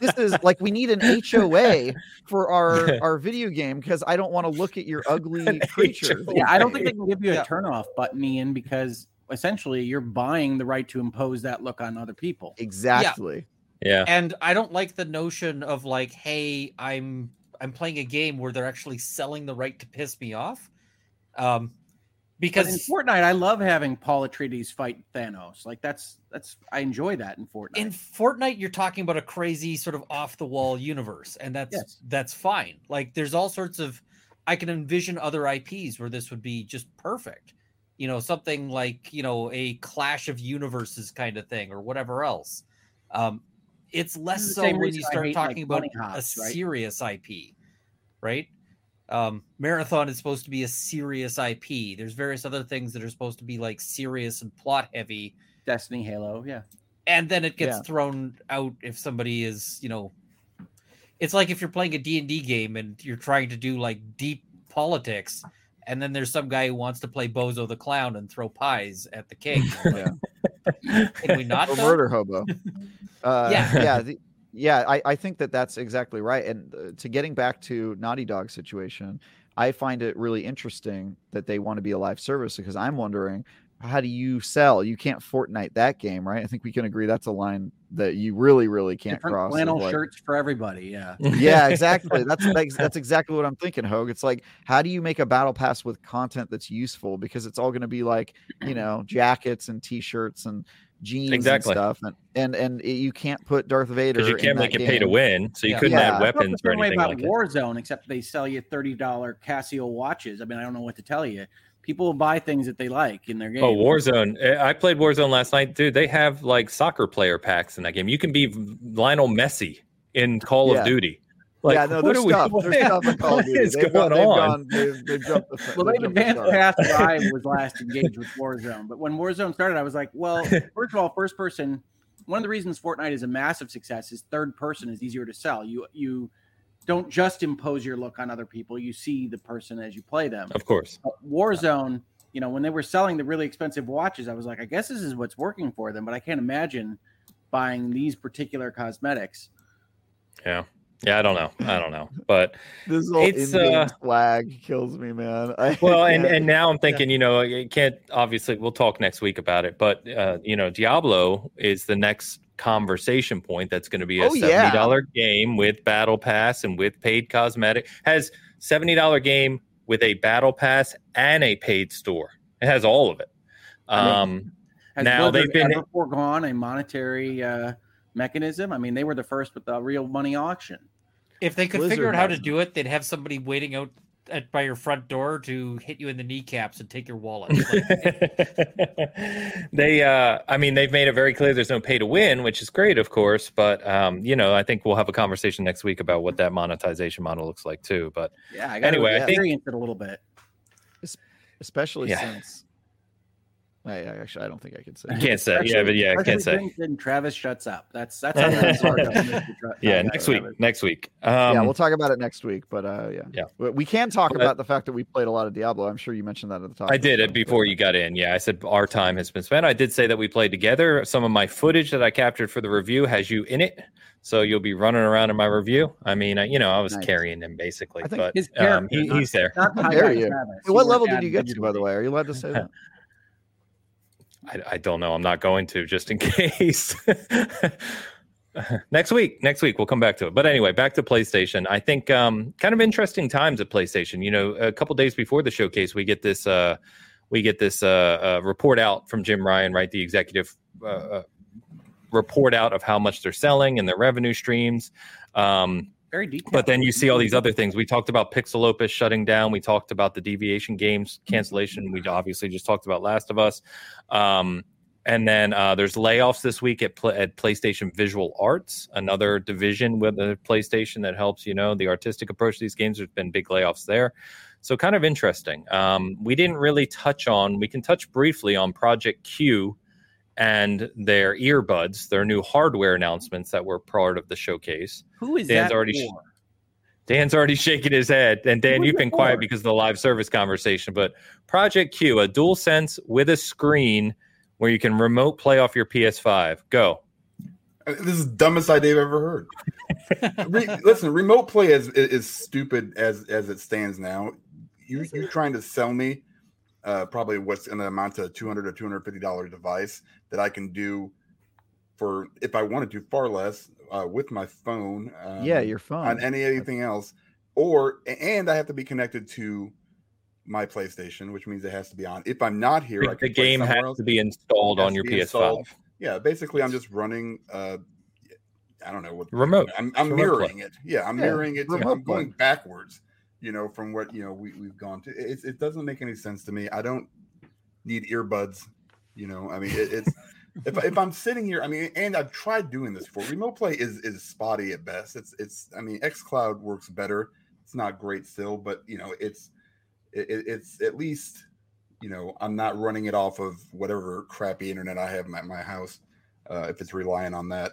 this is like we need an HOA for our our video game because I don't want to look at your ugly creature. Yeah, I don't think they can give you a Yeah. turn off button, Ian, because essentially you're buying the right to impose that look on other people. Exactly. Yeah. And I don't like the notion of like, hey, I'm I'm playing a game where they're actually selling the right to piss me off. Um Because in Fortnite, I love having Paul Atreides fight Thanos. Like that's that's I enjoy that in Fortnite. in Fortnite, you're talking about a crazy sort of off the wall universe, and that's Yes. that's fine. Like there's all sorts of I can envision other IPs where this would be just perfect. You know, something like, you know, a clash of universes kind of thing or whatever else. Um it's less so when you start hate, like, talking about bunny a hops, right? serious IP, right? Um, Marathon is supposed to be a serious IP. There's various other things that are supposed to be like serious and plot heavy Destiny, Halo, yeah. and then it gets Yeah. thrown out if somebody is you know it's like if you're playing a d&d game and you're trying to do like deep politics and then there's some guy who wants to play bozo the clown and throw pies at the king Yeah. can we not or though? murder hobo. Uh, Yeah. yeah, the, yeah. I, I think that that's exactly right. And uh, to getting back to Naughty Dog situation, I find it really interesting that they want to be a live service because I'm wondering how do you sell? You can't Fortnite that game, right? I think we can agree that's a line that you really, really can't Different cross. flannel like- shirts for everybody. Yeah. yeah, exactly. That's that's that's exactly what I'm thinking, Hoeg. It's like, how do you make a battle pass with content that's useful? Because it's all going to be like, you know, jackets and t-shirts and jeans Exactly. and stuff, and and and it- you can't put Darth Vader Because you in can't that make it pay to win, so you Yeah. couldn't Yeah. add I I felt weapons the or same way anything about like it. Warzone, except they sell you thirty dollar Casio watches. I mean, I don't know what to tell you. People will buy things that they like in their game. Oh, Warzone! Eh, I played Warzone last night, dude. They have like soccer player packs in that game. You can be Lionel Messi in Call Yeah. of Duty. Like, yeah, no, there's are we- stuff. There's stuff in Call of what Duty. is They've going gone, they've on? gone, they've, they've jumped the, Well, they've they've jumped the advanced shark. past where I was last engaged with Warzone. But when Warzone started, I was like, well, first of all, first person. One of the reasons Fortnite is a massive success is third person is easier to sell. You you don't just impose your look on other people. You see the person as you play them. Of course. But Warzone, you know, when they were selling the really expensive watches, I was like, I guess this is what's working for them. But I can't imagine buying these particular cosmetics. Yeah. Yeah, I don't know. I don't know. But This whole It's, in-game uh, flag kills me, man. I well, and can't- and now I'm thinking, you know, it can't obviously we'll talk next week about it, but uh, you know, Diablo is the next conversation point that's going to be a Oh, yeah. $70 game with battle pass and with paid cosmetic. Has $70 game with a battle pass and a paid store. It has all of it. Um Has Now, they've been- foregone a monetary uh, mechanism. I mean, they were the first with the real money auction. if they could Blizzard figure out how to do it they'd have somebody waiting out at by your front door to hit you in the kneecaps and take your wallet. Like, they, uh, I mean, they've made it very clear there's no pay to win, which is great, of course. But um, you know, I think we'll have a conversation next week about what that monetization model looks like too. But Yeah, I got Anyway, I think- experience it a little bit. especially Yeah. since. I, I actually, I don't think I can say. you can't say, yeah, but yeah, I can't say. Especially when Travis shuts up. That's that's how that's our government Yeah, uh, next week. Travis. Next week. Um, yeah, we'll talk about it next week. But uh, yeah, Yeah. We- we can talk But- about the fact that we played a lot of Diablo. I'm sure you mentioned that at the top. I did show, it but- before you got in. Yeah, I said our time has been spent. I did say that we played together. Some of my footage that I captured for the review has you in it, so you'll be running around in my review. I mean, I, you know, I was Nice. carrying him basically, I think but his um, he, he's there. Not How High you. What level weren't did you get to, by the way? Are you allowed to say that? I, I don't know. I'm not going to just in case. next week, next week we'll come back to it. But anyway, back to PlayStation. I think um, kind of interesting times at PlayStation. You know, a couple days before the showcase, we get this uh, we get this uh, uh, report out from Jim Ryan, right? The executive uh, uh, report out of how much they're selling and their revenue streams. Um, Very detailed. but then you see all these other things. We talked about Pixelopus shutting down. We talked about the Deviation Games cancellation. We obviously just talked about Last of Us. Um, and then uh, there's layoffs this week at, Pl- at PlayStation Visual Arts, another division with the PlayStation that helps you know the artistic approach to these games. There's been big layoffs there, so kind of interesting. Um, we didn't really touch on. We can touch briefly on Project Q and their earbuds, their new hardware announcements that were part of the showcase. who is Dan's that already sh- for? Dan's already shaking his head. And Dan, you've it been quiet because of the live service conversation. But Project Q, a dual sense with a screen where you can remote play off your PS5. Go. Uh, This is the dumbest idea I've ever heard. Re- listen, remote play is, is is stupid as as it stands now. You you're trying to sell me uh, probably what's going to amount to a two hundred or two hundred fifty dollar device that I can do for if I wanted to far less uh, with my phone. Um, yeah, your phone. on any anything else, or and I have to be connected to my PlayStation, which means it has to be on. If I'm not here, I The, can the play game has else. to be installed on your PS5. installed. Yeah, basically, I'm just running. Uh, I don't know what Remote. I'm, I'm It's remote play. mirroring it. Yeah, I'm Yeah, mirroring it. remote I'm going play. backwards. You know, from what you know we we've gone to. It, it doesn't make any sense to me. I don't need earbuds. You know, I mean, it, it's if if I'm sitting here, I mean, and I've tried doing this before. Remote play is is spotty at best. It's it's. I mean, XCloud works better. It's not great still, but you know, it's it, it- it's at least you know I'm not running it off of whatever crappy internet I have at my house. Uh, if it's relying on that,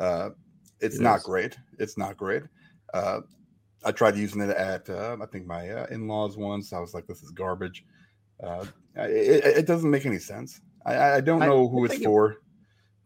uh, it's It not is. great. It's not great. Uh, I tried using it at uh, I think my uh, in-laws once. I was like, this is garbage. Uh, it- it doesn't make any sense. I- I, I don't I- know who I it's think it- for.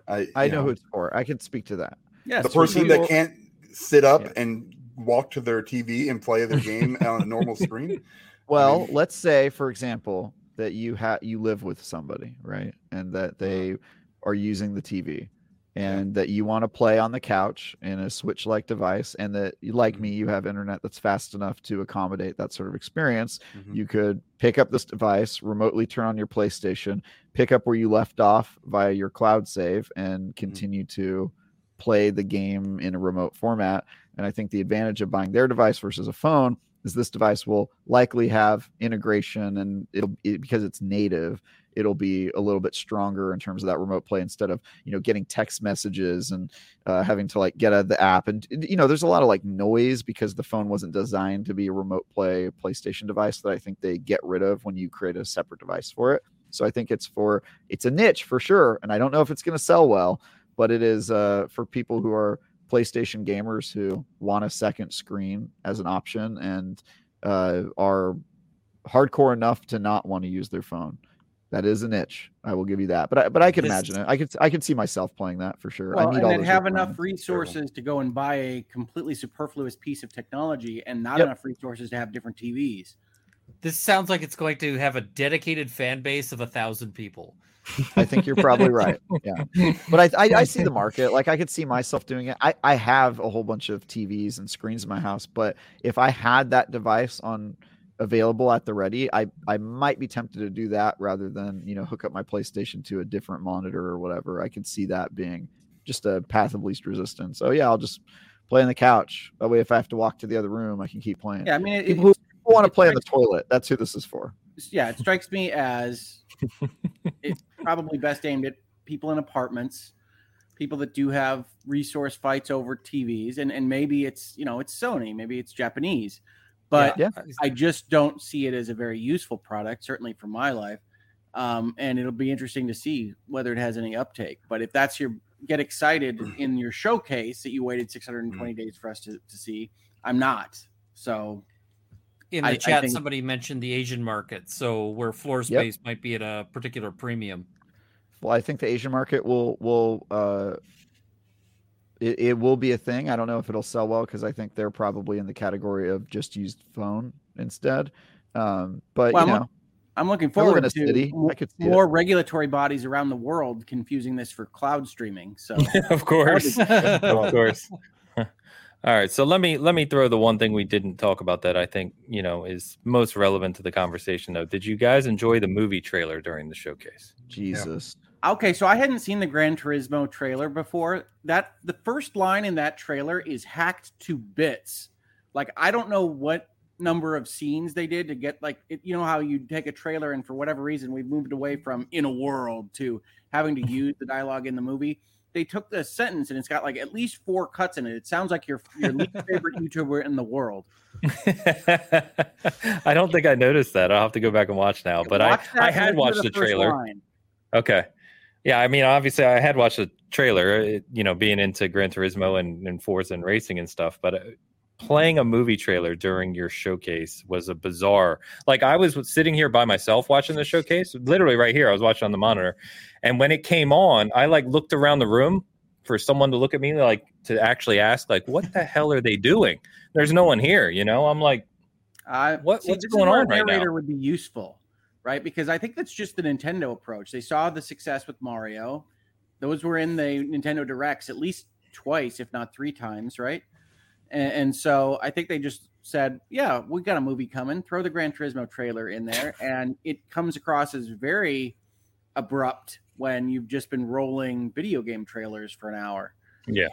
I I you know, who it's for. I can speak to that. Yeah, the person that can't sit up Yeah. and walk to their TV and play their game on a normal screen. Well, mean- let's say, for example, that you have you live with somebody, right, and that they are using the TV, and that you want to play on the couch in a Switch-like device, and that you, like me, you have internet that's fast enough to accommodate that sort of experience. Mhm. You could pick up this device, remotely turn on your PlayStation, pick up where you left off via your cloud save, and continue to play the game in a remote format. And I think the advantage of buying their device versus a phone is this device will likely have integration and it'll it, because it's native it'll be a little bit stronger in terms of that remote play instead of you know getting text messages and uh, having to like get out of the app. And you know there's a lot of like noise because the phone wasn't designed to be a remote play playstation device that i think they get rid of when you create a separate device for it so i think it's for it's a niche for sure and i don't know if it's going to sell well but it is uh, for people who are PlayStation gamers who want a second screen as an option and uh, are hardcore enough to not want to use their phone. That is a niche. I will give you that. But I, but I can imagine it. I could I could see myself playing that for sure. Well, I need and all then those have enough resources to go and buy a completely superfluous piece of technology, and not Yep. enough resources to have different TVs. This sounds like it's going to have a dedicated fan base of a thousand people. I think you're probably right. Yeah, but I, I I see the market. Like I could see myself doing it. I I have a whole bunch of TVs and screens in my house, but if I had that device on available at the ready, I I might be tempted to do that rather than you know hook up my PlayStation to a different monitor or whatever. I could see that being just a path of least resistance. So yeah, I'll just play on the couch. That way, if I have to walk to the other room, I can keep playing. Yeah, I mean, it, People who it's play people want to play in the toilet. That's who this is for. yeah, it strikes me as it's probably best aimed at people in apartments, people that do have resource fights over TVs, and and maybe it's you know it's Sony, maybe it's Japanese, but Yeah. I just don't see it as a very useful product, certainly for my life. Um, and it'll be interesting to see whether it has any uptake. But if that's your get excited in your showcase that you waited 620 days for us to, to see, I'm not. So In the I chat, think- somebody mentioned the Asian market, so where floor Yep. space might be at a particular premium. Well, I think the Asian market will will uh, it, it will be a thing. I don't know if it'll sell well because I think they're probably in the category of just used phone instead. Um, but Well, you I'm know, I'm looking forward in a to city. mo- I could see it. more regulatory bodies around the world confusing this for cloud streaming. So of course, of course. All right, so let me let me throw the one thing we didn't talk about that I think you know is most relevant to the conversation. Though, did you guys enjoy the movie trailer during the showcase? Jesus. Okay, so I hadn't seen the Gran Turismo trailer before. That the first line in that trailer is hacked to bits. Like I don't know what number of scenes they did to get like it, you know how you take a trailer and for whatever reason we've moved away from in a world to having to use the dialogue in the movie. They took the sentence and it's got like at least four cuts in it. It sounds like your your least favorite YouTuber in the world. I don't think I noticed that. I'll have to go back and watch now. But I Watch that I had watched the first trailer. line. Okay. Yeah, I mean, obviously, I had watched the trailer. You know, being into Gran Turismo and, and Forza and racing and stuff, but uh, playing a movie trailer during your showcase was a bizarre. Like, I was sitting here by myself watching the showcase, literally right here. I was watching on the monitor, and when it came on, I like looked around the room for someone to look at me, like to actually ask, like, what the hell are they doing? There's no one here. You know, I'm like, I What- see, what's going on right now? would be useful, right? Because I think that's just the Nintendo approach. They saw the success with Mario; those were in the Nintendo Directs at least twice, if not three times, right? And, and so I think they just said, "Yeah, we got a movie coming. Throw the Gran Turismo trailer in there," and it comes across as very abrupt when you've just been rolling video game trailers for an hour. yeah.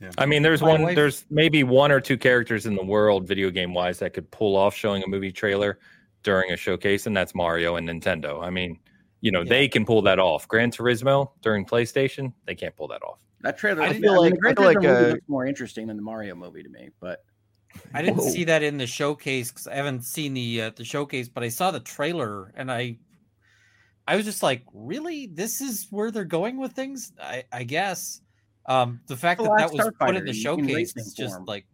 Yeah. I mean, there's My one. wife- There's maybe one or two characters in the world, video game wise, that could pull off showing a movie trailer during a showcase, and that's Mario and Nintendo. I mean, you know, they can pull that off. Gran Turismo during PlayStation, they can't pull that off. That trailer, I I feel feel like- like, the I feel like, Turismo movie uh, looks more interesting than the Mario movie to me, but. I didn't Whoa. see that in the showcase because I haven't seen the uh, the showcase, but I saw the trailer and I I was just like, really, this is where they're going with things? I, I guess. Um, the fact The that that last was put in the in- in showcase is just form. like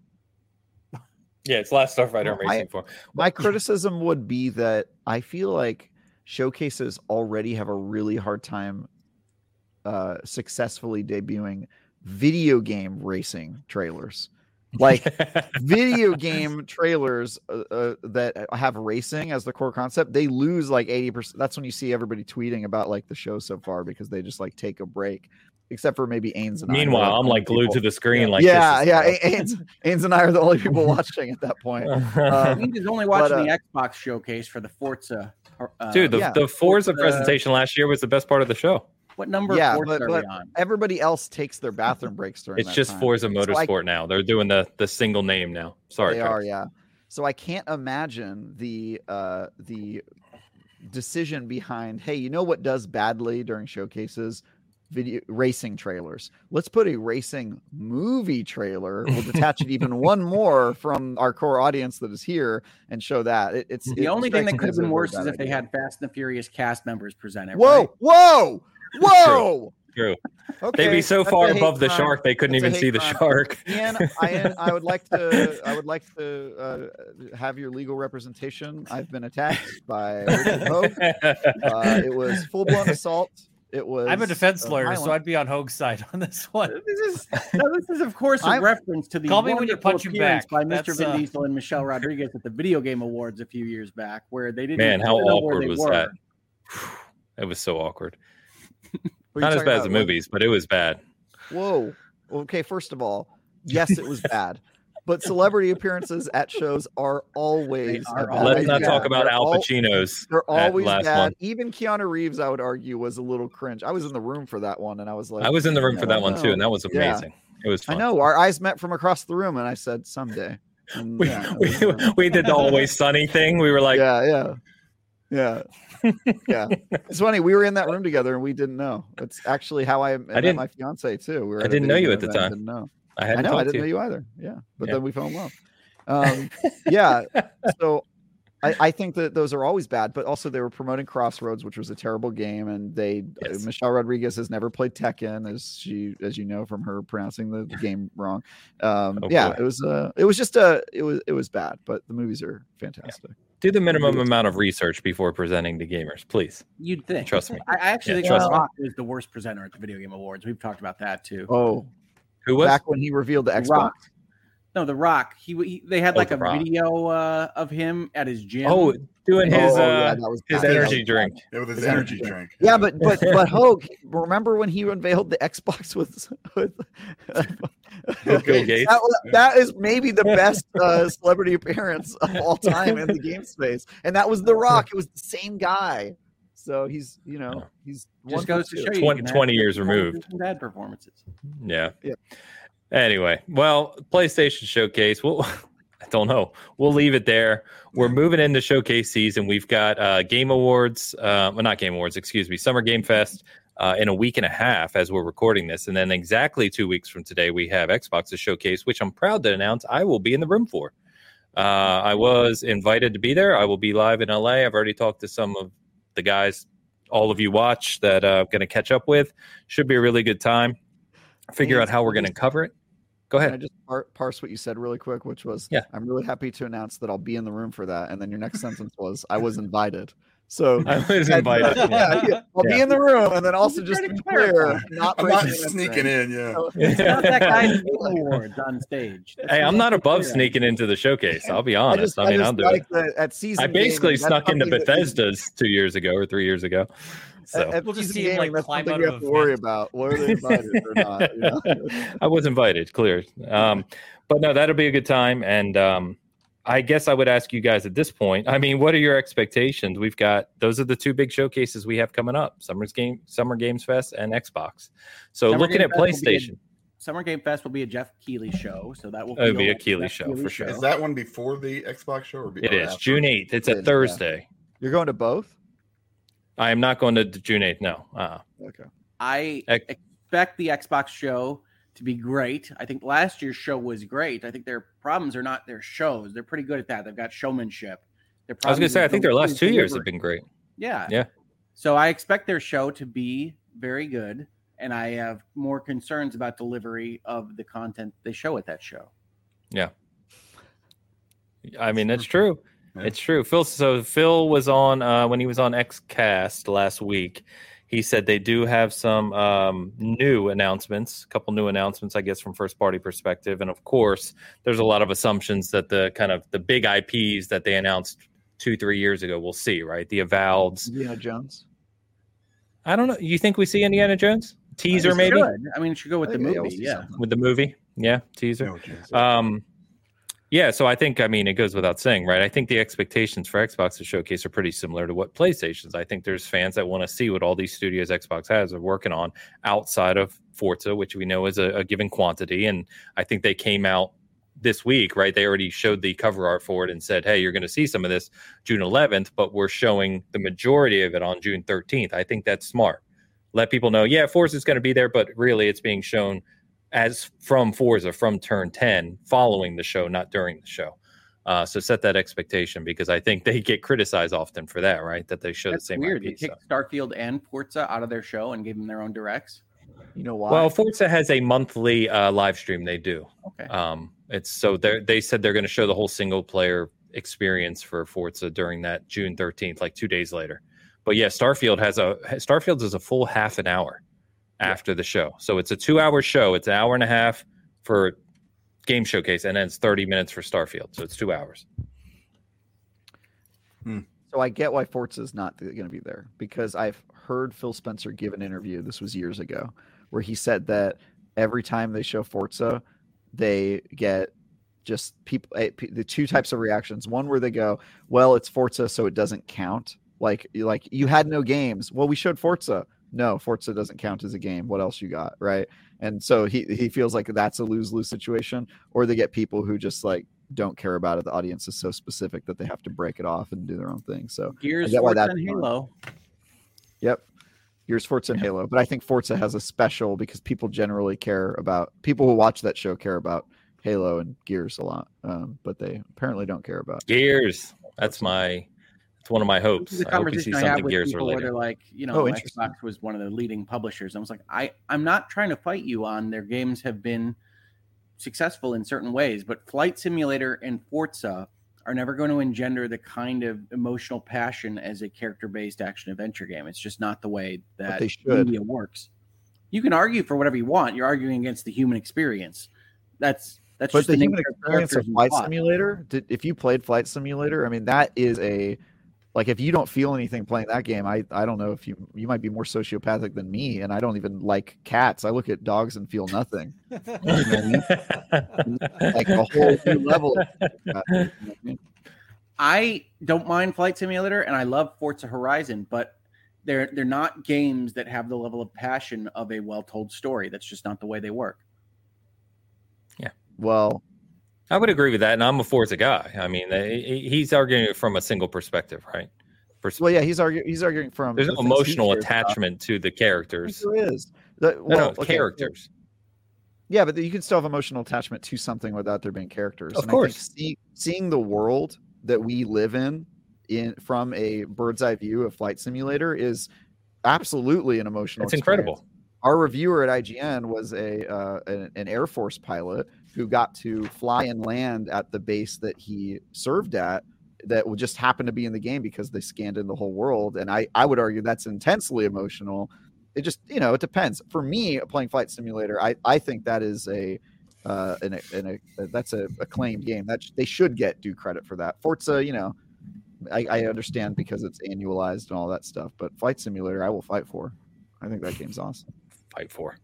Yeah, it's Last Starfighter Well, Racing Form. My criticism would be that I feel like showcases already have a really hard time uh, successfully debuting video game racing trailers. Like video game trailers uh, uh, that have racing as the core concept, they lose like 80%. That's when you see everybody tweeting about like the show so far because they just like take a break, except for maybe Ains and I, Meanwhile, the I'm only like glued people- to the screen. Like, yeah, this yeah. is- Ains, Ains and I are the only people watching at that point. Um, He's only watching but, the Xbox showcase for the Forza. Uh, Dude, the, yeah. the Forza Forza- presentation last year was the best part of the show. What number yeah, of but- are but- we on? Everybody else takes their bathroom breaks during. It's that just time. Forza I- Motorsport now. They're doing the the single name now. Sorry, they Travis. are, yeah. So I can't imagine the uh the decision behind. Hey, you know what does badly during showcases? Video racing trailers. Let's put a racing movie trailer. We'll detach it even one more from our core audience that is here and show that. It, it's The it only thing that could have been worse is if they had Fast and the Furious cast members present it. Whoa, right? whoa, whoa! True. Okay, They'd be so that's far hate above the crime. shark they couldn't That's even hate see the crime. shark. Ian, I, I would like to I would like to uh, have your legal representation. I've been attacked by Richard Hoeg. Uh, it was full blown assault. It was. I'm a defense uh, lawyer, so. I'd be on Hoeg's side on this one. This is no, this is of course a I'm- reference to the Call me when you punch him appearance back. by Mr. That's, Vin uh, Diesel and Michelle Rodriguez at the Video Game Awards a few years back, where they didn't. Man, how awkward was were. that? It was so awkward. What are you Not as talking bad as the movies, but it was bad. Whoa. Okay, first of all, yes, it was bad. But celebrity appearances at shows are always. Are bad Let's not idea. talk about They're Al al- Pacino's. They're always last bad. one. Even Keanu Reeves, I would argue, was a little cringe. I was in the room for that one, and I was like, I was in the room for that one too, and that was Yeah. amazing. It was I know. Our eyes met from across the room, and I said, "Someday." And, We, yeah, we, uh, we did the always sunny thing. We were like, yeah, yeah, yeah, yeah. It's funny. We were in that room together and we didn't know. It's actually how I met didn't- my fiance too. We were I didn't know you at the time. Didn't know. I I hadn't know. I didn't to know you. you either. Yeah, but Yeah. then we fell in love. Um, yeah. So I, I think that those are always bad, but also they were promoting Crossroads, which was a terrible game, and they uh, Michelle Rodriguez has never played Tekken, as she as you know from her pronouncing the game wrong. Um, Oh, yeah, boy. it was uh, it was just a it was it was bad, but the movies are fantastic. Do the minimum amount of research before presenting to gamers, please. You'd think. Trust me. I, I actually Yeah, think trust The. Rock is the worst presenter at the Video Game Awards. We've talked about that too. Oh, Who was? back when he revealed the The Xbox. Rock. No, The Rock. He, he they had Oh, like The a Rock. video uh, of him at his gym. Oh, doing his oh, yeah, uh, that was his energy drink. Yeah, with his His energy energy drink. Yeah, but but but Hoeg, remember when he unveiled the Xbox with with With Bill Gates. That, was- that is maybe the best uh, celebrity appearance of all time in the game space, and that was The Rock. It was the same guy, so he's you know he's just goes to show you. 20 you 20 years removed. Bad performances. Yeah. Yeah. Anyway, well, PlayStation Showcase. Well, I don't know. We'll leave it there. We're moving into showcase season. We've got uh, Game Awards, uh, well, not Game Awards, excuse me, Summer Game Fest uh, in a week and a half as we're recording this, and then exactly two weeks from today, we have Xbox's showcase, which I'm proud to announce I will be in the room for. Uh, I was invited to be there. I will be live in LA. I've already talked to some of the guys, all of you watch that uh, I'm going to catch up with. Should be a really good time. Figure out how we're going to cover it. Go Can I just par- parse what you said really quick, which was, Yeah. I'm really happy to announce that I'll be in the room for that. And then your next sentence was, I was invited. So I was Yeah, invited. yeah, yeah, I'll be in the room. And then also just trying to be clear, not I'm not sneaking in. Yeah. So- It's not that guy's hey, Game Awards on stage. That's I'm not above clear sneaking into the showcase. I'll be I honest. just, I, mean, I I'll do like it. the at season. I basically gaming, that's snuck into something that we- Bethesda's two years ago or three years ago. So At, at We'll just see him, gaming, like, that's climb something out you have a to worry vent. about. Whether they invited or not. You know? I was invited, clear. Um, but no, that'll be a good time. And um, I guess I would ask you guys at this point. I mean, what are your expectations? We've got those are the two big showcases we have coming up: Summer's Game, Summer Games Fest, and Xbox. So Summer looking Game at Fest will be a- PlayStation, Summer Game Fest will be a Geoff Keighley show, so that will It'll feel be a like Keighley Geoff show, for sure. Is that one before the Xbox show or be- it or is after? June eighth. It's It a yeah. Thursday. You're going to both. I am not going to June eighth. No. Uh, Okay. I Ex- expect the Xbox show to be great. I think last year's show was great. I think their problems are not their shows. They're pretty good at that. They've got showmanship. Their I was going to say, I think their last two years have been great. Yeah. Yeah. So I expect their show to be very good, and I have more concerns about delivery of the content they show at that show. Yeah. I mean, that's true. Yeah. It's true. Phil. So Phil was on uh, when he was on XCast last week. He said they do have some um, new announcements, a couple new announcements, I guess, from first party perspective. And of course, there's a lot of assumptions that the kind of the big IPs that they announced two, three years ago, we'll see, right? The Avoweds. Indiana Jones. I don't know. You think we see Indiana Jones teaser It maybe should. I mean, it should go with the Okay, yeah, we'll movie. Yeah. something. with the movie? Yeah, teaser. No chance. Um, yeah, so I think I mean it goes without saying, right? I think the expectations for Xbox to showcase are pretty similar to what PlayStation's. I think there's fans that want to see what all these studios Xbox has are working on outside of Forza, which we know is a, a given quantity, and I think they came out this week, right? They already showed the cover art for it and said, "Hey, you're going to see some of this June 11th, but we're showing the majority of it on June 13th." I think that's smart. Let people know, yeah, Forza is going to be there, but really, it's being shown as from Forza from turn 10 following the show, not during the show. Uh, so set that expectation because I think they get criticized often for that, right? That they show That's the same weird. They So. kicked Starfield and Forza out of their show and gave them their own directs. You know why? Well, Forza has a monthly uh, live stream they do. Okay. Um, it's so they they said they're going to show the whole single player experience for Forza during that June 13th, like two days later. But yeah, Starfield has a Starfield is a full half an hour after the show. So it's a two hour show. It's an hour and a half for game showcase, and then it's 30 minutes for Starfield. So it's two hours. So I get why Forza is not going to be there because I've heard Phil Spencer give an interview. This was years ago, where he said that every time they show Forza, they get just people eh, the two types of reactions. One where they go, "Well, it's Forza, so it doesn't count." Like, like you had no games. Well, we showed Forza. No, Forza doesn't count as a game. What else you got, right? And so he he feels like that's a lose lose situation. Or they get people who just like don't care about it. The audience is so specific that they have to break it off and do their own thing. So Gears, get why Forza, that's and fun. Halo. Yep. Here's Forza and Halo. But I think Forza has a special because people generally care about people who watch that show care about Halo and Gears a lot. Um, but they apparently don't care about Gears. That's my. That's one of my This hopes. is a I hope you see conversation I have something with Gears people where they're like, you know, Oh. Xbox was one of the leading publishers. I was like, I, I'm not trying to fight you on their games have been successful in certain ways, but Flight Simulator and Forza are never going to engender the kind of emotional passion as a character-based action adventure game. It's just not the way that they should. media works. You can argue for whatever you want. You're arguing against the human experience. That's that's but just the the, human experience of Flight. Simulator, did, if you played Flight Simulator, I mean, that is a like if you don't feel anything playing that game, I I don't know if you you might be more sociopathic than me, and I don't even like cats. I look at dogs and feel nothing. Like a whole new level. Of sociopathic, you know what I? I don't mind Flight Simulator and I love Forza Horizon, but they're they're not games that have the level of passion of a well-told story. That's just not the way they work. Yeah. Well, I would agree with that, and I'm a Forza guy. I mean, eh, he's arguing from a single perspective, right? Pers- well, yeah, he's arguing. He's arguing from There's the no emotional about. Uh, attachment to the characters. There is. The, No, well, no, okay, characters. Yeah, but you can still have emotional attachment to something without there being characters. Of And I think course. see, seeing the world that we live in, in from a bird's eye view of Flight Simulator is absolutely an emotional. It's experience. incredible. Our reviewer at IGN was a uh, an, an Air Force pilot who got to fly and land at the base that he served at. That would just happen to be in the game because they scanned in the whole world, and I I would argue that's intensely emotional. It just you know it depends. For me, playing Flight Simulator, I I think that is a uh, an, an, a, that's a acclaimed game. That sh- they should get due credit for that. Forza, you know, I, I understand because it's annualized and all that stuff, but Flight Simulator, I will fight for. I think that game's awesome. Fight for.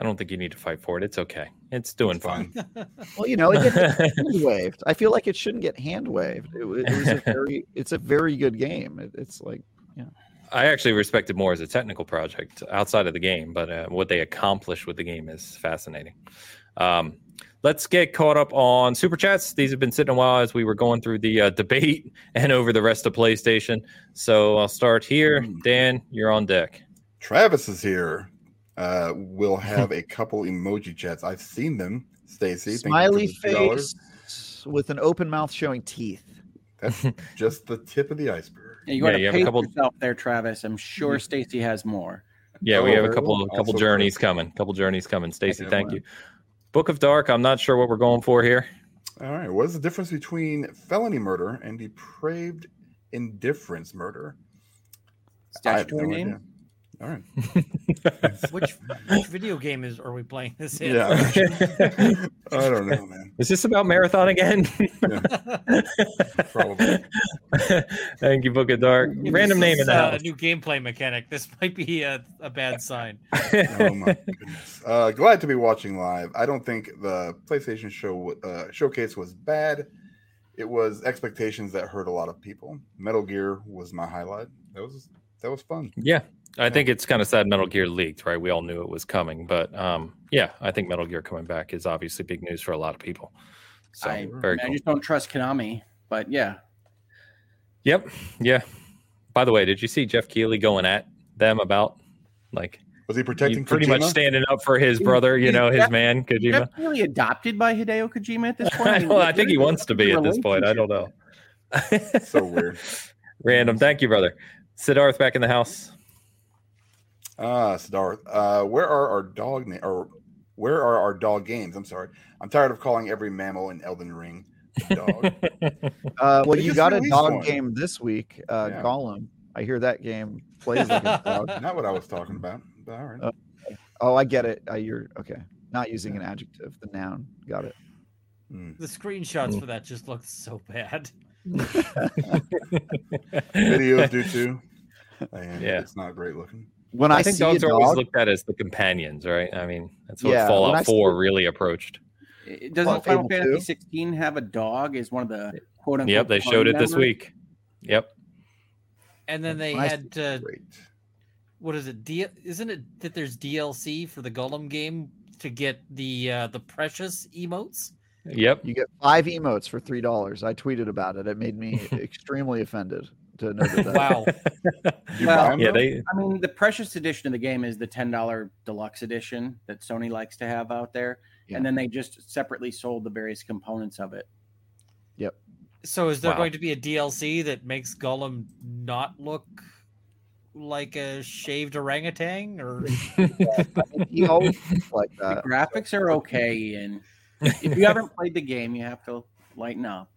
I don't think you need to fight for it. It's okay. It's doing It's fine. fine. Well, you know, it gets hand waved. I feel like it shouldn't get hand waved. It, it was a very, it's a very good game. It, it's like, yeah. I actually respect it more as a technical project outside of the game, but uh, what they accomplish with the game is fascinating. Um, let's get caught up on super chats. These have been sitting a while as we were going through the uh, debate and over the rest of PlayStation. So I'll start here. Mm. Dan, you're on deck. Travis is here. Uh, we'll have a couple emoji chats. I've seen them. Stacy, thank you for smiley the face with an open mouth showing teeth. That's just the tip of the iceberg. Yeah, you Yeah, got to you have a pace couple- yourself there, Travis. I'm sure Stacy has more. Yeah, we Oh, have a very couple well. couple Also journeys coming. Couple journeys coming. Stacy, thank one. you. Book of Dark. I'm not sure what we're going for here. All right. What is the difference between felony murder and depraved indifference murder? I have no name? idea. All right. which which video game is are we playing this in? Yeah. I don't know, man. Is this about marathon again? Probably. Thank you, Book of Dark. Random name in is, the uh, house. a new gameplay mechanic. This might be a, a bad sign. Oh my goodness. Uh, glad to be watching live. I don't think the PlayStation show uh, showcase was bad. It was expectations that hurt a lot of people. Metal Gear was my highlight. That was that was fun. Yeah, I think it's kind of sad Metal Gear leaked, right? We all knew it was coming, but um, yeah, I think Metal Gear coming back is obviously big news for a lot of people. So I, very I cool. just don't trust Konami. But yeah, Yep, yeah. By the way, did you see Geoff Keighley going at them about like Was he he protecting pretty Kojima? much standing up for his brother, you know, his def- man Kojima? definitely adopted by Hideo Kojima at this point. I, don't- I think he wants to be at this point. I don't know. so weird. Random. Thank you, brother. Siddharth back in the house. Ah, Siddharth. Uh, where are our dog na- or where are our dog games? I'm sorry. I'm tired of calling every mammal in Elden Ring a dog. Uh, well, They you got a dog one. game this week, uh, Yeah. Gollum. I hear that game plays like a dog. Not what I was talking about. But all right. Uh, Oh, I get it. Uh, you're okay. Not using an adjective, the noun. Got it. Hmm. The screenshots Mm. for that just look so bad. Videos do too. And Yeah. it's not great looking. When I, I, think see a dogs are always looked at as the companions, right? I mean, that's what Yeah, Fallout I see- 4 really approached. It- Doesn't Well, Final Fantasy 2? 16 have a dog as one of the quote unquote? Yep, they showed it this week. Yep. And then they When had uh, what is it? D- isn't it that there's DLC for the Gollum game to get the uh, the precious emotes? Yep. You get five emotes for three dollars. I tweeted about it. It made me extremely offended to know that. Wow. Well, Yeah, they I mean, the precious edition of the game is the ten dollar deluxe edition that Sony likes to have out there, Yeah. and then they just separately sold the various components of it. Yep. So is there Wow. going to be a DLC that makes Gollum not look like a shaved orangutan or he always looks like The graphics are okay, and if you haven't played the game, you have to lighten up.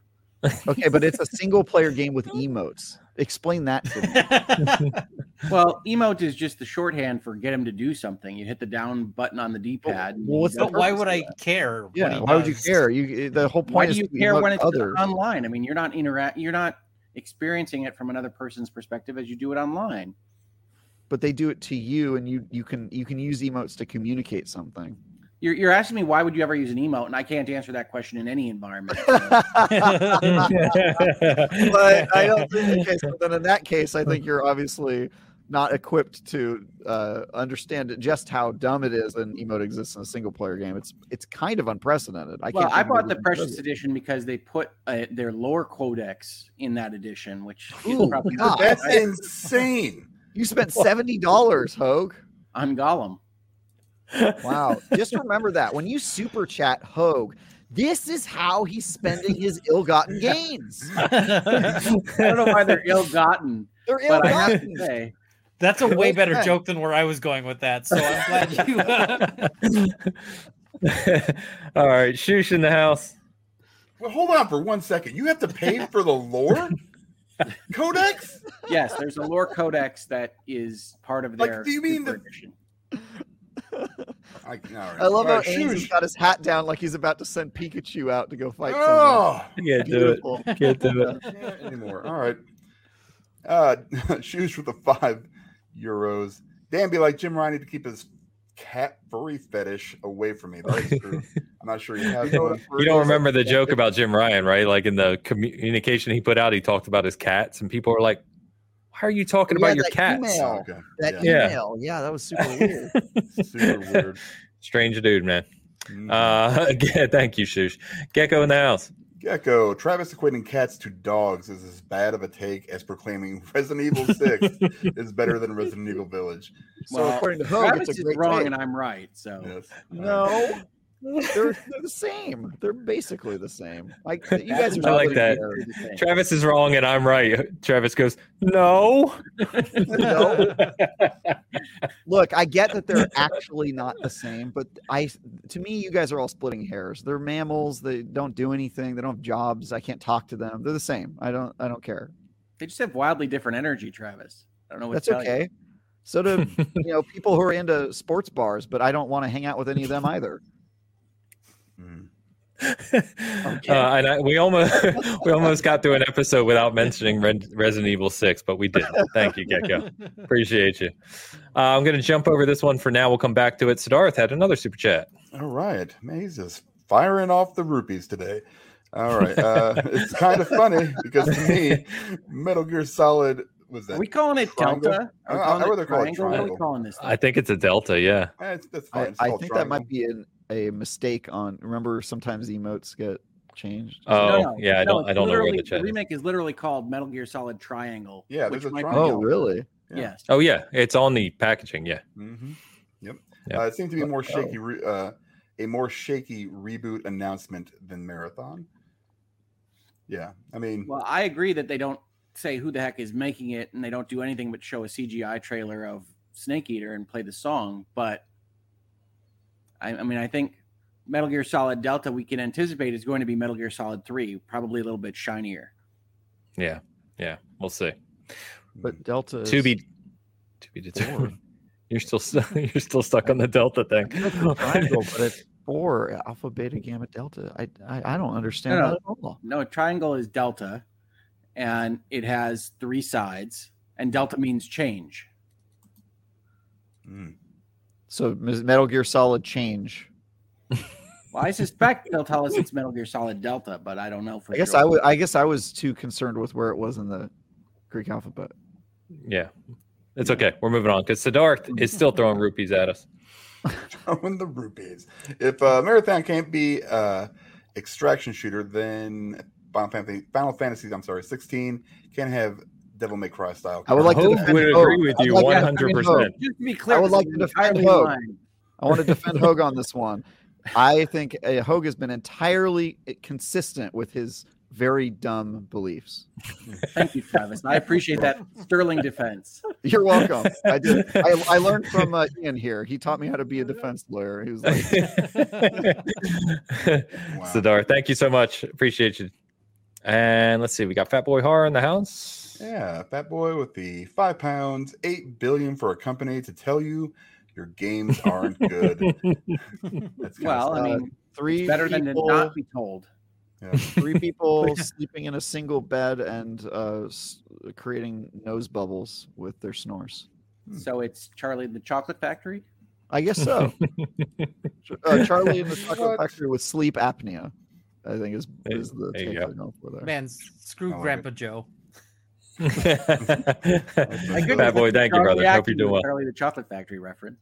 Okay, but it's a single player game with emotes. Explain that to me. Well, emote is just the shorthand for get him to do something. You hit the down button on the D-pad. and Well, what's the why would I care? Yeah, he why would you care? You eh, the whole Why point do you care when it's others. online? I mean, you're not interact. You're not experiencing it from another person's perspective as you do it online. but they do it to you, and you you can you can use emotes to communicate something. You're, you're asking me why would you ever use an emote, and I can't answer that question in any environment. but I don't think. Okay, so then in that case, I think you're obviously not equipped to uh, understand just how dumb it is an emote exists in a single player game. It's it's kind of unprecedented. I well, can't. I bought the Precious edition because they put uh, their lore codex in that edition, which is Ooh, probably God. That's insane. You spent seventy dollars, Hoeg. on Gollum. Wow. Just remember that when you super chat Hoeg, this is how he's spending his ill-gotten gains. I don't know why they're ill-gotten, They're but I have ill-gotten. to say, That's a way better Okay. joke than where I was going with that. So I'm glad you. All right, Shoosh in the house. Well, hold on for one second. You have to pay for the lore codex. yes, there's a lore codex that is part of Like, their. do you mean the- edition. I, all right. I love All how right, Ains has got his hat down like he's about to send Pikachu out to go fight someone. Oh, Can't do it. Beautiful. Can't do it. can't anymore. All right. Uh, shoes for the five euros. Dan be like Jim Ryan to keep his cat furry fetish away from me. That's true. I'm not sure he has one. You don't remember the joke about Jim Ryan, right? Like in the communication he put out, he talked about his cats, and people were like, "Why are you talking Yeah, about your that cats?" email. Oh, okay. That yeah. Yeah. email, yeah, that was super weird. Super weird. Strange dude, man. Mm. Uh, yeah, thank you, Shush. Gecko in the house. Gecko. Travis equating cats to dogs is as bad of a take as proclaiming Resident Evil 6 is better than Resident Evil Village. So Well, according to Hoeg, Travis it's a is wrong take. and I'm right. So Yes. No, they're, they're the same. They're basically the same. Like you guys are I like that. Travis is wrong and I'm right. Travis goes, "No." No. Look, I get that they're actually not the same, but I, to me, you guys are all splitting hairs. They're mammals. They don't do anything. They don't have jobs. I can't talk to them. They're the same. I don't. I don't care. they just have wildly different energy, Travis. I don't know what That's to tell you. okay. So do you know people who are into sports bars, but I don't want to hang out with any of them either. Mm. uh, and I, we almost we almost got through an episode without mentioning Red, Resident Evil Six, but we didn't. Thank you, Gecko. Appreciate you. Uh, I'm going to jump over this one for now. We'll come back to it. Siddharth had another super chat. All right. Maze is firing off the rupees today. All right. Uh, it's kind of funny because to me, Metal Gear Solid was that. Are we calling it Triangle? Delta? Are we I- I calling would it call it triangle? What are we calling this? I think it's a Delta. Yeah. Eh, it's, that's fine. I, It's I called think that might be an, a mistake on. Remember, sometimes emotes get changed. Oh, No, no, yeah. I don't. I don't know where literally- the chat. is. remake is literally called Metal Gear Solid Triangle. Yeah, which there's a triangle. oh, Delta. really? Yeah. Yes. Oh yeah, it's on the packaging. Yeah. Mm-hmm. Yep. Yeah. Uh, it seemed to be a more Oh. shaky, re- uh, a more shaky reboot announcement than Marathon. Yeah, I mean, Well, I agree that they don't say who the heck is making it, and they don't do anything but show a CGI trailer of Snake Eater and play the song. But I, I mean, I think Metal Gear Solid Delta we can anticipate is going to be Metal Gear Solid Three, probably a little bit shinier. Yeah. Yeah. We'll see. But Delta To is- be. To be determined. You're still stu- you're still stuck on the Delta thing. triangle, but it's four alpha, beta, gamma, delta. I I, I don't understand No, no. that at all. No, triangle is Delta, and it has three sides, and Delta means change. mm. So Metal Gear Solid change. Well, I suspect they'll tell us it's Metal Gear Solid Delta, but I don't know for I guess sure. I would. I guess I was too concerned with where it was in the Greek alphabet. Yeah. It's okay. We're moving on because Siddharth is still throwing rupees at us. throwing the rupees. If uh, Marathon can't be uh, extraction shooter, then Final Fantasy, Final Fantasy, I'm sorry, 16 can have Devil May Cry style. I would like to defend would Hoeg. agree with you like to one defend hundred Hoeg. percent. Just to be clear, I would like to defend entirely Hoeg. mine. I want to defend Hoeg on this one. I think uh, Hoeg has been entirely uh, consistent with his very dumb beliefs. Thank you, Travis. I appreciate that sterling defense. You're welcome. I did. I, I learned from uh, Ian here. He taught me how to be a defense lawyer. He was like, wow. Siddharth, thank you so much. Appreciate you. And let's see, we got Fat Boy Horror in the house. Yeah, Fat Boy with the five pounds, eight billion for a company to tell you your games aren't good. That's kinda Well, I mean, three it's better than to not be told. Yeah. three people sleeping in a single bed and uh, creating nose bubbles with their snores. Hmm. So it's Charlie in the Chocolate Factory. I guess so. uh, Charlie in the Chocolate Factory with sleep apnea. I think is is the There you take go. For there. Man, screw I like Grandpa Joe. My goodness, Fat Boy, thank you, Charlie brother. Hope you're doing well. Charlie the Chocolate Factory reference.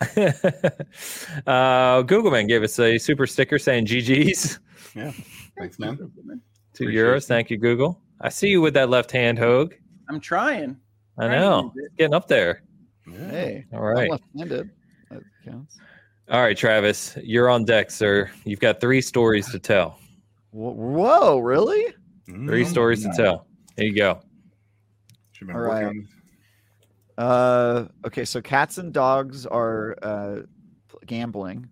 uh, Google Man gave us a super sticker saying GG's. Yeah, thanks, man. Two Appreciate euros. it. Thank you, Google. I see you with that left hand, Hoeg. I'm trying. I Trying know. Getting up there. Yeah. Hey, All left-handed. That counts. All right, Travis, you're on deck, sir. You've got three stories to tell. Whoa, whoa, really? Three Mm, stories to tell. There you go. Should've been All working right. Uh, okay, so cats and dogs are uh, gambling.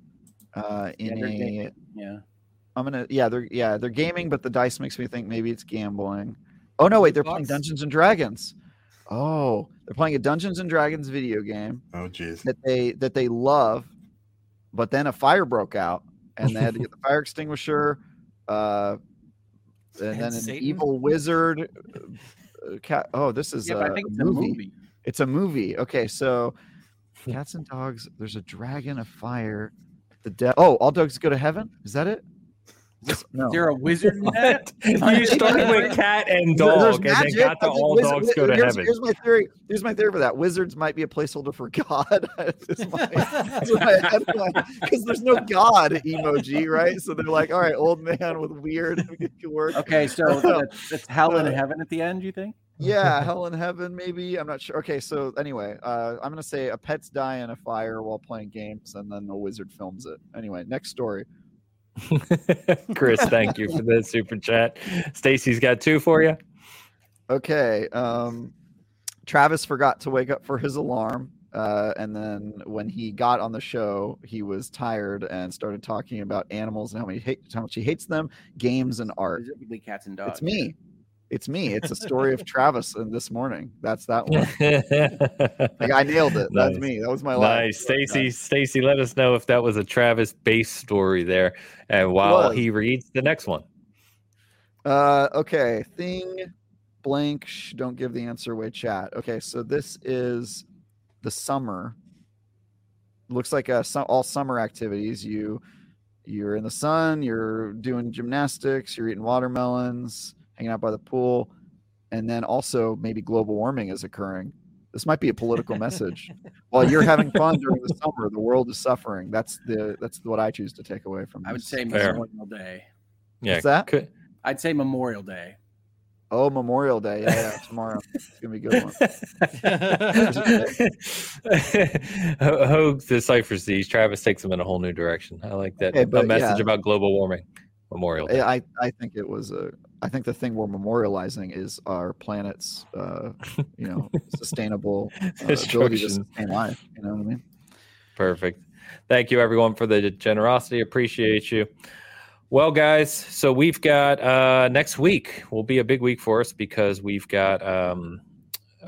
Uh, in they're a, gaming. Yeah. I'm gonna, yeah, they're yeah, they're gaming, but the dice makes me think maybe it's gambling. Oh no, wait, they're playing Dungeons and Dragons. Oh, they're playing a Dungeons and Dragons video game Oh, jeez. that they that they love, but then a fire broke out and they had to get the fire extinguisher. Uh, and, And then an evil wizard. Uh, cat. Oh, this is Yeah, a, think a it's a movie. movie. It's a movie. Okay, so cats and dogs. There's a dragon, a fire. The de- Oh, all dogs go to heaven. Is that it? Is this- no. Is there a wizard in that? you started with cat and There- there's dog, and then magic. got to all wizard- dogs go to here's, heaven. Here's my theory. Here's my theory for that. Wizards might be a placeholder for God. Because there's no God emoji, right? So they're like, all right, old man with weird work. Okay, so that's, that's hell in heaven at the end. You think? Yeah, hell in heaven, maybe. I'm not sure. Okay, so anyway, uh, I'm gonna say a pet's die in a fire while playing games, and then a wizard films it. Anyway, next story. Chris, thank you for the super chat. Stacy's got two for you. Okay. Um, Travis forgot to wake up for his alarm. Uh, and then when he got on the show, he was tired and started talking about animals and how, many hate, how much he hates them, games, and art. Specifically, cats and dogs. It's me. It's me. It's a story of Travis and this morning. That's that one. Like I nailed it. That's me. That was my life. Nice, Stacy. Stacy, let us know if that was a Travis base story there, and while he reads the next one. Uh, okay. Thing blank. Shh, don't give the answer away. Chat. Okay. So this is the summer. Looks like a, su- all summer activities. You you're in the sun. You're doing gymnastics. You're eating watermelons. Hanging out by the pool, and then also maybe global warming is occurring. This might be a political message. While you're having fun during the summer, the world is suffering. That's the that's what I choose to take away from. I would say Fair. Memorial Day. Yeah, What's that? could- I'd say Memorial Day. Oh, Memorial Day. Yeah, yeah, tomorrow. It's gonna be a good one. Hoeg deciphers these. Travis takes them in a whole new direction. I like that. Okay, a message yeah. about global warming. Memorial Day. I, I I think it was a. I think the thing we're memorializing is our planet's, uh, you know, sustainable uh, ability to sustain life. You know what I mean? Perfect. Thank you, everyone, for the generosity. Appreciate you. Well, guys, so we've got uh, next week will be a big week for us because we've got. Um,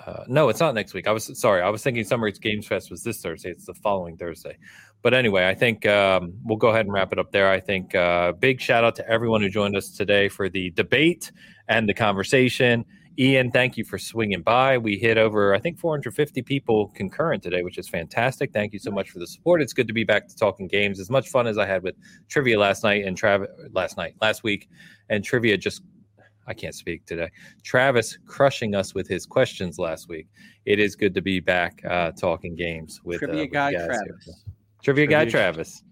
uh, no, it's not next week. I was sorry. I was thinking Summer Games Fest was this Thursday. It's the following Thursday. But anyway, I think um, we'll go ahead and wrap it up there. I think uh, big shout out to everyone who joined us today for the debate and the conversation. Ian, thank you for swinging by. We hit over, I think, 450 people concurrent today, which is fantastic. Thank you so much for the support. It's good to be back to talking games. As much fun as I had with trivia last night and Travis last night, last week, and trivia just I can't speak today. Travis crushing us with his questions last week. It is good to be back uh, talking games with uh, Trivia with guy Travis. here. Travis. Trivia guy Travis.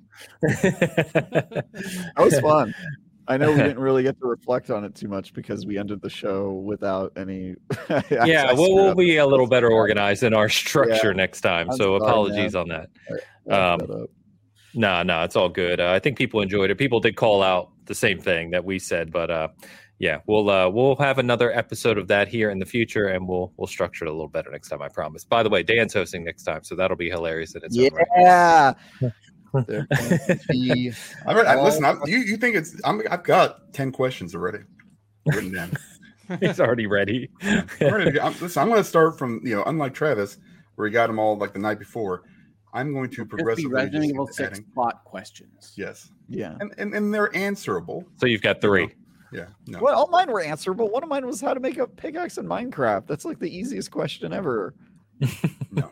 That was fun. I know we didn't really get to reflect on it too much because we ended the show without any. yeah, I we'll, we'll be a little better organized in our structure next time. I'm so sorry, apologies man. on that. I messed um, that up. No, no, it's all good. Uh, I think people enjoyed it. People did call out the same thing that we said, but uh, yeah, we'll uh, we'll have another episode of that here in the future, and we'll we'll structure it a little better next time. I promise. By the way, Dan's hosting next time, so that'll be hilarious in its own right. Yeah. There can be- I, read, I listen. I, you you think it's? I'm, I've got ten questions already written down. He's already ready. I'm ready to. I'm, listen, I'm going to start from you know, unlike Travis, where he got them all like the night before. I'm going to Just progressively Resident just Evil 6 adding. plot questions. Yes, yeah. and, and and they're answerable. so you've got three. Yeah, no. Well, all mine were answerable. One of mine was how to make a pickaxe in Minecraft. That's like the easiest question ever. no.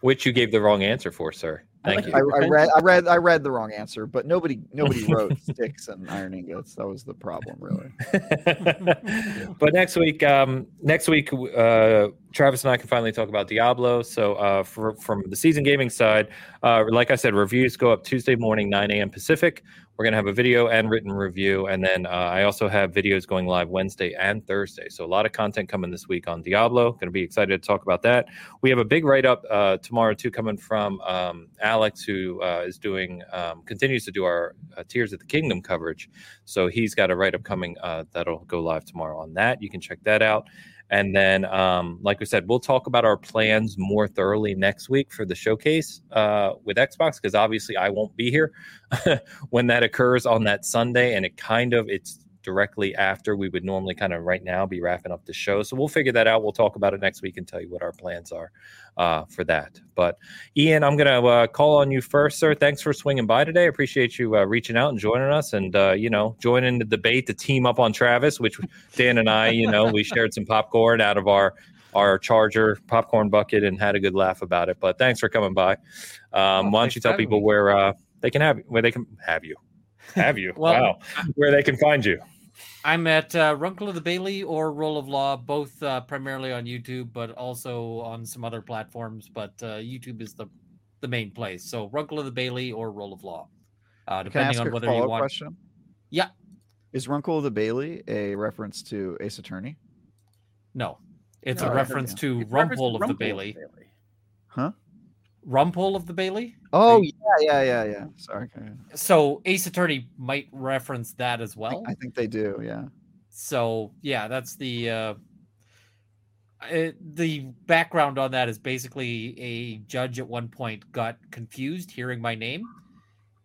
Which you gave the wrong answer for, sir. I Thank like you. I, I read, I read, I read the wrong answer, but nobody, nobody wrote sticks and iron ingots. That was the problem, really. but next week, um, next week, uh, Travis and I can finally talk about Diablo. So, uh, for, from the season gaming side, uh, like I said, reviews go up Tuesday morning, 9 a.m. Pacific. We're gonna have a video and written review, and then uh, I also have videos going live Wednesday and Thursday. So a lot of content coming this week on Diablo. Going to be excited to talk about that. We have a big write up uh, tomorrow too, coming from um, Alex, who uh, is doing um, continues to do our uh, Tears of the Kingdom coverage. So he's got a write up coming uh, that'll go live tomorrow on that. You can check that out. And then, um, like we said, we'll talk about our plans more thoroughly next week for the showcase uh, with Xbox because obviously I won't be here when that occurs on that Sunday, and it kind of it's directly after we would normally kind of right now be wrapping up the show. So we'll figure that out. We'll talk about it next week and tell you what our plans are uh, for that. But Ian, I'm gonna uh, call on you first, sir. Thanks for swinging by today. Appreciate you uh, reaching out and joining us, and uh, you know joining the debate to team up on Travis, which Dan and I, you know, we shared some popcorn out of our our charger popcorn bucket and had a good laugh about it. But thanks for coming by. Um, Oh, why don't you tell people me. where uh, they can have where they can have you have you Well, wow where they can find you. I'm at uh, Runkle of the Bailey or Roll of Law, both uh, primarily on YouTube, but also on some other platforms. But uh, YouTube is the the main place. So Runkle of the Bailey or Roll of Law, uh, Can I depending ask on a whether you follow-up want. question? Yeah. Is Runkle of the Bailey a reference to Ace Attorney? No, it's No, a I heard reference to It's reference Rumpole of the Rumpole Bailey. Huh? Rumpole of the Bailey. Oh yeah, yeah, yeah, yeah. Sorry. So Ace Attorney might reference that as I well. think- I think they do. Yeah. So yeah, that's the uh, it, the background on that is basically a judge at one point got confused hearing my name,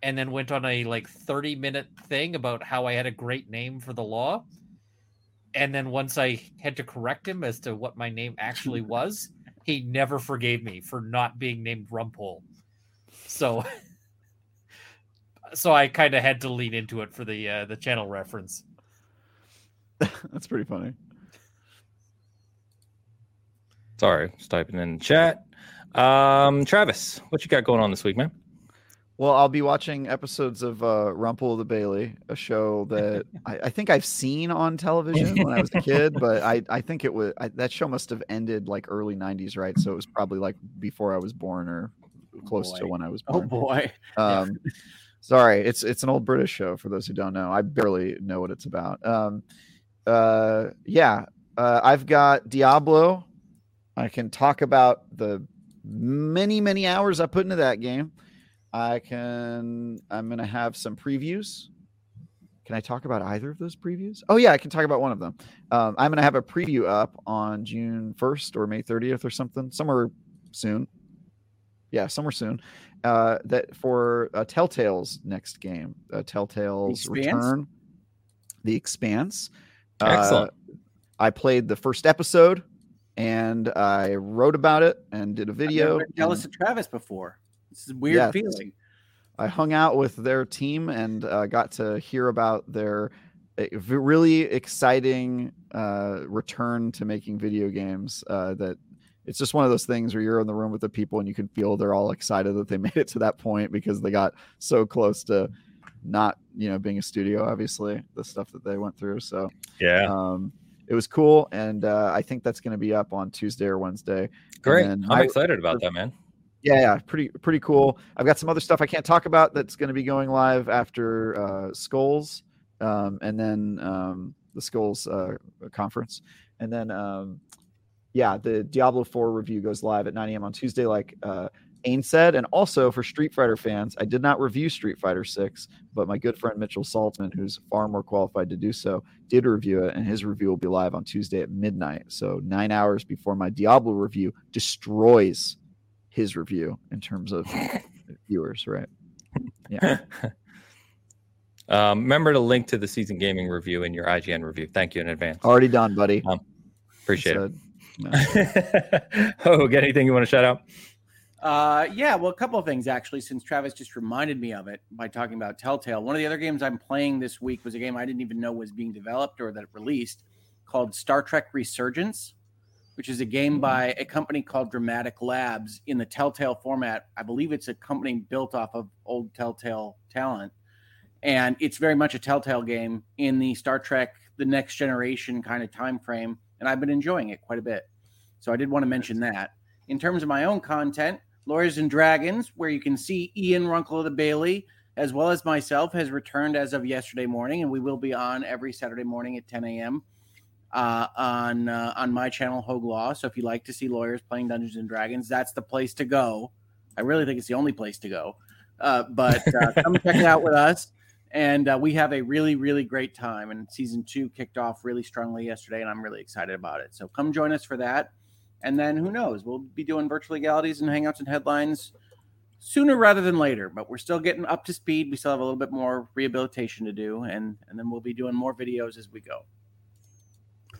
and then went on a like thirty minute thing about how I had a great name for the law, and then once I had to correct him as to what my name actually was, he never forgave me for not being named Rumpole. So. So I kind of had to lean into it for the uh, the channel reference. That's pretty funny. Sorry, just typing in chat. Um, Travis, what you got going on this week, man? Well, I'll be watching episodes of uh, Rumpole of the Bailey, a show that I, I think I've seen on television when I was a kid, but I, I think it was I, that show must have ended like early '90s, right? So it was probably like before I was born or close to when I was born. Oh boy. Um, sorry, it's it's an old British show for those who don't know. I barely know what it's about. Um, uh, yeah, uh, I've got Diablo. I can talk about the many many hours I put into that game. I can. I'm gonna have some previews. Can I talk about either of those previews? Oh yeah, I can talk about one of them. Um, I'm gonna have a preview up on June 1st or May 30th or something, somewhere soon. Yeah, somewhere soon. Uh, that for uh, Telltale's next game, uh, Telltale's Expanse? Return, The Expanse. Excellent. Uh, I played the first episode and I wrote about it and did a I've video. never been jealous and- of Travis before. This is a weird Yes. feeling. I hung out with their team and uh, got to hear about their uh, really exciting uh, return to making video games. Uh, that it's just one of those things where you're in the room with the people and you can feel they're all excited that they made it to that point because they got so close to not, you know, being a studio. Obviously, the stuff that they went through. So Yeah, um, it was cool, and uh, I think that's going to be up on Tuesday or Wednesday. great. I'm I- excited about that, man. Yeah, yeah, pretty pretty cool. I've got some other stuff I can't talk about that's going to be going live after uh, Skulls. um, and then um, the Skulls uh, conference, and then um, yeah, the Diablo 4 review goes live at 9 a.m. on Tuesday, like uh, Ain said. And also for Street Fighter fans, I did not review Street Fighter 6, but my good friend Mitchell Saltzman, who's far more qualified to do so, did review it, and his review will be live on Tuesday at midnight. So nine hours before my Diablo review destroys his review in terms of viewers, right? Yeah. um, remember to link to the season gaming review in your IGN review. Thank you in advance. Already done, buddy. Um, appreciate Said, no. it. oh, got anything you want to shout out? Uh, yeah, well, a couple of things actually, since Travis just reminded me of it by talking about Telltale. One of the other games I'm playing this week was a game I didn't even know was being developed or that it released called Star Trek Resurgence, which is a game mm-hmm. by a company called Dramatic Labs in the Telltale format. I believe it's a company built off of old Telltale talent. And it's very much a Telltale game in the Star Trek, the next generation kind of time frame. And I've been enjoying it quite a bit. So I did want to mention that. In terms of my own content, Lawyers and Dragons, where you can see Ian Runkle of the Bailey, as well as myself, has returned as of yesterday morning, and we will be on every Saturday morning at 10 a.m. Uh, on uh, on my channel Hoeg Law. So if you like to see lawyers playing Dungeons and Dragons, that's the place to go. I really think it's the only place to go. Uh, but uh, come check it out with us, and uh, we have a really really great time. And season two kicked off really strongly yesterday, and I'm really excited about it. So come join us for that. And then who knows? We'll be doing virtual legalities and hangouts and headlines sooner rather than later. But we're still getting up to speed. We still have a little bit more rehabilitation to do, and and then we'll be doing more videos as we go.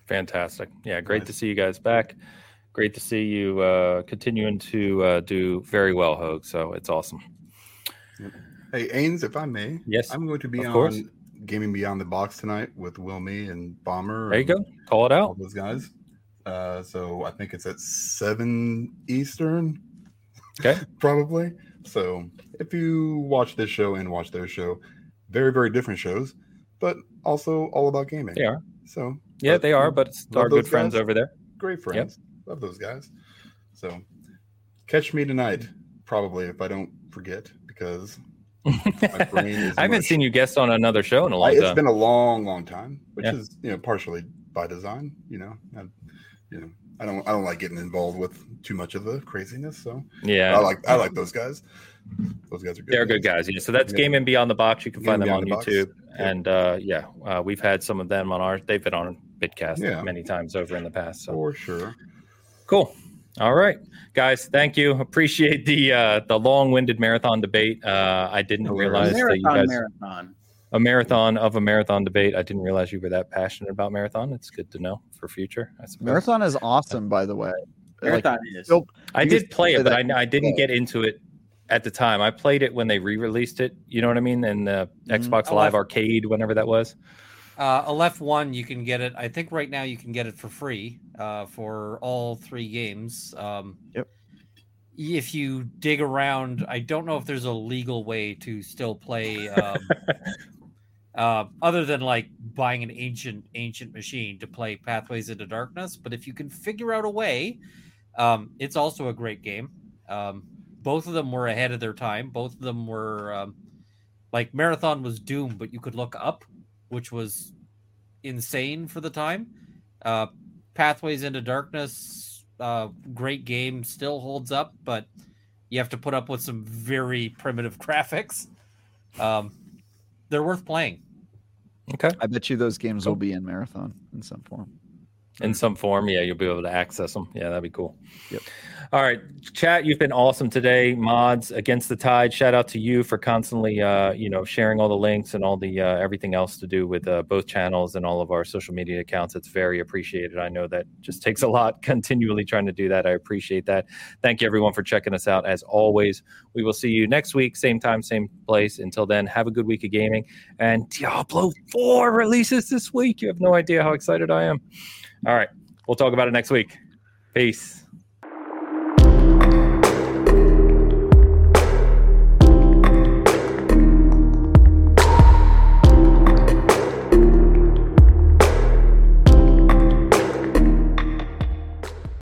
Fantastic. Yeah, great Nice. to see you guys back. Great to see you uh, continuing to uh, do very well, Hoeg. So it's awesome. Hey, Ains, if I may, Yes, I'm going to be on course. Gaming Beyond the Box tonight with Will Me and Bomber. There you go. Call it All out. those guys. Uh, so I think it's at seven Eastern. Okay. Probably. So if you watch this show and watch their show, very very different shows, but also all about gaming. Yeah. So Yeah, but they are, but our good those friends over there. great friends. Love those guys. So catch me tonight, probably if I don't forget, because brain is I haven't mush. seen you guest on another show in a I, long it's time. It's been a long, long time, which Yeah. is you know partially by design. You know, I, you know, I don't I don't like getting involved with too much of the craziness. So yeah, I like I like those guys. Those guys are good. they're good guys. Yeah, so that's Yeah. Gaming Beyond the Box. You can Gaming find them on the YouTube, Yeah. and uh, yeah, uh, we've had some of them on our. They've been on Bitcast Yeah. many times over in the past. So for sure. Cool. All right, guys. Thank you. Appreciate the uh, the long winded marathon debate. Uh, I didn't realize worries. that you guys marathon. a marathon of a marathon debate. I didn't realize you were that passionate about marathon. It's good to know for future. I suppose. Marathon is awesome, by the way. Like, Marathon is. still- I did play it, but I, I didn't get into it at the time. I played it when they re-released it. You know what I mean? In the Mhm. Xbox Oh, Live I- Arcade, whenever that was. Uh, Aleph One, you can get it. I think right now you can get it for free uh, for all three games. Um, Yep. If you dig around, I don't know if there's a legal way to still play, um, uh, other than like buying an ancient ancient machine to play Pathways into Darkness. But if you can figure out a way, um, it's also a great game. Um, both of them were ahead of their time. Both of them were um, like Marathon was Doom, but you could look up which was insane for the time. Uh, Pathways into Darkness, uh, great game, still holds up, but you have to put up with some very primitive graphics. Um, they're worth playing. Okay. I bet you those games will be in marathon in some form. In some form, yeah, you'll be able to access them. Yeah, that'd be cool. Yep. All right, chat. You've been awesome today. Mods against the tide. Shout out to you for constantly, uh, you know, sharing all the links and all the uh, everything else to do with uh, both channels and all of our social media accounts. It's very appreciated. I know that just takes a lot continually trying to do that. I appreciate that. Thank you everyone for checking us out. As always, we will see you next week, same time, same place. Until then, have a good week of gaming. And Diablo Four releases this week. You have no idea how excited I am. All right, we'll talk about it next week. Peace.